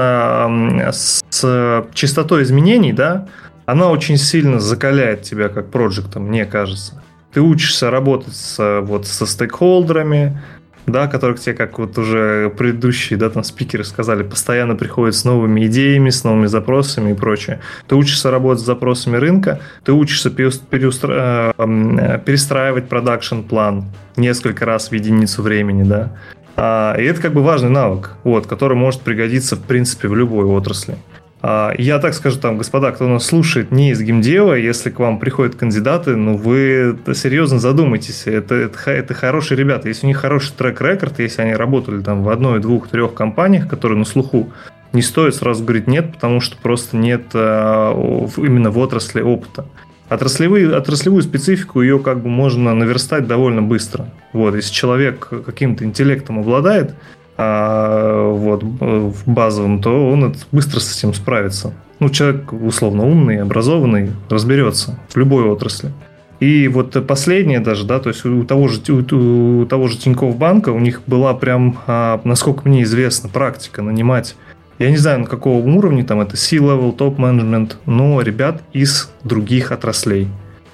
B: с частотой изменений, да, она очень сильно закаляет тебя как проектом, мне кажется. Ты учишься работать с, вот, со стейкхолдерами, да, которых тебе, как вот уже предыдущие, да, там спикеры сказали, постоянно приходят с новыми идеями, с новыми запросами и прочее. Ты учишься работать с запросами рынка, ты учишься переустра... Э, перестраивать продакшн-план несколько раз в единицу времени, да. А, и это как бы важный навык, вот, который может пригодиться, в принципе, в любой отрасли. А, я так скажу, там, господа, кто нас слушает не из геймдева, если к вам приходят кандидаты, ну вы серьезно задумайтесь. Это, это, это хорошие ребята. Если у них хороший трек-рекорд, если они работали там в одной, двух, трех компаниях, которые на слуху, не стоит сразу говорить нет, потому что просто нет а, именно в отрасли опыта. Отраслевые, отраслевую специфику ее как бы можно наверстать довольно быстро. Вот, если человек каким-то интеллектом обладает, а, вот, базовом, то он быстро с этим справится. Ну, человек условно умный, образованный, разберется в любой отрасли. И вот последнее даже, да, то есть у того же, у, у того же Тинькофф банка у них была прям, а, насколько мне известно, практика нанимать, я не знаю, на каком уровне там это C-level, топ-менеджмент, но ребят из других отраслей,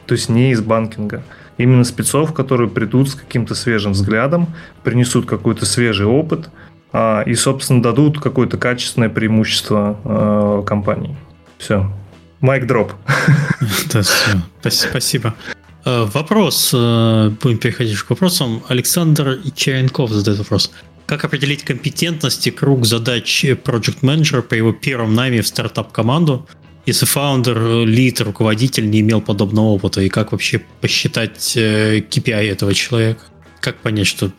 B: то есть не из банкинга именно спецов, которые придут с каким-то свежим взглядом, принесут какой-то свежий опыт а, и, собственно, дадут какое-то качественное преимущество а, компании. Все. Майк дроп.
A: Спасибо. Э, вопрос. Э, будем переходить к вопросам. Александр Черенков задает вопрос. Как определить компетентность и круг задач Project Manager по его первом найме в стартап-команду – если фаундер, лид, руководитель не имел подобного опыта, и как вообще посчитать KPI э, этого человека? Как понять, что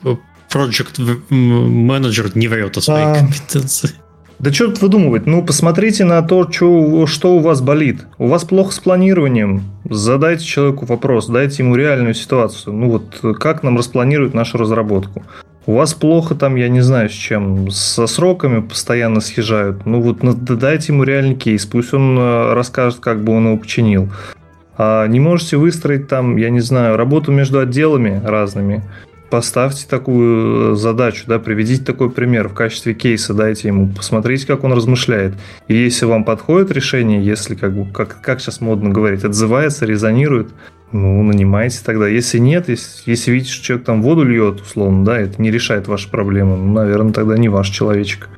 A: project менеджер не врет о своей а... компетенции?
B: Да что тут выдумывать? Ну, посмотрите на то, что, что у вас болит. У вас плохо с планированием. Задайте человеку вопрос, дайте ему реальную ситуацию. Ну вот, как нам распланировать нашу разработку? У вас плохо там, я не знаю с чем, со сроками постоянно съезжают. Ну вот дайте ему реальный кейс, пусть он э, расскажет, как бы он его починил. А не можете выстроить там, я не знаю, работу между отделами разными. Поставьте такую э, задачу, да, приведите такой пример в качестве кейса, дайте ему, посмотрите, как он размышляет. И если вам подходит решение, если, как, бы, как, как сейчас модно говорить, отзывается, резонирует, ну, нанимайте тогда. Если нет, если, если видите, что человек там воду льет, условно, да, это не решает ваши проблемы, ну, наверное, тогда не ваш человечек,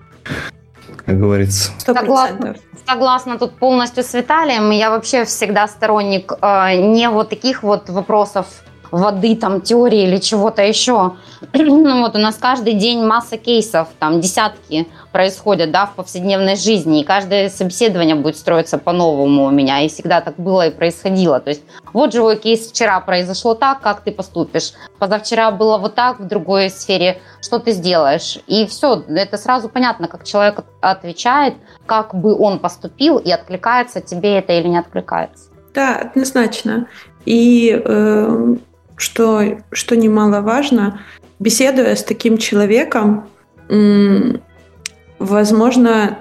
B: как говорится.
C: Согласна, согласна тут полностью с Виталием. Я вообще всегда сторонник э, не вот таких вот вопросов воды, там, теории или чего-то еще. ну, вот у нас каждый день масса кейсов, там, десятки происходят, да, в повседневной жизни, и каждое собеседование будет строиться по-новому у меня, и всегда так было и происходило. То есть вот живой кейс вчера произошло так, как ты поступишь, позавчера было вот так, в другой сфере, что ты сделаешь, и все, это сразу понятно, как человек отвечает, как бы он поступил, и откликается тебе это или не откликается.
D: Да, однозначно. И э, что, что немаловажно, беседуя с таким человеком, возможно,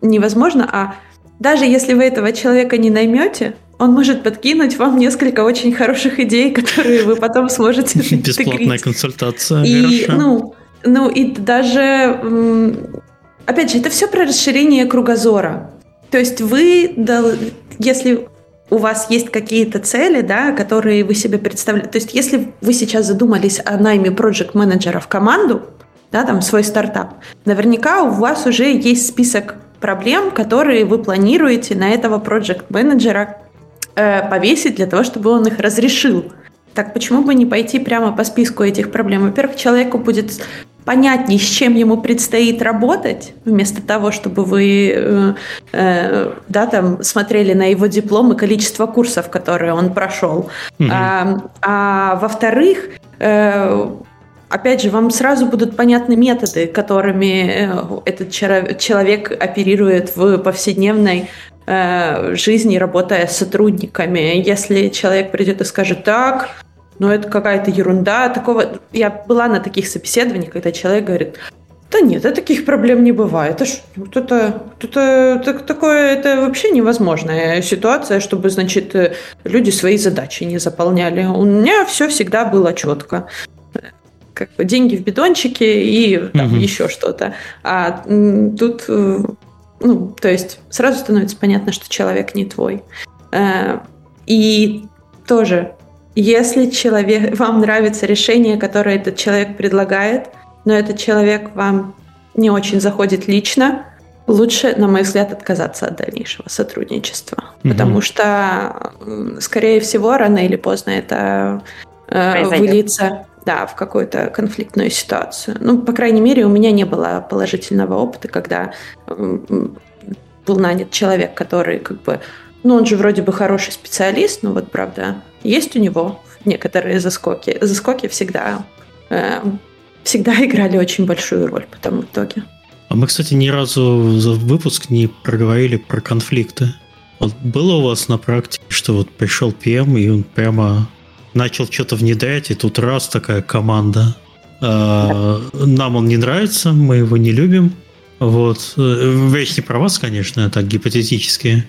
D: невозможно, а даже если вы этого человека не наймете, он может подкинуть вам несколько очень хороших идей, которые вы потом сможете
A: Бесплатная консультация.
D: И, ну, ну, и даже, опять же, это все про расширение кругозора. То есть вы, если у вас есть какие-то цели, да, которые вы себе представляете. То есть, если вы сейчас задумались о найме проект менеджера в команду, да, там свой стартап, наверняка у вас уже есть список проблем, которые вы планируете на этого проект менеджера э, повесить для того, чтобы он их разрешил. Так почему бы не пойти прямо по списку этих проблем? Во-первых, человеку будет понятнее, с чем ему предстоит работать, вместо того, чтобы вы э, э, да, там, смотрели на его диплом и количество курсов, которые он прошел. Mm-hmm. А, а во-вторых, э, опять же, вам сразу будут понятны методы, которыми э, этот человек оперирует в повседневной э, жизни, работая с сотрудниками. Если человек придет и скажет так, но это какая-то ерунда. Такого... Я была на таких собеседованиях, когда человек говорит, да нет, это таких проблем не бывает. Это, ж, это, это, это такое, это вообще невозможная ситуация, чтобы, значит, люди свои задачи не заполняли. У меня все всегда было четко. Как бы деньги в бидончике и там угу. еще что-то. А тут, ну, то есть сразу становится понятно, что человек не твой. Э, и тоже если человек, вам нравится решение, которое этот человек предлагает, но этот человек вам не очень заходит лично, лучше, на мой взгляд, отказаться от дальнейшего сотрудничества. Угу. Потому что, скорее всего, рано или поздно это э, выльется да, в какую-то конфликтную ситуацию. Ну, по крайней мере, у меня не было положительного опыта, когда был нанят человек, который как бы ну, он же вроде бы хороший специалист, но вот, правда, есть у него некоторые заскоки. Заскоки всегда, э, всегда играли очень большую роль потом в итоге.
A: А мы, кстати, ни разу за выпуск не проговорили про конфликты. Вот было у вас на практике, что вот пришел ПМ, и он прямо начал что-то внедрять, и тут раз такая команда. А, нам он не нравится, мы его не любим. Вот. Э, речь не про вас, конечно, это гипотетически.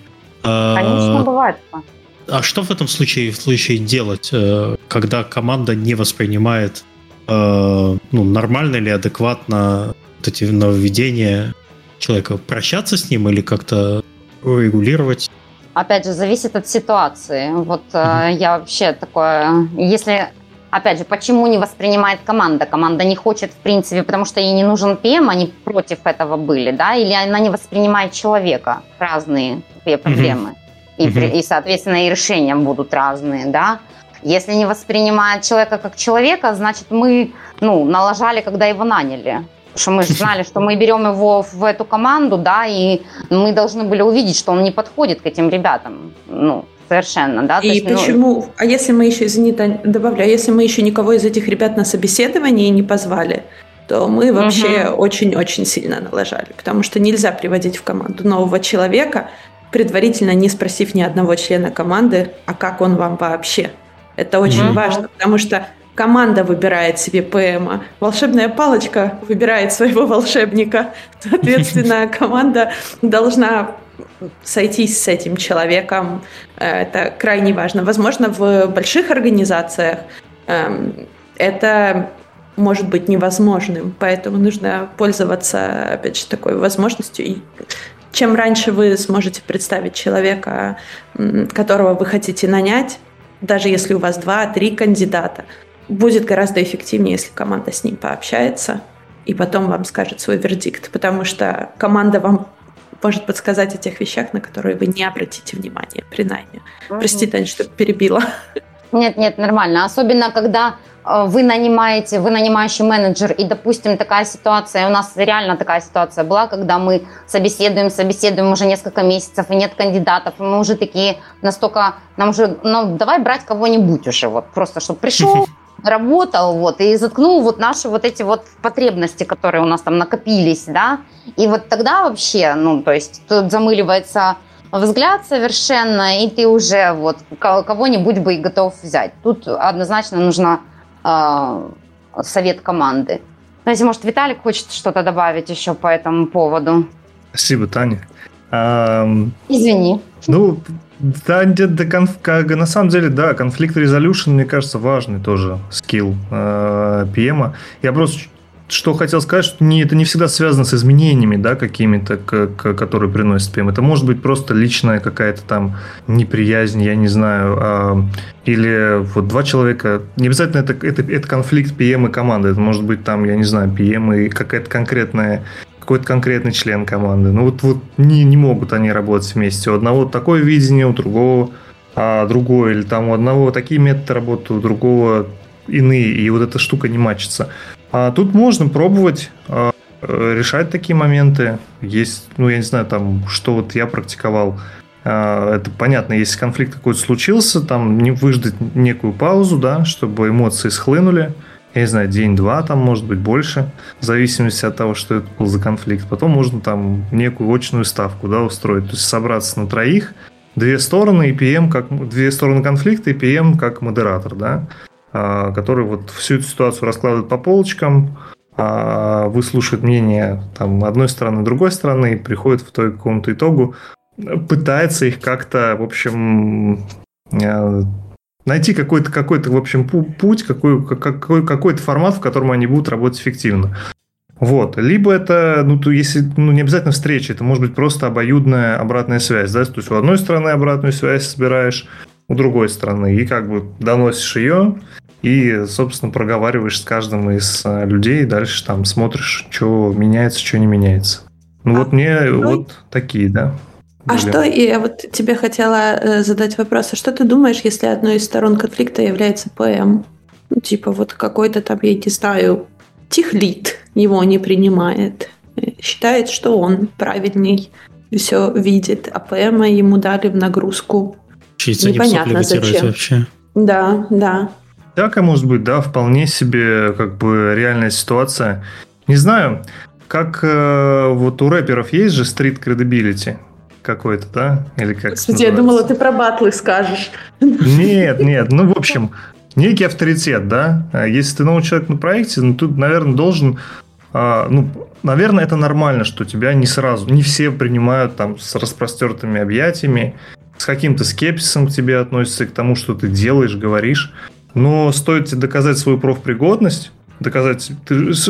C: Конечно, а, бывает.
A: А что в этом случае, в случае делать, э, когда команда не воспринимает э, ну, нормально или адекватно вот эти нововведения человека? Прощаться с ним или как-то регулировать?
C: Опять же, зависит от ситуации. Вот mm я вообще такое... Если опять же, почему не воспринимает команда? Команда не хочет, в принципе, потому что ей не нужен ПМ, они против этого были, да, или она не воспринимает человека, разные две проблемы. Mm-hmm. И, mm-hmm. и, соответственно, и решения будут разные, да. Если не воспринимает человека как человека, значит, мы, ну, налажали, когда его наняли. Потому что мы же знали, что мы берем его в эту команду, да, и мы должны были увидеть, что он не подходит к этим ребятам. Ну, Совершенно, да.
D: И есть, ну, почему? Ну... А если мы еще, извини, Тань, добавлю, а если мы еще никого из этих ребят на собеседование не позвали, то мы вообще очень-очень угу. сильно налажали, потому что нельзя приводить в команду нового человека, предварительно не спросив ни одного члена команды, а как он вам вообще. Это очень угу. важно, потому что команда выбирает себе ПМа, волшебная палочка выбирает своего волшебника. Соответственно, команда должна сойтись с этим человеком. Э, это крайне важно. Возможно, в больших организациях эм, это может быть невозможным, поэтому нужно пользоваться, опять же, такой возможностью. И чем раньше вы сможете представить человека, которого вы хотите нанять, даже если у вас два-три кандидата, будет гораздо эффективнее, если команда с ним пообщается и потом вам скажет свой вердикт, потому что команда вам может подсказать о тех вещах, на которые вы не обратите внимания при найме. Угу. Прости, Тань, что перебила.
C: Нет, нет, нормально. Особенно, когда э, вы нанимаете, вы нанимающий менеджер, и, допустим, такая ситуация, у нас реально такая ситуация была, когда мы собеседуем, собеседуем уже несколько месяцев, и нет кандидатов, и мы уже такие настолько, нам уже, ну, давай брать кого-нибудь уже, вот, просто, чтобы пришел, работал, вот, и заткнул вот наши вот эти вот потребности, которые у нас там накопились, да, и вот тогда вообще, ну, то есть тут замыливается взгляд совершенно, и ты уже вот кого-нибудь бы и готов взять. Тут однозначно нужно э, совет команды. Знаете, может, Виталик хочет что-то добавить еще по этому поводу?
B: Спасибо, Таня.
C: Извини.
B: Ну, да, на самом деле, да, конфликт resolution, мне кажется, важный тоже скилл э, PM. Я просто что хотел сказать, что не, это не всегда связано с изменениями, да, какими-то, к, к, которые приносит PM. Это может быть просто личная какая-то там неприязнь, я не знаю, а, или вот два человека. Не обязательно это, это, это конфликт PM и команды. Это может быть там, я не знаю, PM и какая-то конкретная какой-то конкретный член команды. Ну вот, вот не, не могут они работать вместе. У одного такое видение, у другого а другое, или там у одного такие методы работы, у другого иные, и вот эта штука не мачится. А тут можно пробовать а, решать такие моменты. Есть, ну, я не знаю, там, что вот я практиковал. А, это понятно, если конфликт какой-то случился, там не выждать некую паузу, да, чтобы эмоции схлынули. Я не знаю, день-два, там, может быть, больше, в зависимости от того, что это был за конфликт. Потом можно там некую очную ставку, да, устроить. То есть собраться на троих, две стороны, и PM как две стороны конфликта, и PM как модератор, да. А, который вот всю эту ситуацию раскладывает по полочкам, а, выслушивает мнение там, одной стороны, другой стороны, и приходит в к какому-то итогу, пытается их как-то, в общем, а, найти какой-то, какой-то, в общем, путь, какой, какой, какой-то формат, в котором они будут работать эффективно. Вот. Либо это, ну, то если, ну, не обязательно встреча, это может быть просто обоюдная обратная связь, да, то есть у одной стороны обратную связь собираешь, у другой стороны, и как бы доносишь ее, и, собственно, проговариваешь с каждым из э, людей, дальше там смотришь, что меняется, что не меняется. Ну а вот мне ну, вот такие, да.
D: А что, и я вот тебе хотела э, задать вопрос, а что ты думаешь, если одной из сторон конфликта является ПМ? Ну, типа вот какой-то там, я не знаю, техлит его не принимает, э, считает, что он правильный, все видит, а ПМ ему дали в нагрузку.
A: Чьи Непонятно зачем. Вообще.
D: Да, да.
B: Всякое может быть, да, вполне себе как бы реальная ситуация. Не знаю, как э, вот у рэперов есть же стрит credibility какой-то, да? Или как
D: Кстати, я думала, ты про батлы скажешь.
B: Нет, нет, ну, в общем, некий авторитет, да? А если ты новый человек на проекте, ну, тут, наверное, должен... А, ну, наверное, это нормально, что тебя не сразу, не все принимают там с распростертыми объятиями, с каким-то скепсисом к тебе относятся, к тому, что ты делаешь, говоришь. Но стоит тебе доказать свою профпригодность, доказать,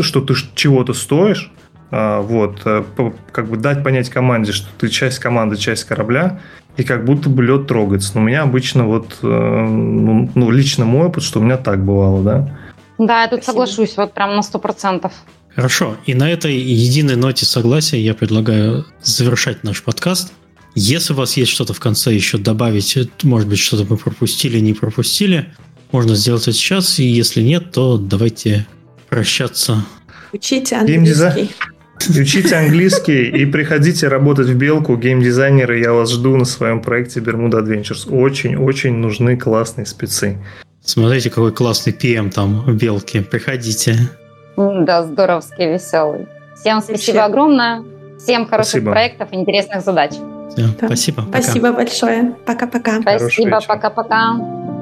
B: что ты чего-то стоишь, вот, э, как бы дать понять команде, что ты часть команды, часть корабля, и как будто бы лед трогается. Но у меня обычно вот, э, ну, ну, лично мой опыт, что у меня так бывало, да.
C: Да, я тут Спасибо. соглашусь, вот прям на сто процентов.
A: Хорошо, и на этой единой ноте согласия я предлагаю завершать наш подкаст. Если у вас есть что-то в конце еще добавить, может быть, что-то мы пропустили, не пропустили, можно сделать это сейчас, и если нет, то давайте прощаться.
D: Учите английский.
B: Учите английский и приходите работать в Белку, геймдизайнеры, я вас жду на своем проекте Bermuda Adventures. Очень-очень нужны классные спецы.
A: Смотрите, какой классный PM там в Белке. Приходите.
C: Да, здоровский, веселый. Всем спасибо Вообще. огромное. Всем хороших спасибо. проектов и интересных задач.
A: Все, да. Спасибо.
D: Спасибо пока. большое. Пока-пока.
C: Спасибо, пока-пока.